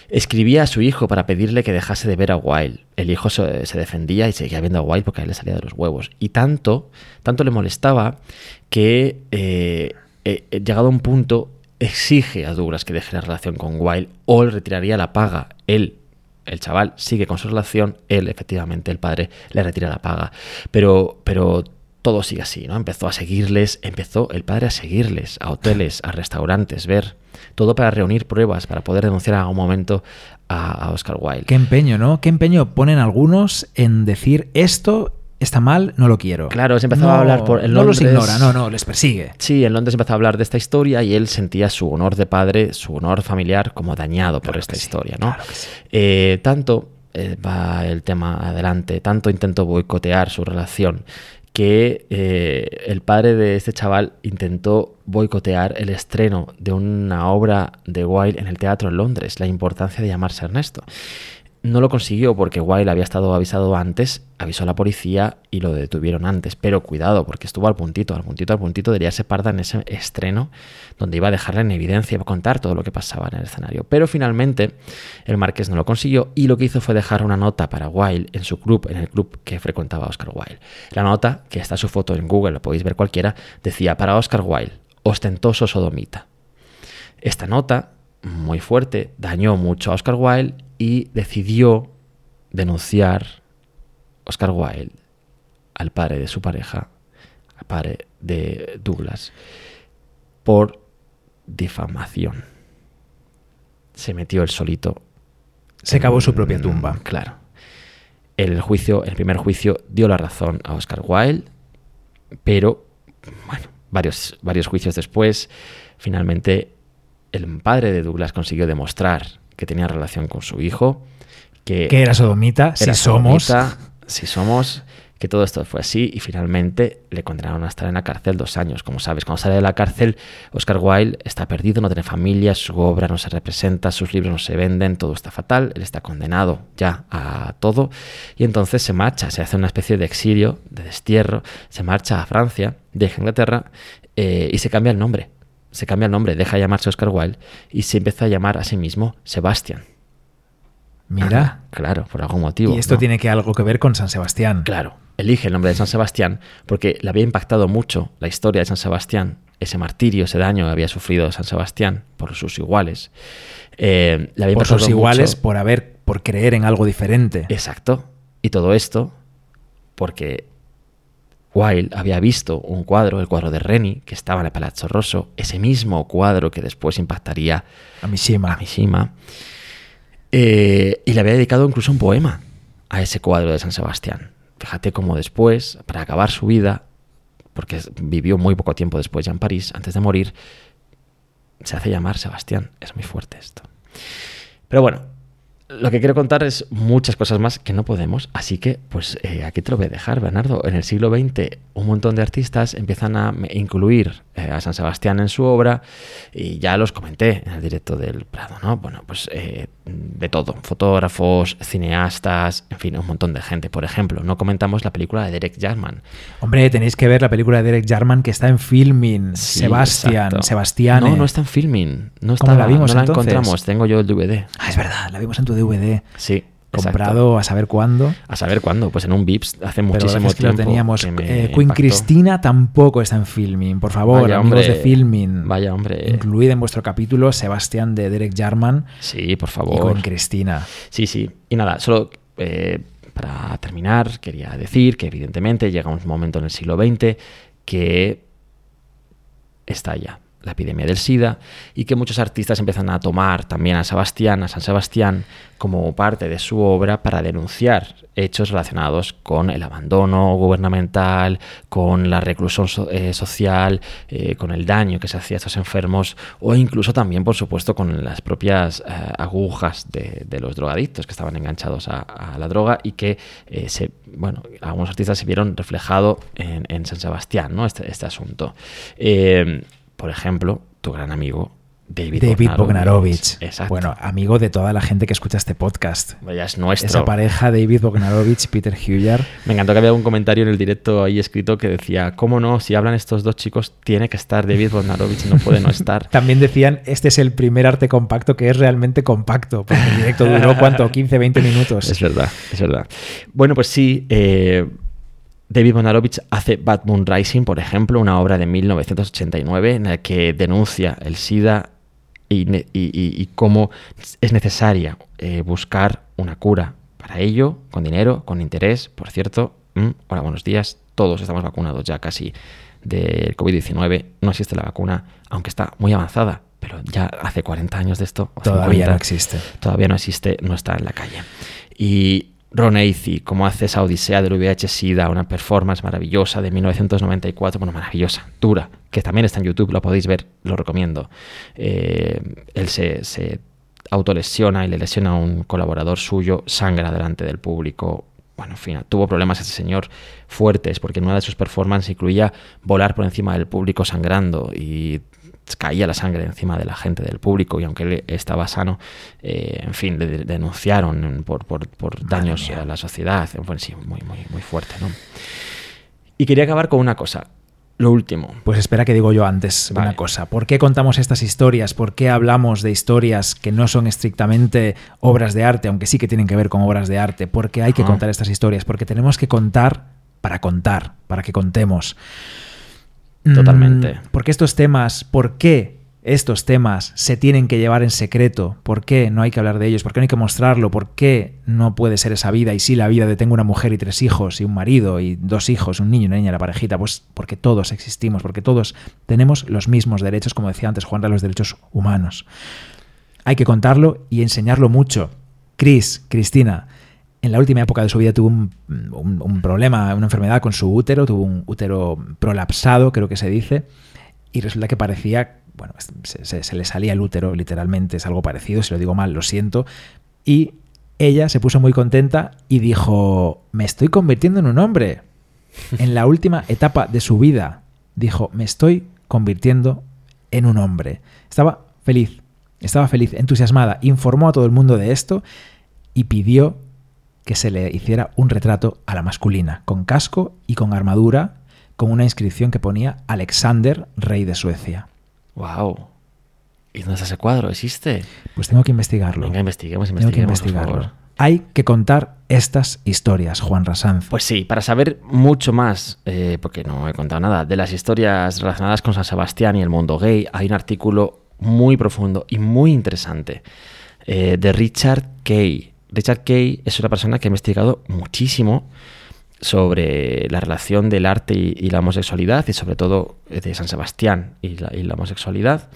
Escribía a su hijo para pedirle que dejase de ver a Wilde. El hijo se, defendía y seguía viendo a Wilde porque a él le salía de los huevos. Y tanto, tanto le molestaba que, eh, eh, llegado a un punto, exige a Douglas que deje la relación con Wilde o le retiraría la paga. Él, el chaval, sigue con su relación, él, efectivamente, el padre, le retira la paga. Pero, pero todo sigue así, ¿no? Empezó a seguirles, empezó el padre a seguirles, a hoteles, a restaurantes, ver, todo para reunir pruebas, para poder denunciar en algún momento a, a Oscar Wilde. Qué empeño, ¿no? Qué empeño ponen algunos en decir esto está mal, no lo quiero. Claro, se empezaba a hablar por en No los Londres- ignora, no, no, les persigue. Sí, en Londres empezó a hablar de esta historia y él sentía su honor de padre, su honor familiar como dañado por esta sí, historia, ¿no? claro que sí. Eh, tanto eh, va el tema adelante, tanto intentó boicotear su relación que eh, el padre de este chaval intentó boicotear el estreno de una obra de Wilde en el teatro en Londres, la importancia de llamarse Ernesto. No lo consiguió porque Wilde había estado avisado antes, avisó a la policía y lo detuvieron antes. Pero cuidado, porque estuvo al puntito, al puntito, al puntito de liarse parda en ese estreno donde iba a dejarla en evidencia, a contar todo lo que pasaba en el escenario. Pero finalmente el marqués no lo consiguió y lo que hizo fue dejar una nota para Wilde en su club, en el club que frecuentaba Oscar Wilde. La nota, que está su foto en Google, lo podéis ver cualquiera, decía para Oscar Wilde, ostentoso sodomita. Esta nota, muy fuerte, dañó mucho a Oscar Wilde y decidió denunciar Oscar Wilde al padre de su pareja, al padre de Douglas, por difamación. Se metió el solito. Se cavó su propia tumba. Claro. El juicio, el primer juicio dio la razón a Oscar Wilde, pero bueno, varios, varios juicios después, finalmente el padre de Douglas consiguió demostrar que tenía relación con su hijo, que Que era sodomita, si somos. si somos, que todo esto fue así y finalmente le condenaron a estar en la cárcel dos años. Como sabes, cuando sale de la cárcel, Oscar Wilde está perdido, no tiene familia, su obra no se representa, sus libros no se venden, todo está fatal, él está condenado ya a todo y entonces se marcha, se hace una especie de exilio, de destierro, se marcha a Francia, deja Inglaterra eh, y se cambia el nombre. Se cambia el nombre, deja de llamarse Oscar Wilde y se empieza a llamar a sí mismo Sebastián. Mira. Ah, claro, por algún motivo. Y esto ¿no? tiene que algo que ver con San Sebastián. Claro, elige el nombre de San Sebastián porque le había impactado mucho la historia de San Sebastián, ese martirio, ese daño que había sufrido San Sebastián por sus iguales. Eh, le había Por sus iguales, mucho- por haber, por creer en algo diferente. Exacto. Y todo esto porque Wilde había visto un cuadro, el cuadro de Reni, que estaba en el Palazzo Rosso, ese mismo cuadro que después impactaría A Mishima. a Mishima, eh, y le había dedicado incluso un poema a ese cuadro de San Sebastián. Fíjate cómo después, para acabar su vida, porque vivió muy poco tiempo después ya en París, antes de morir, se hace llamar Sebastián. Es muy fuerte esto. Pero bueno, lo que quiero contar es muchas cosas más que no podemos, así que pues eh, aquí te lo voy a dejar, Bernardo. En el siglo XX un montón de artistas empiezan a incluir eh, a San Sebastián en su obra y ya los comenté en el directo del Prado, ¿no? Bueno, pues eh, de todo, fotógrafos, cineastas, en fin, un montón de gente. Por ejemplo, no comentamos la película de Derek Jarman. Hombre, tenéis que ver la película de Derek Jarman que está en filming. Sí, Sebastián. Sebastián. No, no está en filming. No ¿Cómo está, la vimos no la entonces? encontramos. Tengo yo el DVD. Ah, es verdad, la vimos en tu DVD. Sí. Exacto. Comprado a saber cuándo. A saber cuándo, pues en un Vips hace Pero muchísimo que lo tiempo. teníamos. que Eh, Queen impactó. Cristina tampoco está en filming. Por favor, Vaya, amigos hombre. de filming. Vaya, hombre. Incluid en vuestro capítulo Sebastián de Derek Jarman Sí, por y favor. Queen Cristina. Sí, sí. Y nada, solo eh, para terminar, quería decir que evidentemente llega un momento en el siglo XX que estalla la epidemia del SIDA y que muchos artistas empiezan a tomar también a Sebastián, a San Sebastián, como parte de su obra para denunciar hechos relacionados con el abandono gubernamental, con la reclusión eh, social, eh, con el daño que se hacía a estos enfermos o incluso también, por supuesto, con las propias eh, agujas de, los drogadictos que estaban enganchados a, la droga y que se, bueno, algunos artistas se vieron reflejado en, en San Sebastián, ¿no? Este, este asunto. Por ejemplo, tu gran amigo David, David Bognarovich. Exacto. Bueno, amigo de toda la gente que escucha este podcast. ya es nuestro. Esa pareja, David Bognarovich, Peter Huyer. Me encantó que había un comentario en el directo ahí escrito que decía, ¿cómo no? Si hablan estos dos chicos, tiene que estar David Bognarovich, no puede no estar. También decían, este es el primer arte compacto que es realmente compacto, porque el directo duró, ¿cuánto? 15, 20 minutos. Es verdad, es verdad. Bueno, pues sí, eh, David Bonarovich hace Bad Moon Rising, por ejemplo, una obra de 1989 en la que denuncia el SIDA y, cómo es necesaria eh, buscar una cura para ello, con dinero, con interés. Por cierto, mm, hola, buenos días, todos estamos vacunados ya casi del COVID-19. No existe la vacuna, aunque está muy avanzada, pero ya hace 40 años de esto. o Todavía 50, no existe. todavía no existe, no está en la calle. Y Ron Aithy, como hace esa Odisea del VH-Sida, una performance maravillosa de 1994, bueno, maravillosa, dura, que también está en YouTube, lo podéis ver, lo recomiendo. Eh, él se, se autolesiona y le lesiona a un colaborador suyo, sangra delante del público. Bueno, en fin, tuvo problemas ese señor fuertes porque en una de sus performances incluía volar por encima del público sangrando y caía la sangre encima de la gente del público y aunque él estaba sano, eh, en fin, le denunciaron por, por, por daños a la sociedad. Bueno, sí, muy, muy, muy fuerte, ¿no? Y quería acabar con una cosa. Lo último. Pues espera que digo yo antes Vale. una cosa. ¿Por qué contamos estas historias? ¿Por qué hablamos de historias que no son estrictamente obras de arte, aunque sí que tienen que ver con obras de arte? ¿Por qué hay que contar estas historias? Porque tenemos que contar para contar, para que contemos. Totalmente. Mm, Porque estos temas, ¿por qué estos temas se tienen que llevar en secreto? ¿Por qué no hay que hablar de ellos? ¿Por qué no hay que mostrarlo? ¿Por qué no puede ser esa vida? Y sí, la vida de tengo una mujer y tres hijos y un marido y dos hijos, un niño y una niña, la parejita. Pues porque todos existimos, porque todos tenemos los mismos derechos, como decía antes Juan, los derechos humanos. Hay que contarlo y enseñarlo mucho. Cris, Cristina, en la última época de su vida tuvo un, un- un problema, una enfermedad con su útero, tuvo un útero prolapsado, creo que se dice, y resulta que parecía, bueno, se, se- se le salía el útero, literalmente, es algo parecido, si lo digo mal, lo siento, y ella se puso muy contenta y dijo, me estoy convirtiendo en un hombre. En la última etapa de su vida, dijo, me estoy convirtiendo en un hombre. Estaba feliz, estaba feliz, entusiasmada, informó a todo el mundo de esto y pidió que se le hiciera un retrato a la masculina, con casco y con armadura, con una inscripción que ponía Alexander, rey de Suecia. ¡Wow! ¿Y dónde está ese cuadro? ¿Existe? Pues tengo que investigarlo. Venga, investiguemos, tengo que investiguemos, por investigarlo. favor. Hay que contar estas historias, Juan Rasanz. Pues sí, para saber mucho más, eh, porque no he contado nada, de las historias relacionadas con San Sebastián y el mundo gay, hay un artículo muy profundo y muy interesante eh, de Richard Kay. Richard Kay es una persona que ha investigado muchísimo sobre la relación del arte y, y la homosexualidad, y sobre todo eh, de San Sebastián y la, y la homosexualidad.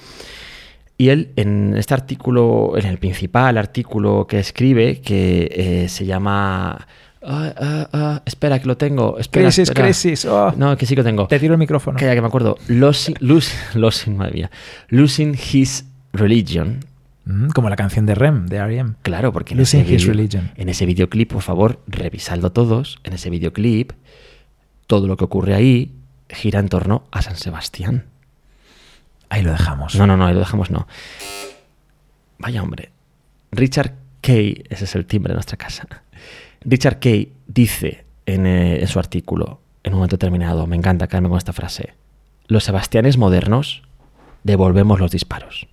Y él, en este artículo, en el principal artículo que escribe, que eh, se llama. Ah, ah, ah, espera, que lo tengo. Espera, crisis, espera. crisis. oh. No, que sí que lo tengo. Te tiro el micrófono. Calla, que me acuerdo. Losing, losing, losing, madre mía. Losing his religion. Mm, como la canción de Rem, de R.E.M. Claro, porque en ese, his religion. en ese videoclip, por favor, revisadlo todos. En ese videoclip, todo lo que ocurre ahí gira en torno a San Sebastián. Ahí lo dejamos. No, no, no, ahí lo dejamos no. Vaya hombre. Richard Kay, ese es el timbre de nuestra casa. Richard Kay dice en, eh, en su artículo, en un momento determinado, me encanta quedarme con esta frase, los sebastianes modernos devolvemos los disparos.